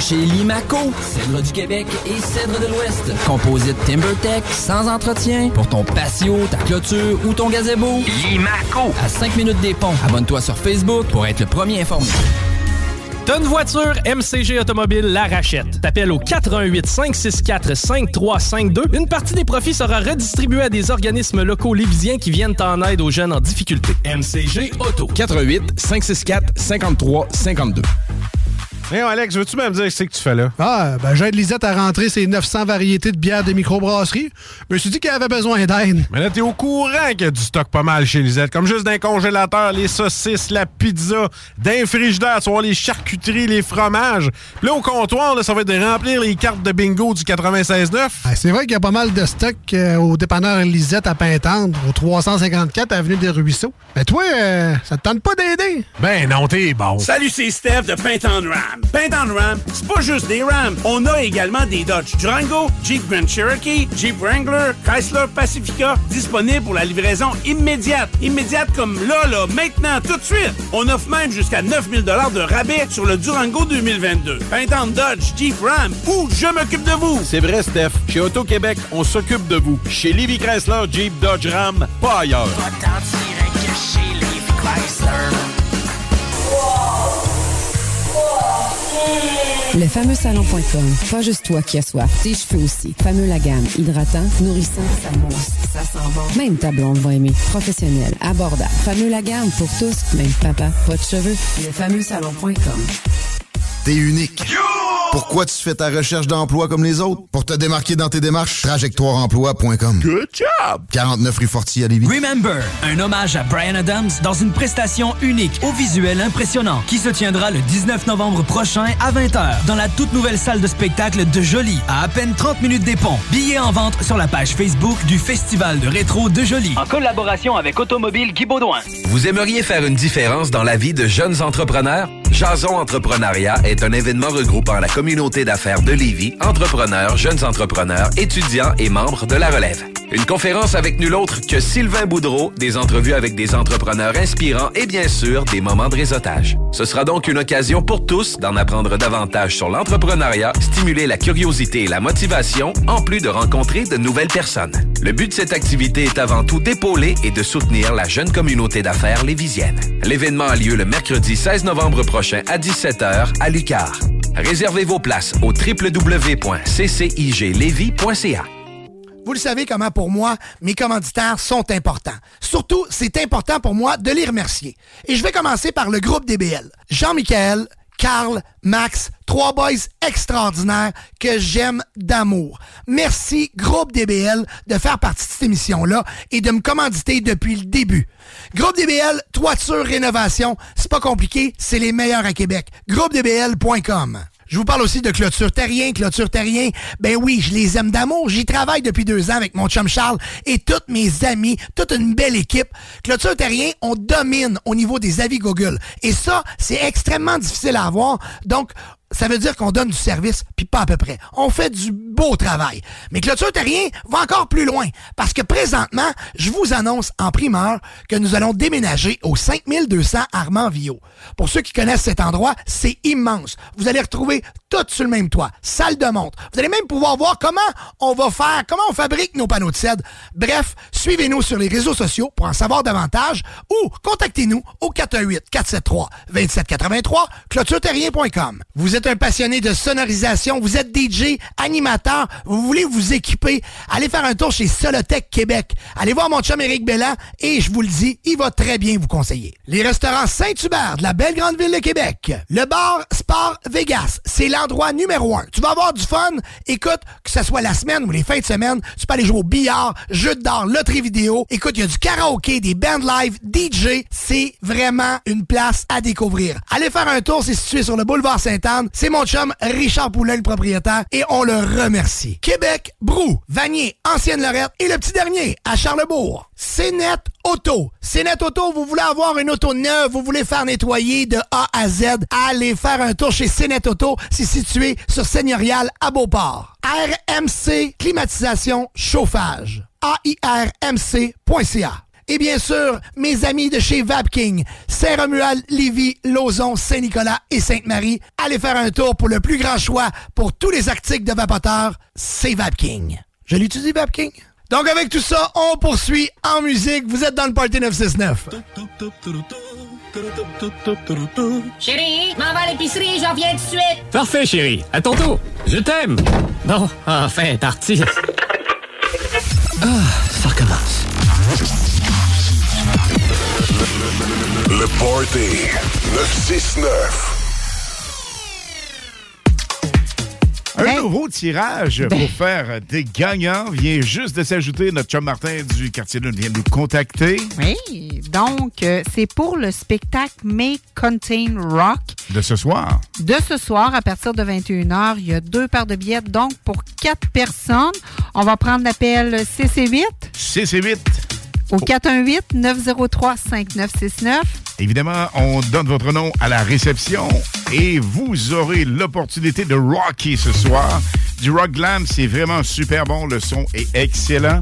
Chez Limaco. Cèdre du Québec et cèdre de l'Ouest. Composite TimberTech, sans entretien, pour ton patio, ta clôture ou ton gazebo. Limaco. À 5 minutes des ponts. Abonne-toi sur Facebook pour être le premier informé. T'as une voiture, MCG Automobile la rachète. T'appelles au 418 564 5352. Une partie des profits sera redistribuée à des organismes locaux lévisiens qui viennent en aide aux jeunes en difficulté. MCG Auto. 88 564 53 52. Hey, Alex, veux-tu me dire ce que tu fais là? Ah, ben j'aide Lisette à rentrer ses 900 variétés de bières des microbrasseries. Je me suis dit qu'elle avait besoin d'aide. Mais là, t'es au courant qu'il y a du stock pas mal chez Lisette. Comme juste d'un congélateur, les saucisses, la pizza, d'un frigidaire, tu les charcuteries, les fromages. Puis là, au comptoir, là, ça va être de remplir les cartes de bingo du 96.9. Ah, C'est vrai qu'il y a pas mal de stock euh, au dépanneur Lisette à Pintendre, au 354 Avenue des Ruisseaux. Mais toi, euh, ça te tente pas d'aider? Ben non, t'es bon. Salut, c'est Steph de Paint on Ram. Paint on Ram, c'est pas juste des Rams. On a également des Dodge Durango, Jeep Grand Cherokee, Jeep Wrangler, Chrysler Pacifica, disponibles pour la livraison immédiate. Immédiate comme là, là, maintenant, tout de suite. On offre même jusqu'à 9000 de rabais sur le Durango 2022. Paint on Dodge, Jeep Ram, ou je m'occupe de vous. C'est vrai, Steph. Chez Auto-Québec, on s'occupe de vous. Chez Livy Chrysler, Jeep, Dodge, Ram, pas ailleurs. Le fameux salon.com. Pas juste toi qui as soif. Tes cheveux aussi. Fameux la gamme. Hydratant, nourrissant, ça mousse, ça sent bon. Même ta blonde va aimer. Professionnel, abordable. Fameux la gamme pour tous. Même papa, pas de cheveux. Le fameux salon.com. T'es unique. Pourquoi tu fais ta recherche d'emploi comme les autres? Pour te démarquer dans tes démarches, trajectoireemploi.com. Good job! 49 rue Fortier à Lévis. Remember, un hommage à Brian Adams dans une prestation unique au visuel impressionnant qui se tiendra le 19 novembre prochain à 20h dans la toute nouvelle salle de spectacle de Jolie à à peine 30 minutes des ponts. Billets en vente sur la page Facebook du Festival de rétro de Jolie. En collaboration avec Automobile Guy Baudouin. Vous aimeriez faire une différence dans la vie de jeunes entrepreneurs? Jason Entrepreneuriat est un événement regroupant la communauté d'affaires de Lévis, entrepreneurs, jeunes entrepreneurs, étudiants et membres de la relève. Une conférence avec nul autre que Sylvain Boudreau, des entrevues avec des entrepreneurs inspirants et bien sûr des moments de réseautage. Ce sera donc une occasion pour tous d'en apprendre davantage sur l'entrepreneuriat, stimuler la curiosité et la motivation, en plus de rencontrer de nouvelles personnes. Le but de cette activité est avant tout d'épauler et de soutenir la jeune communauté d'affaires lévisienne. L'événement a lieu le mercredi 16 novembre prochain à 17h à Réservez vos places au www.cciglevy.ca. Vous le savez comment pour moi, mes commanditaires sont importants. Surtout, c'est important pour moi de les remercier. Et je vais commencer par le groupe DBL. Jean-Michel, Carl, Max, trois boys extraordinaires que j'aime d'amour. Merci, groupe DBL, de faire partie de cette émission-là et de me commanditer depuis le début. Groupe DBL, toiture, rénovation, c'est pas compliqué, c'est les meilleurs à Québec. GroupeDBL.com je vous parle aussi de Clôture Terrien. Clôture Terrien, ben oui, je les aime d'amour. J'y travaille depuis deux ans avec mon chum Charles et tous mes amis, toute une belle équipe. Clôture Terrien, on domine au niveau des avis Google. Et ça, c'est extrêmement difficile à avoir. Donc, ça veut dire qu'on donne du service, puis pas à peu près. On fait du beau travail. Mais Clôture Terrien va encore plus loin, parce que présentement, je vous annonce en primeur que nous allons déménager au 5200 Armand Villot. Pour ceux qui connaissent cet endroit, c'est immense. Vous allez retrouver tout sur le même toit, salle de montre. Vous allez même pouvoir voir comment on va faire, comment on fabrique nos panneaux de cèdre. Bref, suivez-nous sur les réseaux sociaux pour en savoir davantage ou contactez-nous au 418-473-2783, clôtureterrien.com. Vous êtes un passionné de sonorisation, vous êtes DJ, animateur, vous voulez vous équiper, allez faire un tour chez Solotech Québec. Allez voir mon chum Éric Bellan et je vous le dis, il va très bien vous conseiller. Les restaurants Saint-Hubert de la belle grande ville de Québec. Le bar Sport Vegas, c'est l'endroit numéro un. Tu vas avoir du fun. Écoute, que ce soit la semaine ou les fins de semaine, tu peux aller jouer au billard, jeux d'art, loterie vidéo. Écoute, il y a du karaoké, des bands live, DJ. C'est vraiment une place à découvrir. Allez faire un tour, c'est situé sur le boulevard Sainte-Anne. C'est mon chum Richard Poulain, le propriétaire, et on le remercie. Québec, Brou, Vanier, Ancienne-Lorette et le petit dernier à Charlebourg. CNET Auto. CNET Auto, vous voulez avoir une auto neuve, vous voulez faire nettoyer de A à Z, allez faire un tour chez CNET Auto. C'est situé sur Seigneurial à Beauport. RMC Climatisation Chauffage. AIRMC.ca. Et bien sûr, mes amis de chez Vapking, Saint-Romuald, Lévis, Lauson, Saint-Nicolas et Sainte-Marie, allez faire un tour pour le plus grand choix pour tous les articles de vapoteurs, c'est Vapking. Je l'utilise Vapking? Donc avec tout ça, on poursuit en musique. Vous êtes dans le Party 969. Chérie, m'en va à l'épicerie, j'en viens tout de suite. Parfait, chérie. À ton tour. Je t'aime. Bon, enfin, parti. Ah, ça recommence. Le Party 969. Un nouveau tirage pour faire des gagnants vient juste de s'ajouter. Notre chum Martin du quartier Lune vient de nous contacter. Oui, donc euh, c'est pour le spectacle May Contain Rock. De ce soir. De ce soir, à partir de 21h, il y a deux paires de billets, donc pour quatre personnes. On va prendre l'appel CC8 CC8. Au 418-903-5969. Évidemment, on donne votre nom à la réception et vous aurez l'opportunité de rocker ce soir. Du rock glam, c'est vraiment super bon. Le son est excellent.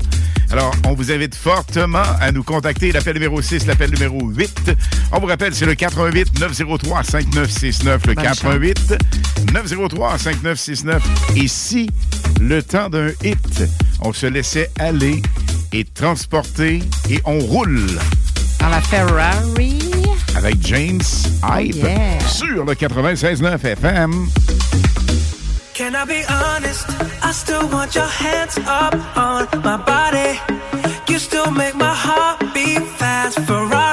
Alors, on vous invite fortement à nous contacter. L'appel numéro 6, l'appel numéro 8. On vous rappelle, c'est le 88 903 5969. Le Bonne 88 903 5969. Et si le temps d'un hit, on se laissait aller et transporter et on roule Dans la Ferrari. avec James Hype Oh, yeah. sur le 96.9 FM. Can I be honest? I still want your hands up on my body. You still make my heart beat fast. Ferrari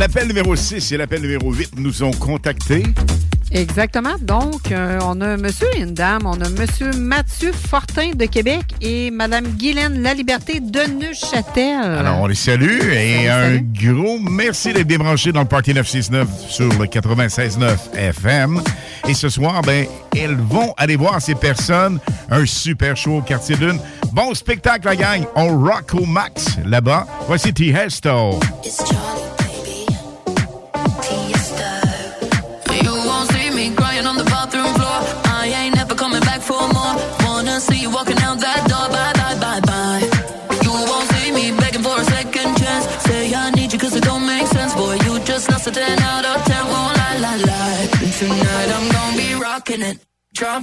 l'appel numéro 6 et l'appel numéro 8 nous ont contactés. Exactement. Donc, euh, on a monsieur et une dame. On a monsieur Mathieu Fortin de Québec et madame Guylaine Laliberté de Neuchâtel. Alors, on les salue et un gros merci d'être débranchés dans le Party 969 sur le 96.9 FM. Et ce soir, ben, elles vont aller voir ces personnes. Un super show au quartier d'une. Bon spectacle, la gang. On rock au max là-bas. Voici T. Hesto.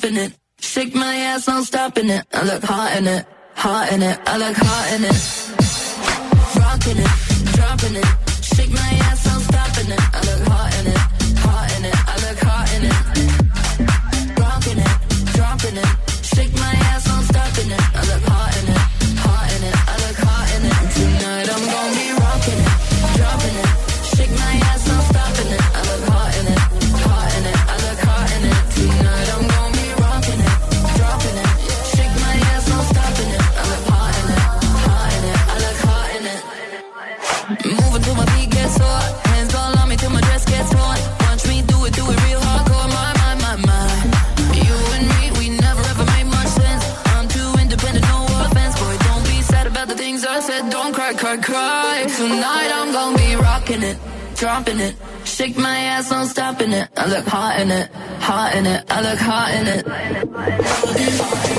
It. Shake my ass, I'm stopping it. I look hot in it, hot in it. I look hot in it. Dropping it. Shake my ass, I'm stopping it. I look hot in it, hot in it. I look hot in it.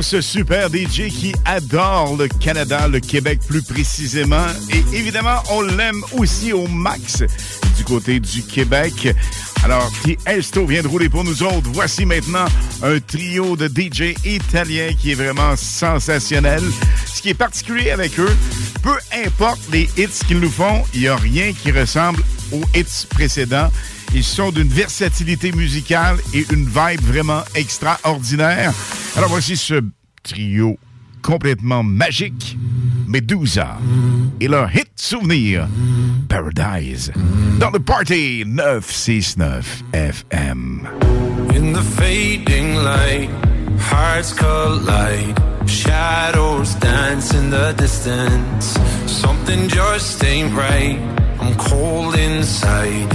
Ce super DJ qui adore le Canada, le Québec plus précisément. Et évidemment, on l'aime aussi au max du côté du Québec. Alors, Diesto vient de rouler pour nous autres. Voici maintenant un trio de DJ italiens qui est vraiment sensationnel. Ce qui est particulier avec eux, peu importe les hits qu'ils nous font, il n'y a rien qui ressemble aux hits précédents. Ils sont d'une versatilité musicale et une vibe vraiment extraordinaire. Alors voici ce trio complètement magique, Medusa, et leur hit souvenir, Paradise, dans le Party 969 FM. In the fading light, hearts collide. Shadows dance in the distance. Something just ain't right. I'm cold inside.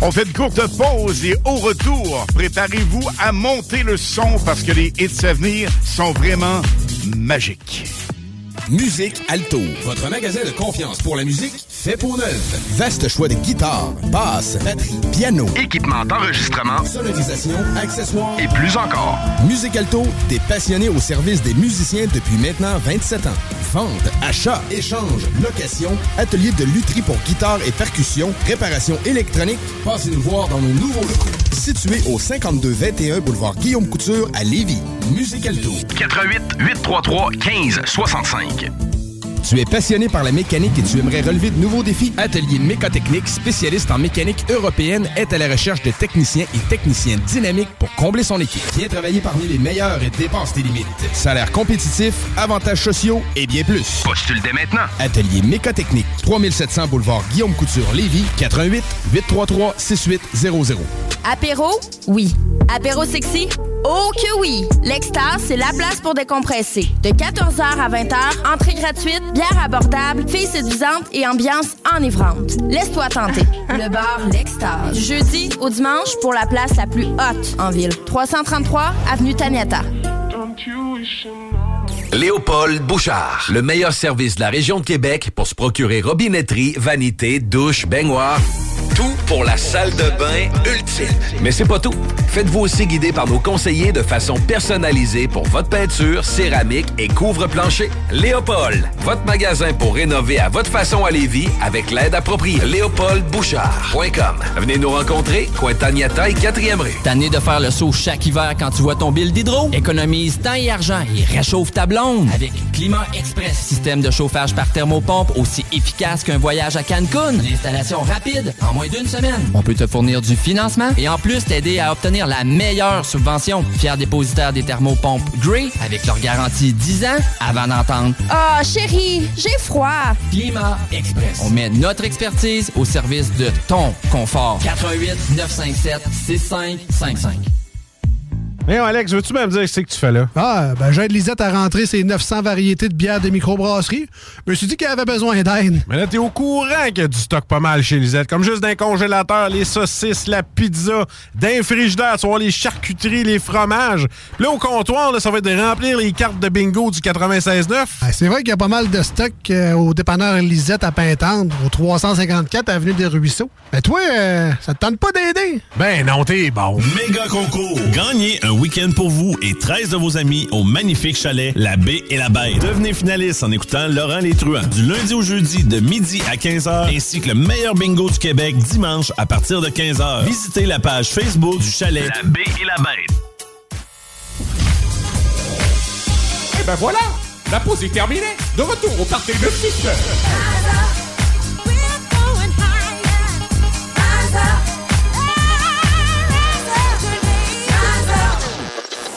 On fait une courte pause et au retour, préparez-vous à monter le son parce que les hits à venir sont vraiment magiques. Musique Alto, votre magasin de confiance pour la musique fait pour neuf. Vaste choix de guitares, basses, batteries, piano, équipement d'enregistrement, sonorisation, accessoires et plus encore. Musique Alto, des passionnés au service des musiciens depuis maintenant 27 ans. Vente, achat, échange, location, atelier de lutherie pour guitare et percussion, réparation électronique. Passez nous voir dans nos nouveaux locaux. Situé au 5221 boulevard Guillaume Couture à Lévis. Musique Alto. 88 833 15 65. Америки. Tu es passionné par la mécanique et tu aimerais relever de nouveaux défis? Atelier Mécotechnique, spécialiste en mécanique européenne, est à la recherche de techniciens et techniciens dynamiques pour combler son équipe. Viens travailler parmi les meilleurs et dépasse tes limites. Salaire compétitif, avantages sociaux et bien plus. Postule dès maintenant. Atelier Mécotechnique, 3700 boulevard Guillaume Couture, Lévis, 88 833 6800. Apéro? Oui. Apéro sexy? Oh que oui! L'Extase, c'est la place pour décompresser. De 14h à 20h, entrée gratuite, bière abordable, filles séduisantes et ambiance enivrante. Laisse-toi tenter. Le bar L'Extase. Du jeudi au dimanche pour la place la plus haute en ville. 333 Avenue Taniata. Léopold Bouchard, le meilleur service de la région de Québec pour se procurer robinetterie, vanité, douche, baignoire. Tout pour la salle de bain ultime. Mais c'est pas tout. Faites-vous aussi guider par nos conseillers de façon personnalisée pour votre peinture, céramique et couvre-plancher. Léopold, votre magasin pour rénover à votre façon à Lévis avec l'aide appropriée. LéopoldBouchard.com. Venez nous rencontrer, Cointagnata et 4e rue. Tanné de faire le saut chaque hiver quand tu vois ton bill d'hydro? Économise temps et argent et réchauffe ta blonde avec Climat Express. Système de chauffage par thermopompe aussi efficace qu'un voyage à Cancun. Installation rapide en moins d'une semaine. On peut te fournir du financement et en plus t'aider à obtenir la meilleure subvention. Fier dépositaire des thermopompes Grey avec leur garantie 10 ans avant d'entendre Oh chérie, j'ai froid. Climat Express. On met notre expertise au service de ton confort. 88 957 6555. Mais Alex, veux-tu même dire ce que tu fais là? Ah, ben j'aide Lisette à rentrer ses 900 variétés de bières de microbrasserie. Je me suis dit qu'elle avait besoin d'aide. Mais là, t'es au courant qu'il y a du stock pas mal chez Lisette. Comme juste d'un congélateur, les saucisses, la pizza, d'un frigidaire, tu vois, les charcuteries, les fromages. Puis là, au comptoir, là, ça va être de remplir les cartes de bingo du 96.9. Ah, c'est vrai qu'il y a pas mal de stock euh, au dépanneur Lisette à Pintendre, au 354 Avenue des Ruisseaux. Mais toi, euh, ça te tente pas d'aider? Ben non, t'es bon. Méga concours. Gagnez un week-end pour vous et 13 de vos amis au magnifique chalet La Baie et la Bête. Devenez finaliste en écoutant Laurent Les Truands du lundi au jeudi de midi à 15h ainsi que le meilleur bingo du Québec dimanche à partir de 15h. Visitez la page Facebook du chalet La Baie et la Bête. Et ben voilà, la pause est terminée. De retour au party de 6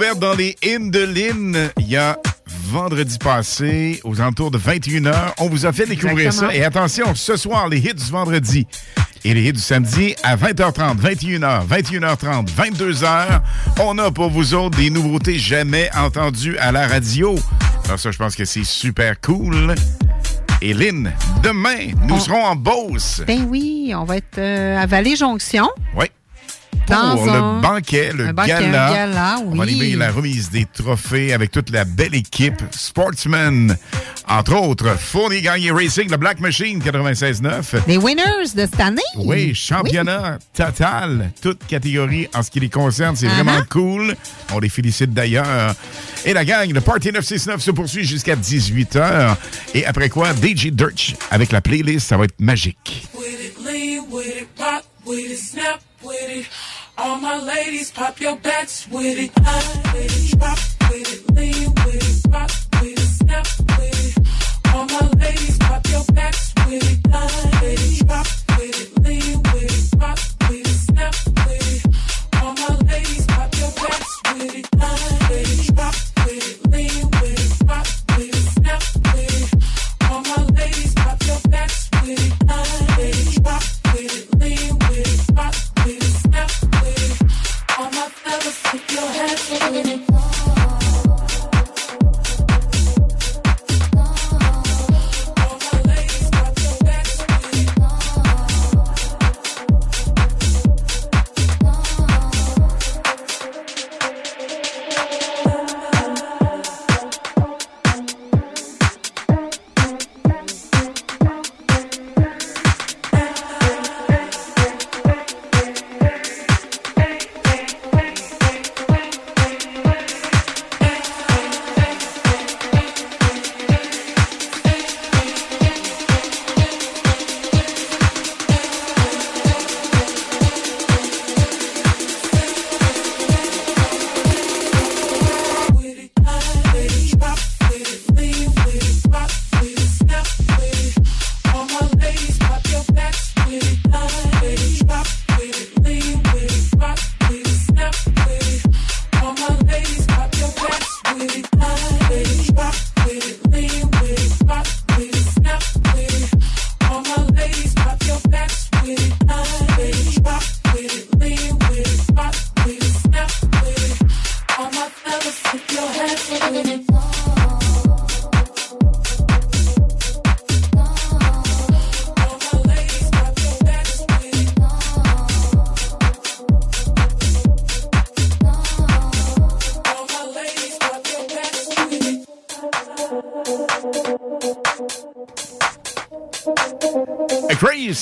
découverte dans les hymnes de Lynn il y a vendredi passé, aux alentours de 21h. On vous a fait découvrir Exactement. ça. Et attention, ce soir, les hits du vendredi et les hits du samedi à 20h30, 21h, 21h30, 22h. On a pour vous autres des nouveautés jamais entendues à la radio. Alors ça, je pense que c'est super cool. Et Lynn, demain, nous On- serons en Beauce. Ben oui, on va être euh, à Vallée-Jonction. Oui. Pour le banquet, le banquet, gala. gala, On va oui. animer la remise des trophées avec toute la belle équipe Sportsman. Entre autres, Fournier Gagné Racing, la Black Machine 96.9. Les winners de cette année. Oui, championnat total, toute catégorie en ce qui les concerne. C'est Uh-huh. vraiment cool. On les félicite d'ailleurs. Et la gang, le Party 969 se poursuit jusqu'à 18h. Et après quoi, DJ Dirch avec la playlist, ça va être magique. with it, lean with it, snap with it. All my ladies, pop your backs with it. Line with it, drop with it, lean with it, rock with it, snap with it. All my ladies, pop your backs with it. Line with it, drop with it, lean with it, rock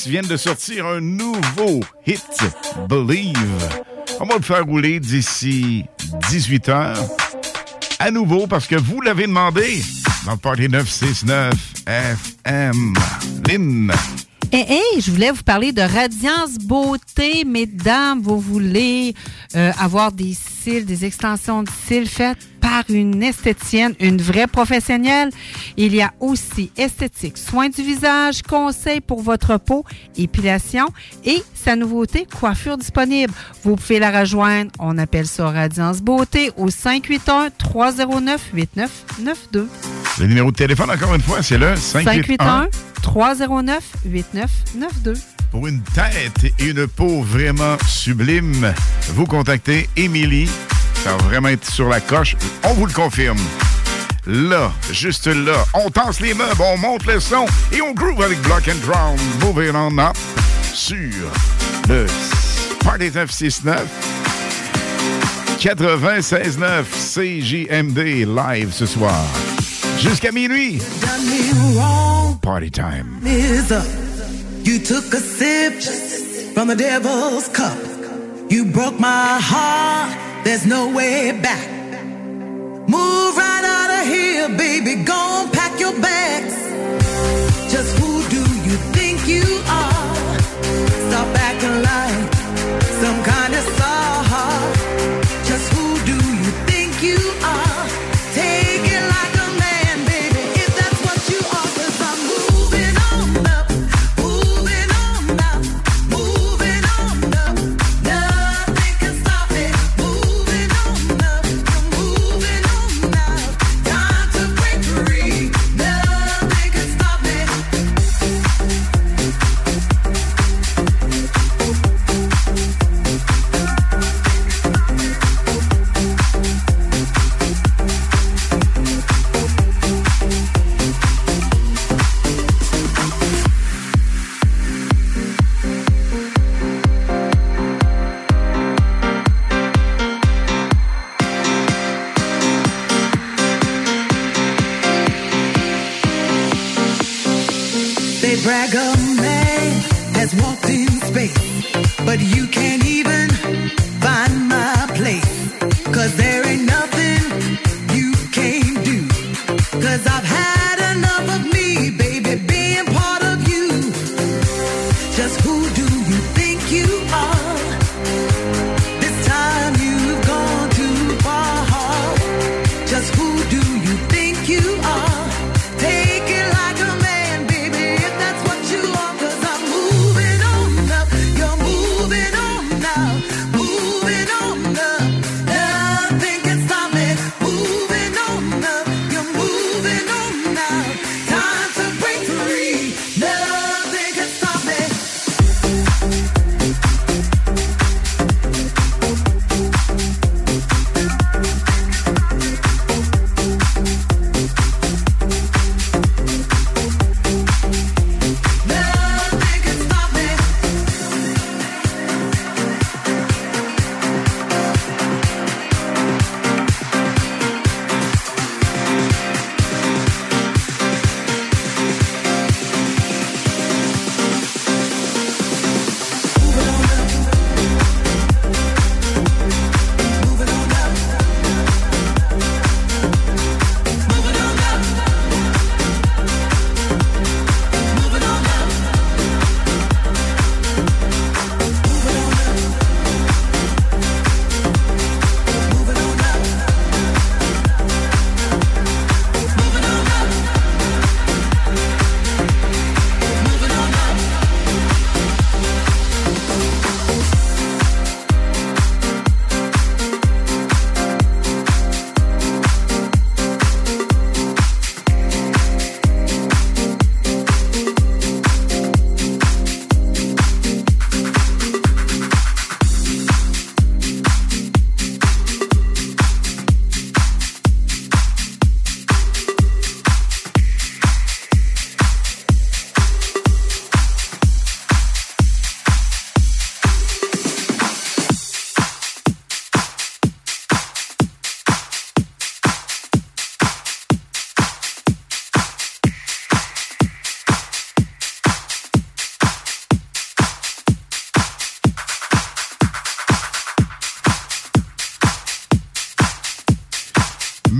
viennent de sortir un nouveau hit, Believe. On va le faire rouler d'ici 18 heures. À nouveau, parce que vous l'avez demandé dans le Party 969 FM. Lynn. Hey, hey, je voulais vous parler de Radiance Beauté. Mesdames, vous voulez euh, avoir des cils, des extensions de cils faites? Par une esthétienne, une vraie professionnelle. Il y a aussi esthétique, soins du visage, conseils pour votre peau, épilation et sa nouveauté, coiffure disponible. Vous pouvez la rejoindre. On appelle ça Radiance Beauté au 581-309-8992. Le numéro de téléphone, encore une fois, c'est le 581. 581-309-8992. Pour une tête et une peau vraiment sublime, vous contactez Émilie. Ça va vraiment être sur la coche. On vous le confirme. Là, juste là, on tense les meubles, on monte le son et on groove avec Block and Drown. Moving on up sur le Party 969 96.9 CJMD live ce soir. Jusqu'à minuit. Party time. You took a sip from the devil's cup. You broke my heart. There's no way back. Move right out of here, baby. Go and pack your bags. Just who do you think you are? Stop acting like some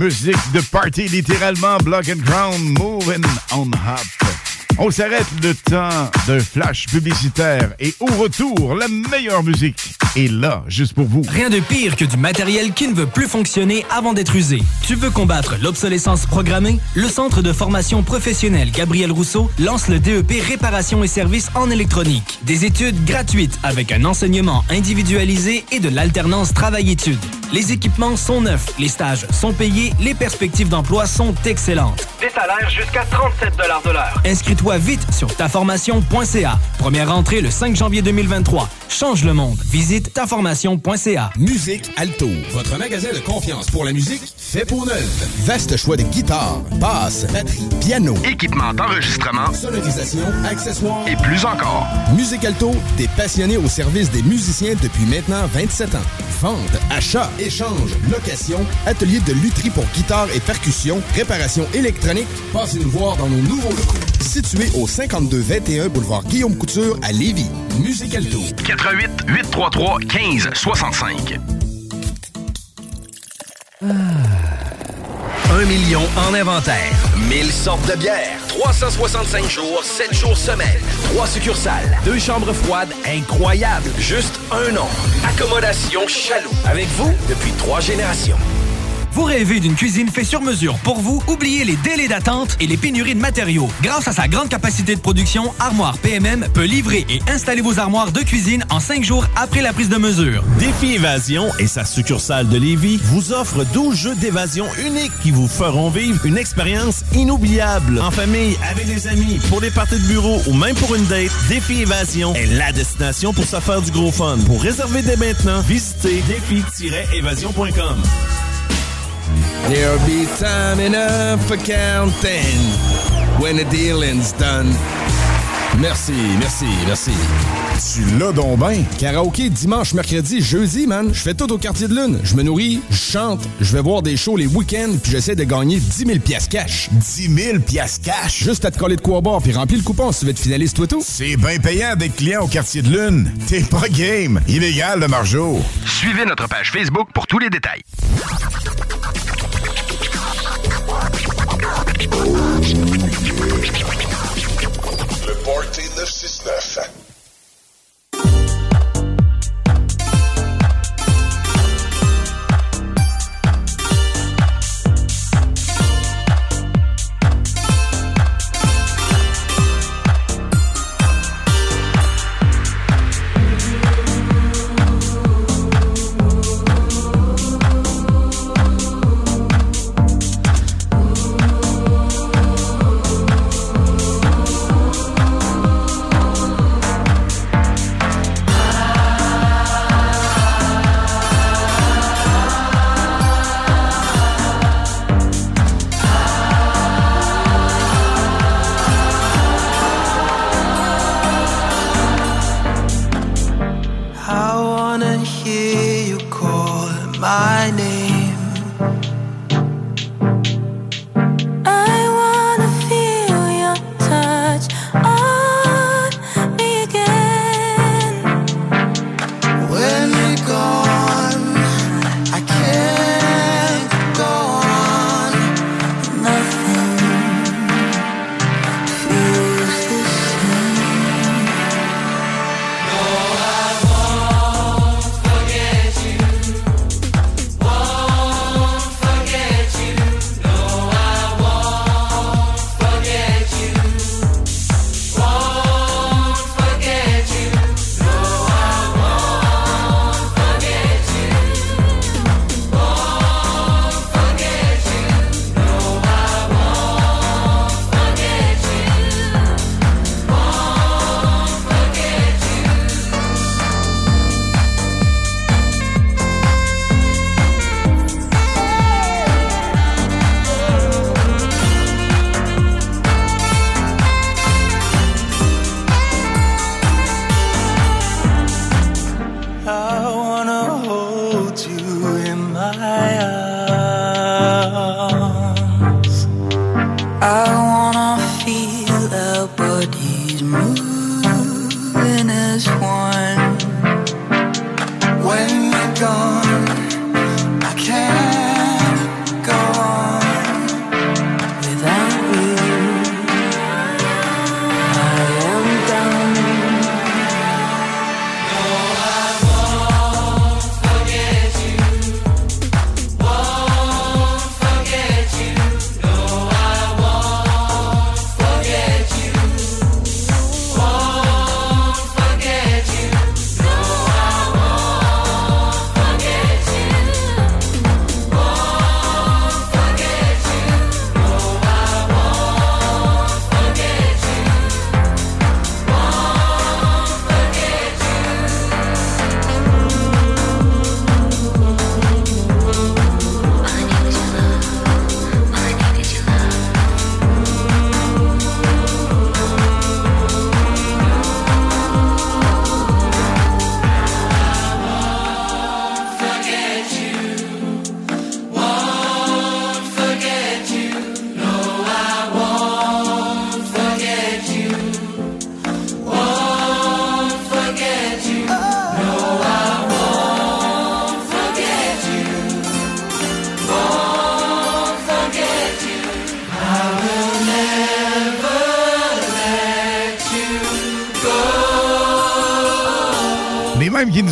Musique de party, littéralement, block and crown, moving on up. On s'arrête le temps d'un flash publicitaire et au retour, la meilleure musique est là, juste pour vous. Rien de pire que du matériel qui ne veut plus fonctionner avant d'être usé. Tu veux combattre l'obsolescence programmée? Le Centre de formation professionnelle Gabriel Rousseau lance le DEP Réparation et services en électronique. Des études gratuites avec un enseignement individualisé et de l'alternance travail-études. Les équipements sont neufs, les stages sont payés, les perspectives d'emploi sont excellentes. Des salaires jusqu'à 37 de l'heure. Inscris-toi vite sur taformation.ca. Première rentrée le 5 janvier 2023. Change le monde. Visite taformation.ca. Musique Alto, votre magasin de confiance pour la musique fait pour neuf. Vaste choix de guitares, basses, batterie, piano, Équipement d'enregistrement sonorisation, accessoires et plus encore. Musique Alto, des passionnés au service des musiciens depuis maintenant 27 ans. Vente, achat, échange, location, atelier de lutherie pour guitare et percussion, réparation électronique. Passez nous voir dans nos nouveaux locaux. Situé au 5221 boulevard Guillaume Couture à Lévis. Musique Alto. 88 833 15 65. Un million en inventaire. 1000 sortes de bières. 365 jours, 7 jours semaine. 3 succursales. Deux chambres froides incroyables. Juste un nom. Accommodation Chaloux. Avec vous depuis trois générations. Vous rêvez d'une cuisine faite sur mesure pour vous? Oubliez les délais d'attente et les pénuries de matériaux. Grâce à sa grande capacité de production, Armoire PMM peut livrer et installer vos armoires de cuisine en 5 jours après la prise de mesure. Défi Évasion et sa succursale de Lévis vous offrent 12 jeux d'évasion uniques qui vous feront vivre une expérience inoubliable. En famille, avec des amis, pour des parties de bureau ou même pour une date, Défi Évasion est la destination pour se faire du gros fun. Pour réserver dès maintenant, visitez défi-évasion.com. There'll be time enough for counting when the dealing's done. Merci, merci, merci. Tu l'as donc ben. Karaoké dimanche, mercredi, jeudi, man. Je fais tout au quartier de lune. Je me nourris, je chante, je vais voir des shows les week-ends, puis j'essaie de gagner 10 000 piastres cash. 10 000 piastres cash? Juste à te coller de quoi boire, puis remplir le coupon si tu veux être finaliste, toi tout. C'est bien payant d'être client au quartier de lune. T'es pas game. Illégal, le margeau. Suivez notre page Facebook pour tous les détails. Le Party 969.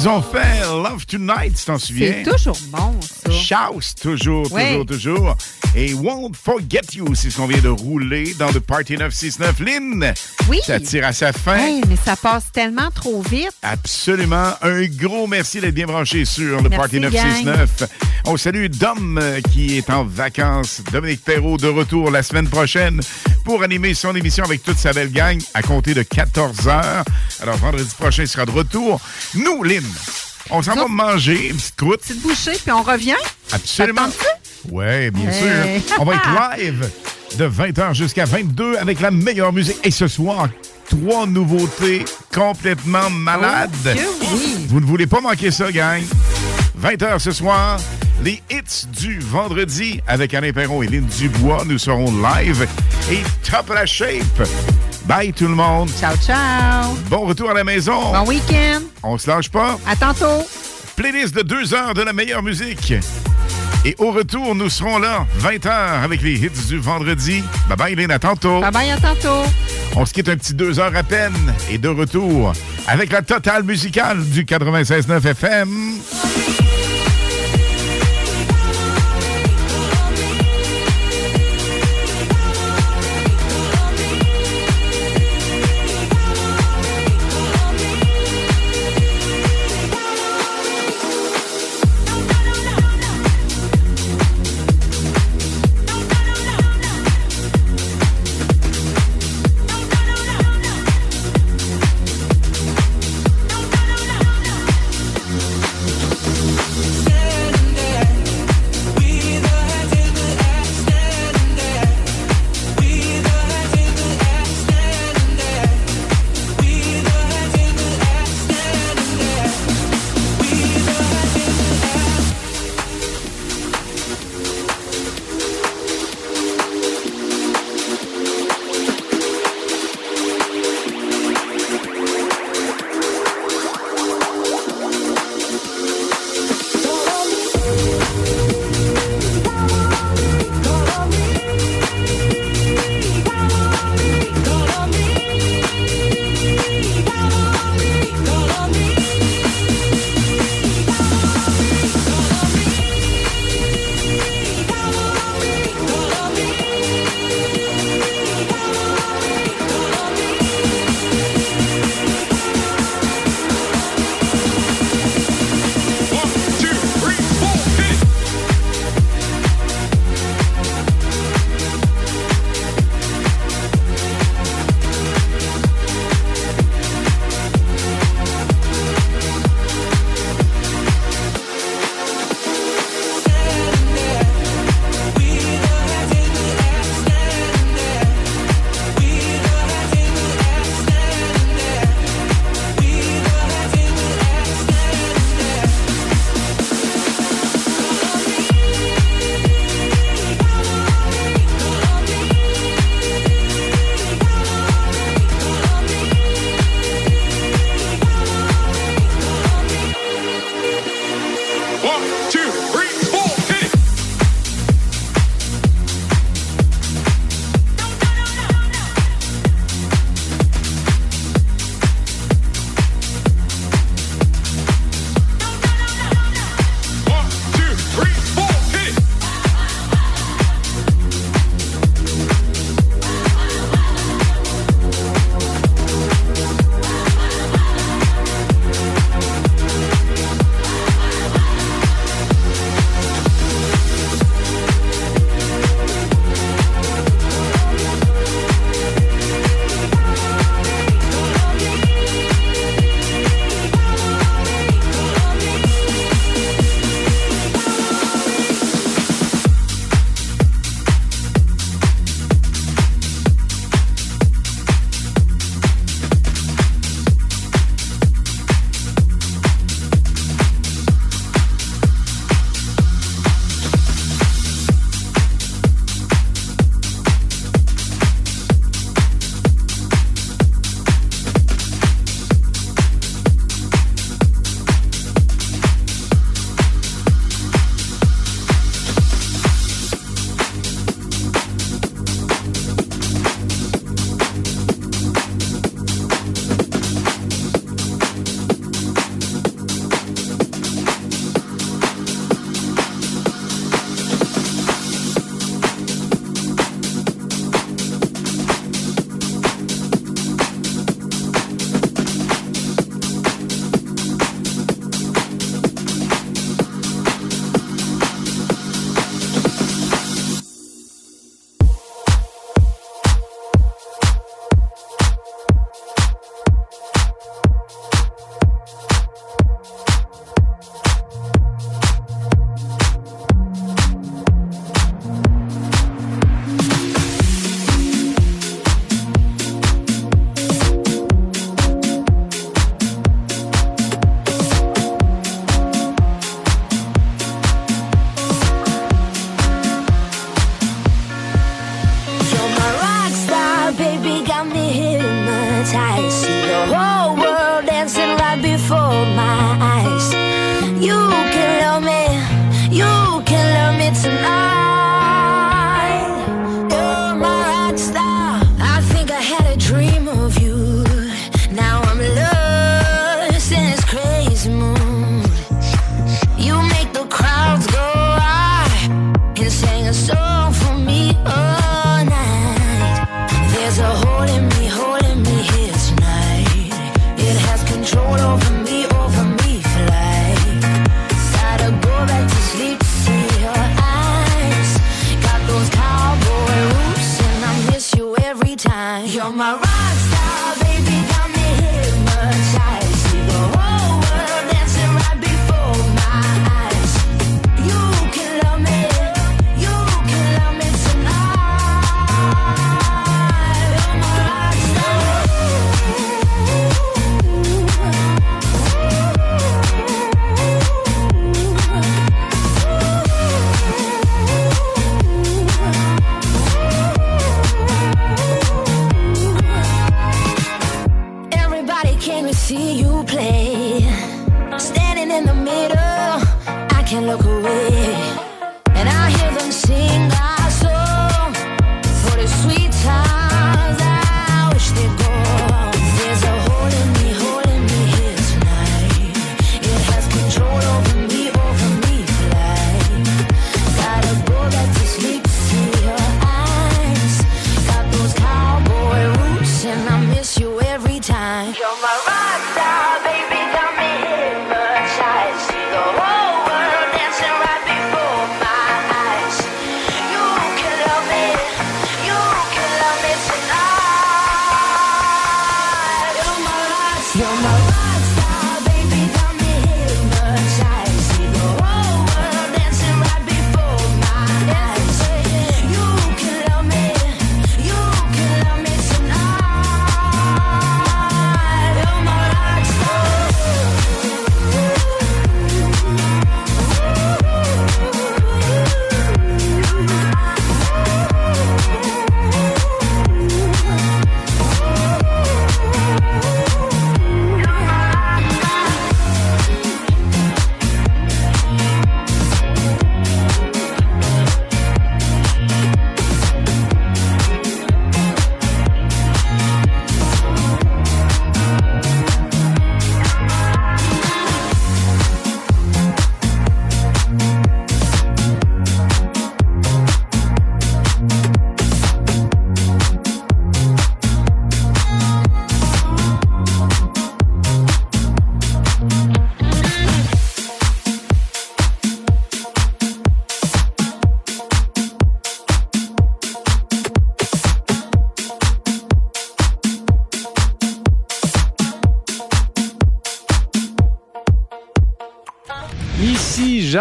Nous ont fait Love Tonight, tu t'en souviens? C'est toujours bon, ça. Shouse, toujours, toujours, toujours. Et Won't Forget You, c'est ce qu'on vient de rouler dans le Party 969. Lynn, Oui. ça tire à sa fin. Hey, mais ça passe tellement trop vite. Absolument. Un gros merci d'être bien branché sur le Merci, Party 969. On salue Dom euh, qui est en vacances. Dominique Perrault de retour la semaine prochaine pour animer son émission avec toute sa belle gang à compter de 14 heures. Alors vendredi prochain, il sera de retour. Nous, Lynn, on s'en va manger une petite croûte. Petite bouchée, puis on revient? Absolument. Oui, bien Hey. sûr. On va être live de 20h jusqu'à 22 avec la meilleure musique. Et ce soir, trois nouveautés complètement malades. Oh, oui. Vous ne voulez pas manquer ça, gang. 20h ce soir, les hits du vendredi avec Alain Perron et Lynn Dubois. Nous serons live et top la shape. Bye tout le monde. Ciao, ciao. Bon retour à la maison. Bon week-end. On se lâche pas. À tantôt. Playlist de deux heures de la meilleure musique. Et au retour, nous serons là, 20h, avec les hits du vendredi. Bye bye, Lynn, à tantôt. Bye bye, à tantôt. On se quitte un petit deux heures à peine. Et de retour avec la totale musicale du 96.9 FM.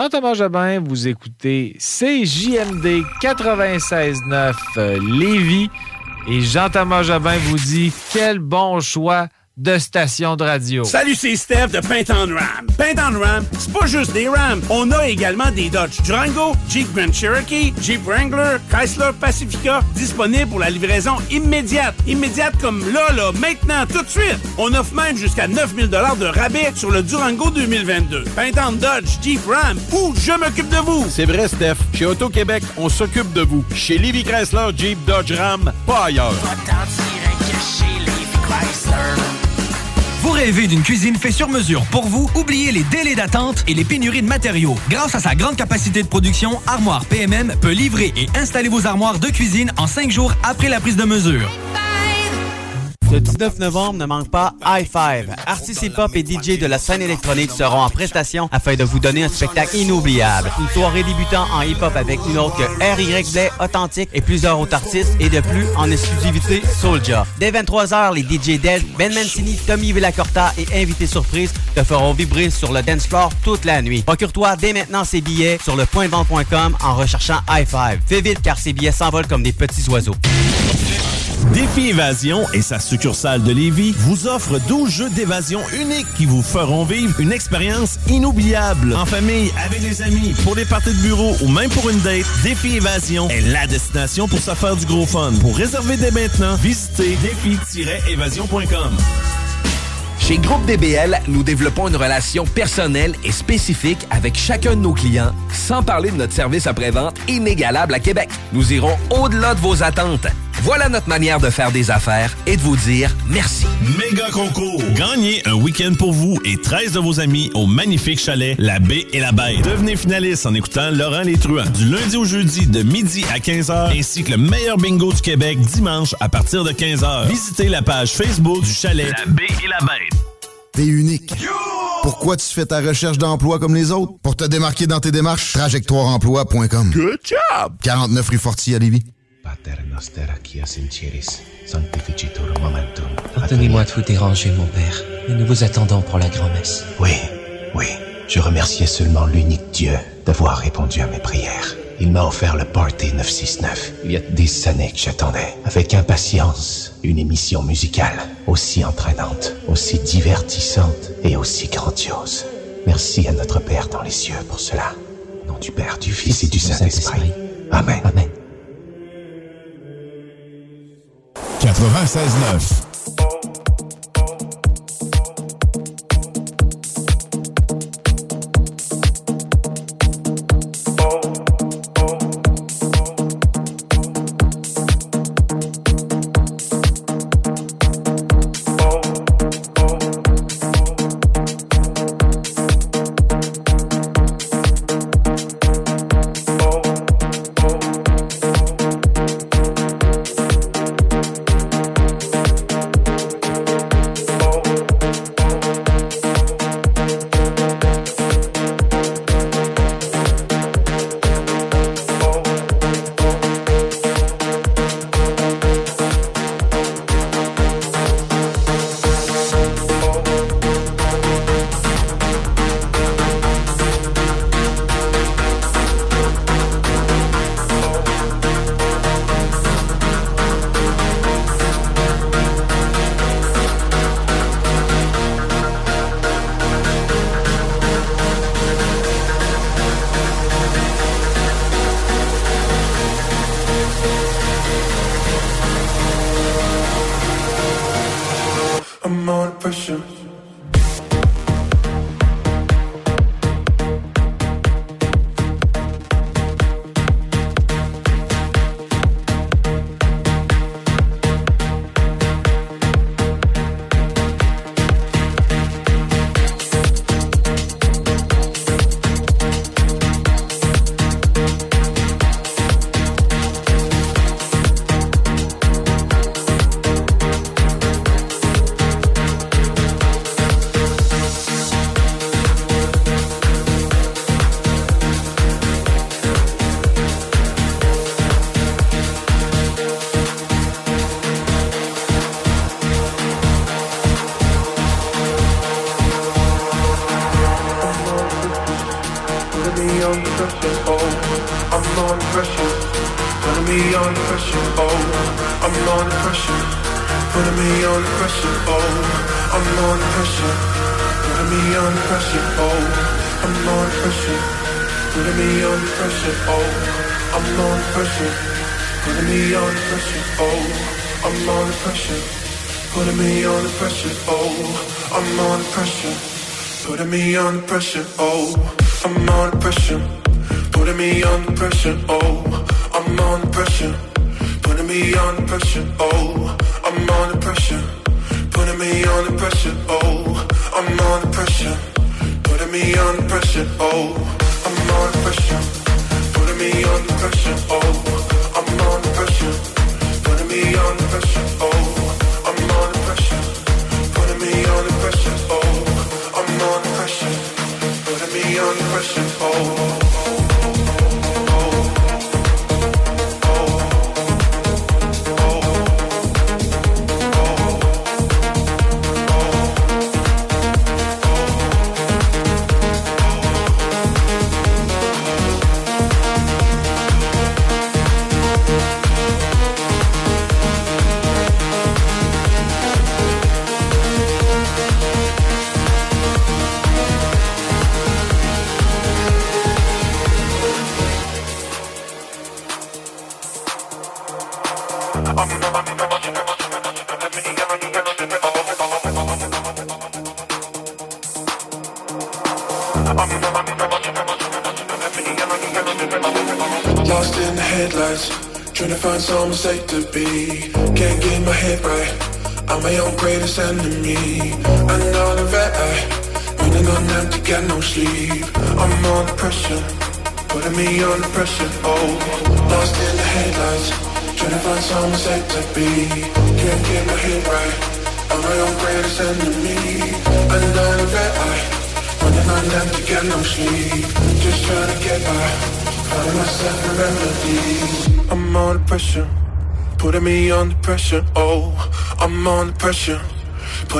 Jean-Thomas Jobin, vous écoutez CJMD 96.9 euh, Lévis et Jean-Thomas Jobin vous dit quel bon choix de station de radio. Salut, c'est Steph de Paint on Ram. Paint on Ram, c'est pas juste des Rams. On a également des Dodge Durango, Jeep Grand Cherokee, Jeep Wrangler, Chrysler Pacifica, disponibles pour la livraison immédiate. Immédiate comme là, là, maintenant, tout de suite. On offre même jusqu'à 9000 de rabais sur le Durango 2022. Paint on Dodge, Jeep Ram ou Je m'occupe de vous. C'est vrai, Steph. Chez Auto-Québec, on s'occupe de vous. Chez Livy Chrysler, Jeep, Dodge, Ram, pas ailleurs. Vous rêvez d'une cuisine faite sur mesure pour vous? Oubliez les délais d'attente et les pénuries de matériaux. Grâce à sa grande capacité de production, Armoire PMM peut livrer et installer vos armoires de cuisine en cinq jours après la prise de mesure. Le 19 novembre, ne manque pas i5. Artistes hip-hop et DJ de la scène électronique seront en prestation afin de vous donner un spectacle inoubliable. Une soirée débutant en hip-hop avec une autre que R.Y. Blay, Authentique et plusieurs autres artistes et de plus en exclusivité Soulja. Dès 23h, les DJ Del, Ben Mancini, Tommy Villacorta et invités surprise te feront vibrer sur le dance floor toute la nuit. Procure-toi dès maintenant ces billets sur le pointvente.com en recherchant i5. Fais vite car ces billets s'envolent comme des petits oiseaux. Défi Évasion et sa succursale de Lévis vous offre 12 jeux d'évasion uniques qui vous feront vivre une expérience inoubliable. En famille, avec des amis, pour des parties de bureau ou même pour une date, Défi Évasion est la destination pour se faire du gros fun. Pour réserver dès maintenant, visitez défi-évasion.com. Chez Groupe DBL, nous développons une relation personnelle et spécifique avec chacun de nos clients, sans parler de notre service après-vente inégalable à Québec. Nous irons au-delà de vos attentes. Voilà notre manière de faire des affaires et de vous dire merci. Méga concours! Gagnez un week-end pour vous et 13 de vos amis au magnifique chalet La Baie et la Bête. Devenez finaliste en écoutant Laurent Les Truands du lundi au jeudi de midi à 15h ainsi que le meilleur bingo du Québec dimanche à partir de 15h. Visitez la page Facebook du chalet La Baie et la Bête. T'es unique. Pourquoi tu fais ta recherche d'emploi comme les autres? Pour te démarquer dans tes démarches, trajectoireemploi.com. Good job! 49 rue Forti à Lévis. Pater noster qui sanctificitur momentum. Pardonnez-moi de vous déranger, mon père, mais nous vous attendons pour la grand-messe. Oui, oui, je remerciais seulement l'unique Dieu d'avoir répondu à mes prières. Il m'a offert le Party 969. Il y a des années que j'attendais, avec impatience, une émission musicale aussi entraînante, aussi divertissante et aussi grandiose. Merci à notre Père dans les cieux pour cela. Au nom du Père, du Fils et du Saint-Esprit. Amen. Amen. 96.9.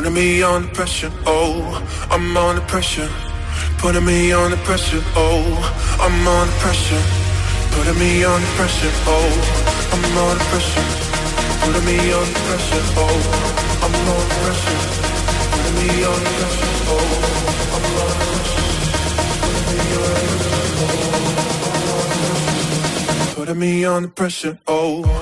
Putting me on the pressure, oh, I'm on the pressure. Putting me on the pressure, oh, I'm on the pressure. Putting me on the pressure, oh, I'm on the pressure. Putting me on the pressure, oh, I'm on the pressure. Putting me on the pressure, oh, I'm on the pressure. Putting me on the pressure, oh, pressure, oh.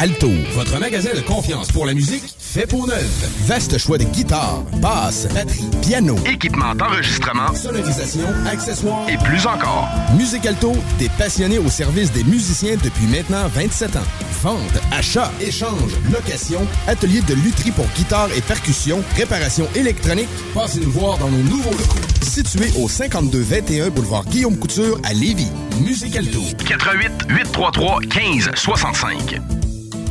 Alto. Votre magasin de confiance pour la musique fait pour neuf. Vaste choix de guitares, basses, batteries, piano, Équipement d'enregistrement sonorisation, accessoires et plus encore. Musique Alto, des passionnés au service des musiciens depuis maintenant 27 ans. Vente, achat, échange, location, atelier de lutherie pour guitare et percussion, réparation électronique. Passez nous voir dans nos nouveaux locaux. Situé au 5221 boulevard Guillaume Couture à Lévis. Musique Alto. 88 833 15 65.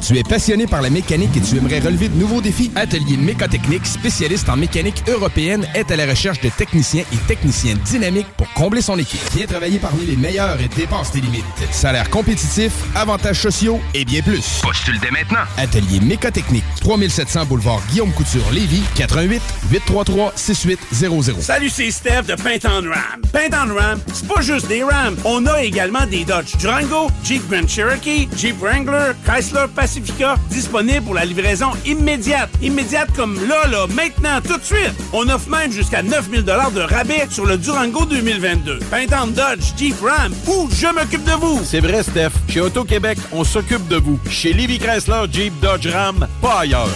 Tu es passionné par la mécanique et tu aimerais relever de nouveaux défis? Atelier Mécotechnique, spécialiste en mécanique européenne, est à la recherche de techniciens et techniciens dynamiques pour combler son équipe. Viens travailler parmi les meilleurs et dépasse tes limites. Salaire compétitif, avantages sociaux et bien plus. Postule dès maintenant. Atelier Mécotechnique, 3700 boulevard Guillaume Couture, Lévis, 88 833 6800. Salut, c'est Steph de Paint on Ram. Paint on Ram, c'est pas juste des Rams. On a également des Dodge Durango, Jeep Grand Cherokee, Jeep Wrangler, Chrysler Pacifica, disponibles pour la livraison immédiate. Immédiate comme là, là, maintenant, tout de suite. On offre même jusqu'à 9000 de rabais sur le Durango 2022. Paint on Dodge, Jeep Ram, ou je m'occupe de vous. C'est vrai, Steph. Chez Auto-Québec, on s'occupe de vous. Chez Livy Chrysler, Jeep, Dodge, Ram, pas ailleurs.